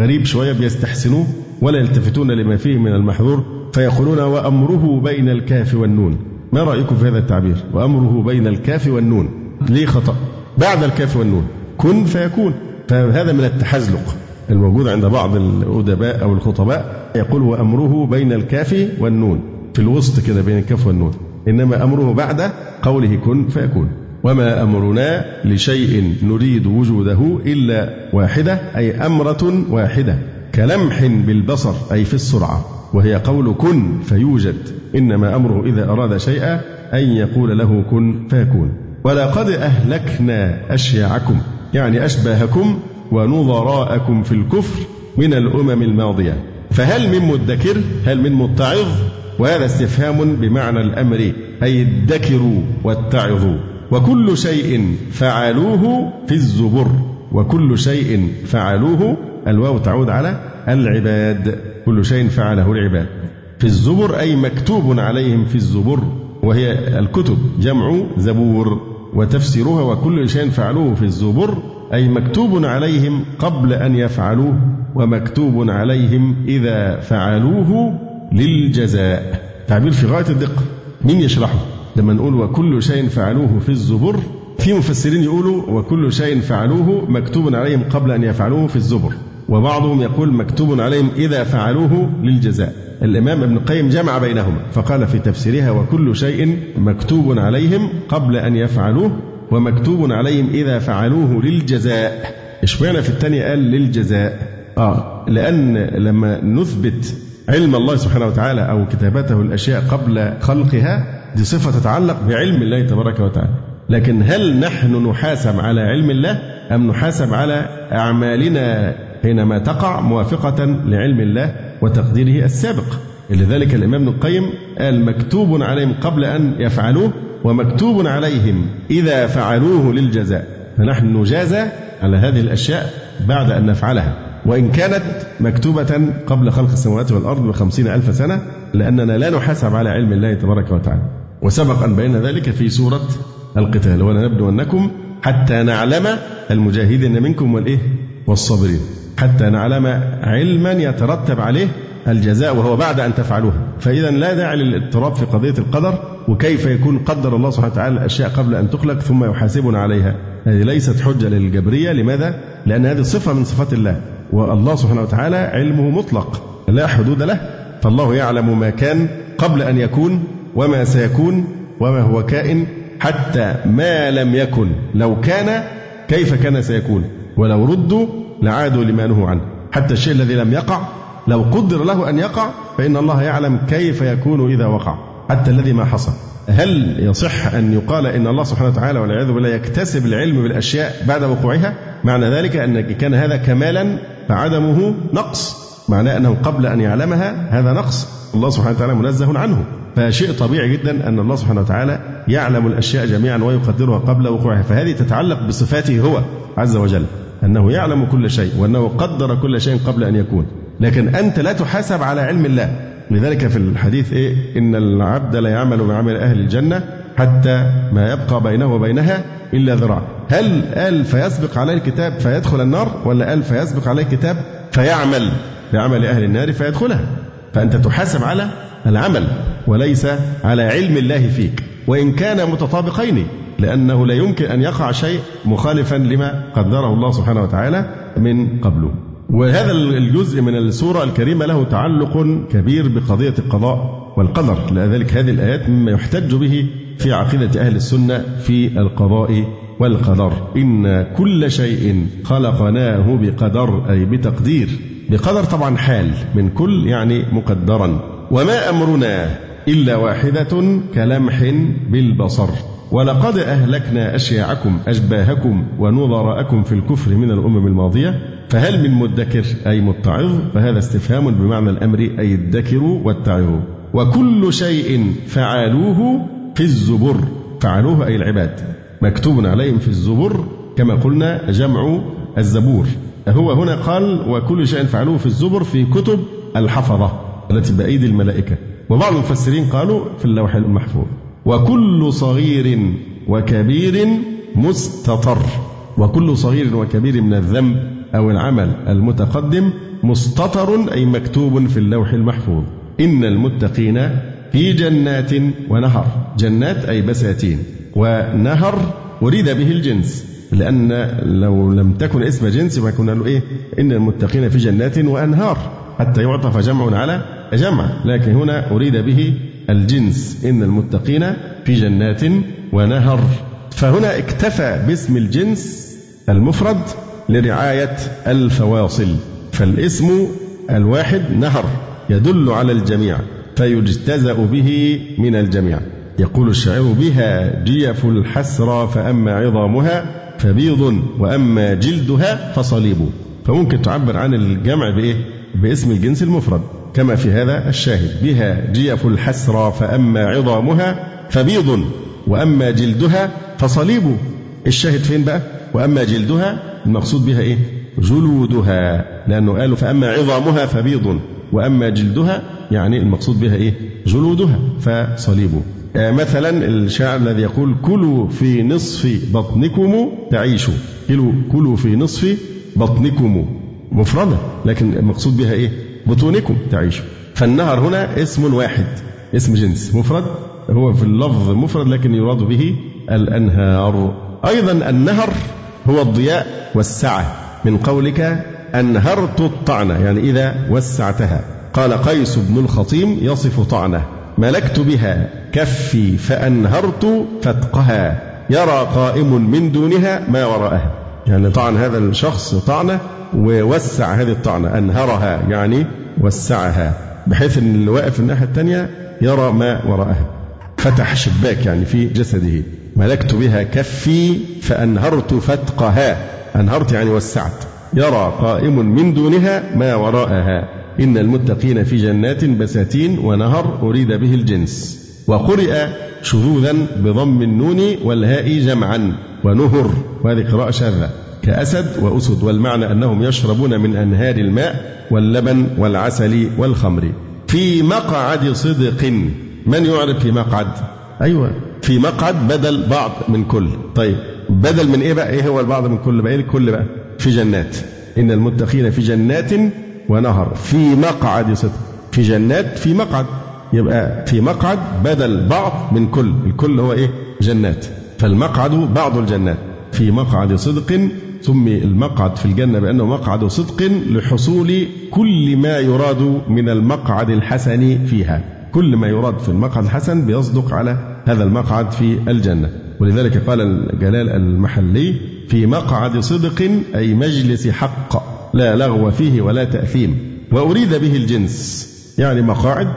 غريب شوية بيستحسنوه ولا يلتفتون لما فيه من المحظور فيقولون وأمره بين الكاف والنون. ما رأيكم في هذا التعبير؟ وأمره بين الكاف والنون. ليه خطأ؟ بعد الكاف والنون. كن فيكون. فهذا من التحزلق. الموجود عند بعض الأدباء أو الخطباء يقول وأمره بين الكاف والنون في الوسط كده بين الكاف والنون إنما أمره بعد قوله كن فيكون. وما أمرنا لشيء نريد وجوده إلا واحدة أي أمرة واحدة كلمح بالبصر أي في السرعة وهي قول كن فيوجد. إنما أمره إذا أراد شيئا أن يقول له كن فيكون. ولقد أهلكنا أشياعكم يعني أشباهكم ونظراءكم في الكفر من الأمم الماضية. فهل من مدكر؟ هل من متعظ؟ وهذا استفهام بمعنى الأمر أي ادكروا واتعظوا. وكل شيء فعلوه في الزبر. وكل شيء فعلوه الواو تعود على العباد. كل شيء فعله العباد. في الزبر أي مكتوب عليهم في الزبر وهي الكتب جمع زبور وتفسيرها وكل شيء فعلوه في الزبر. أي مكتوب عليهم قبل أن يفعلوه ومكتوب عليهم إذا فعلوه للجزاء. تعبير في غاية الدقة. مين يشرحه؟ لما نقول وكل شيء فعلوه في الزبر في مفسرين يقولوا وكل شيء فعلوه مكتوب عليهم قبل أن يفعلوه في الزبر وبعضهم يقول مكتوب عليهم إذا فعلوه للجزاء. الإمام ابن القيم جمع بينهما فقال في تفسيرها وكل شيء مكتوب عليهم قبل أن يفعلوه ومكتوب عليهم إذا فعلوه للجزاء. اشمعنى في الثانية قال للجزاء؟ آه. لأن لما نثبت علم الله سبحانه وتعالى أو كتابته الأشياء قبل خلقها دي صفة تتعلق بعلم الله تبارك وتعالى. لكن هل نحن نحاسب على علم الله أم نحاسب على أعمالنا حينما تقع موافقة لعلم الله وتقديره السابق؟ لذلك الإمام ابن القيم قال مكتوب عليهم قبل أن يفعلوه ومكتوب عليهم إذا فعلوه للجزاء. فنحن نجازى على هذه الأشياء بعد أن نفعلها. وإن كانت مكتوبة قبل خلق السماوات والأرض بخمسين ألف سنة لأننا لا نحاسب على علم الله تبارك وتعالى. وسبق أن بينا ذلك في سورة القتال. ولنبلونكم حتى نعلم المجاهدين منكم والإيه؟ والصابرين. حتى نعلم علما يترتب عليه الجزاء وهو بعد أن تفعلوها. فإذا لا داعي للاضطراب في قضية القدر وكيف يكون قدر الله سبحانه وتعالى الأشياء قبل أن تخلق ثم يحاسبنا عليها؟ هذه ليست حجة للجبرية. لماذا؟ لأن هذه صفة من صفات الله. والله سبحانه وتعالى علمه مطلق لا حدود له. فالله يعلم ما كان قبل أن يكون وما سيكون وما هو كائن حتى ما لم يكن. لو كان كيف كان سيكون؟ ولو ردوا لعادوا لما نهوا عنه. حتى الشيء الذي لم يقع لو قدر له أن يقع فإن الله يعلم كيف يكون إذا وقع. حتى الذي ما حصل. هل يصح أن يقال إن الله سبحانه وتعالى والعياذ بالله يكتسب العلم بالأشياء بعد وقوعها؟ معنى ذلك أن كان هذا كمالا فعدمه نقص. معناه أنه قبل أن يعلمها هذا نقص. الله سبحانه وتعالى منزه عنه. فشيء طبيعي جدا أن الله سبحانه وتعالى يعلم الأشياء جميعا ويقدرها قبل وقوعها. فهذه تتعلق بصفاته هو عز وجل. أنه يعلم كل شيء وأنه قدر كل شيء قبل أن يكون. لكن أنت لا تحاسب على علم الله. لذلك في الحديث إيه؟ إن العبد لا يعمل بعمل أهل الجنة حتى ما يبقى بينه وبينها إلا ذراع. هل قال فيسبق عليه الكتاب فيدخل النار ولا قال فيسبق عليه الكتاب فيعمل؟ بعمل أهل النار فيدخلها. فأنت تحاسب على العمل وليس على علم الله فيك. وإن كان متطابقين لأنه لا يمكن أن يقع شيء مخالفا لما قدره الله سبحانه وتعالى من قبله. وهذا الجزء من السورة الكريمة له تعلق كبير بقضية القضاء والقدر. لذلك هذه الآيات مما يحتج به في عقيدة أهل السنة في القضاء والقدر. إن كل شيء خلقناه بقدر أي بتقدير. بقدر طبعا حال من كل يعني مقدرا. وما أمرنا إلا واحدة كلمح بالبصر. ولقد أهلكنا أشياعكم أشباهكم ونظراءكم في الكفر من الأمم الماضية فهل من مدكر أي متعظ؟ فهذا استفهام بمعنى الأمر أي ادكروا واتعظوا. وكل شيء فعلوه في الزبر فعلوه أي العباد. مكتوب عليهم في الزبر كما قلنا جمع الزبور. هو هنا قال وكل شيء فعلوه في الزبر في كتب الحفظة التي بأيدي الملائكة. وبعض المفسرين قالوا في اللوح المحفوظ. وكل صغير وكبير مستطر. وكل صغير وكبير من الذنب أو العمل المتقدم مستطر أي مكتوب في اللوح المحفوظ. إن المتقين في جنات ونهر. جنات أي بساتين. ونهر أريد به الجنس. لأن لو لم تكن اسم جنس يبقى كنا له إيه؟ إن المتقين في جنات وأنهار. حتى يعطف جمع على جمع. لكن هنا أريد به الجنس إن المتقين في جنات ونهر. فهنا اكتفى باسم الجنس المفرد لرعاية الفواصل فالاسم الواحد نهر يدل على الجميع فيجتزأ به من الجميع. يقول الشاعر بها جيف الحسرى فأما عظامها فبيض وأما جلدها فصليب. فممكن تعبر عن الجمع بإيه؟ باسم الجنس المفرد. كما في هذا الشاهد. بها جيف الحسرى فأما عظامها فبيض وأما جلدها فصليب. الشاهد فين بقى؟ وأما جلدها المقصود بها إيه؟ جلودها. لأنه قالوا فأما عظامها فبيض وأما جلدها يعني المقصود بها إيه؟ جلودها فصليب. آه، مثلا الشاعر الذي يقول كلوا في نصف بطنكم تعيشوا. كلوا كلوا في نصف بطنكم. مفردة لكن المقصود بها إيه؟ بطونكم. تعيشوا. فالنهر هنا اسم واحد اسم جنس مفرد. هو في اللفظ مفرد لكن يراد به الأنهار. أيضا النهر هو الضياء والسعة. من قولك أنهرت الطعنة يعني إذا وسعتها. قال قيس بن الخطيم يصف طعنة. ملكت بها كفي فأنهرت فتقها. يرى قائم من دونها ما وراءها يعني طعن هذا الشخص طعنة ووسع هذه الطعنة أنهرها يعني وسعها بحيث أن اللي واقف الناحية الثانية يرى ما وراءها. فتح شباك يعني في جسده. ملكت بها كفي فأنهرت فتقها. أنهرت يعني وسعت. يرى قائم من دونها ما وراءها. إن المتقين في جنات بساتين ونهر أريد به الجنس. وقرئ شذوذا بضم النون والهاء جمعا ونهر. وهذه قراءة شاذة. كأسد وأسد والمعنى أنهم يشربون من أنهار الماء واللبن والعسل والخمر. في مقعد صدق من يعرف في مقعد؟ أيوة. في مقعد بدل بعض من كل. طيب بدل من إيه بقى؟ إيه هو البعض من كل بقى؟ إيه الكل بقى؟ في جنات. إن المتقين في جنات ونهر. في مقعد صدق. في جنات في مقعد. يبقى في مقعد بدل بعض من كل الكل هو إيه؟ جنات. فالمقعد بعض الجنات. في مقعد صدق سمي المقعد في الجنة بأنه مقعد صدق لحصول كل ما يراد من المقعد الحسن فيها. كل ما يراد في المقعد الحسن بيصدق على هذا المقعد في الجنة. ولذلك قال الجلال المحلي في مقعد صدق أي مجلس حق لا لغو فيه ولا تأثيم. وأريد به الجنس يعني مقاعد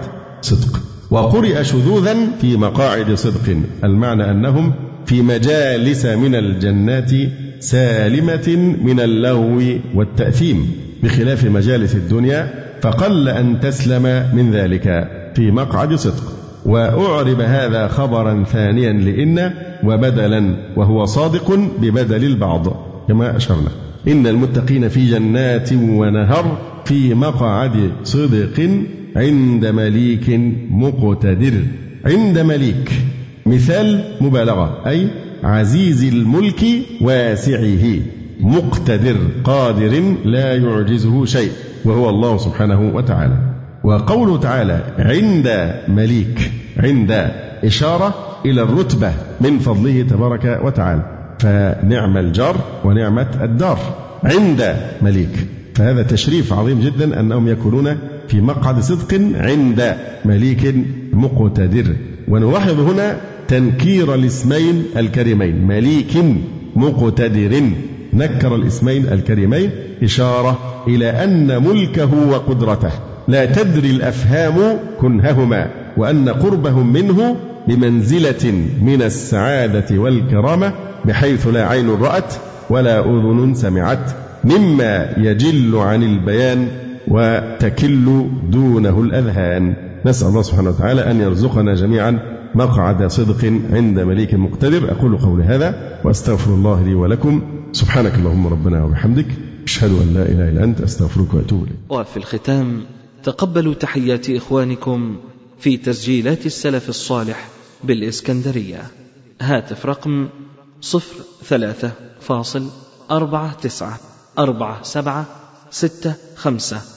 صدق. وقرئ شذوذا في مقاعد صدق. المعنى أنهم في مجالس من الجنات سالمة من اللغو والتأثيم. بخلاف مجالس الدنيا فقل أن تسلم من ذلك في مقعد صدق. وأعرب هذا خبرا ثانيا لإن وبدلا وهو صادق ببدل البعض. كما أشرنا. إن المتقين في جنات ونهر في مقعد صدق. عند مليك مقتدر. عند مليك. مثال مبالغة أي عزيز الملك واسعه. مقتدر قادر لا يعجزه شيء وهو الله سبحانه وتعالى. وقوله تعالى عند مليك عند إشارة إلى الرتبة من فضله تبارك وتعالى. فنعم الجار ونعمة الدار. عند مليك. فهذا تشريف عظيم جدا أنهم يكونون في مقعد صدق عند مليك مقتدر. ونلاحظ هنا تنكير الاسمين الكريمين. مليك مقتدر. نكر الاسمين الكريمين إشارة إلى أن ملكه وقدرته. لا تدري الأفهام كنههما وأن قربهم منه بمنزلة من السعادة والكرامة بحيث لا عين رأت ولا أذن سمعت. مما يجل عن البيان وتكل دونه الأذهان. نسأل الله سبحانه وتعالى أن يرزقنا جميعا مقعد صدق عند مليك مقتدر. أقول قولي هذا وأستغفر الله لي ولكم. سبحانك اللهم ربنا وبحمدك. أشهد أن لا إله إلا أنت. أستغفرك وأتوب إليك. وفي الختام تقبلوا تحيات إخوانكم في تسجيلات السلف الصالح بالإسكندرية. هاتف رقم صفر ثلاثة فاصل أربعة تسعة أربعة سبعة ستة خمسة.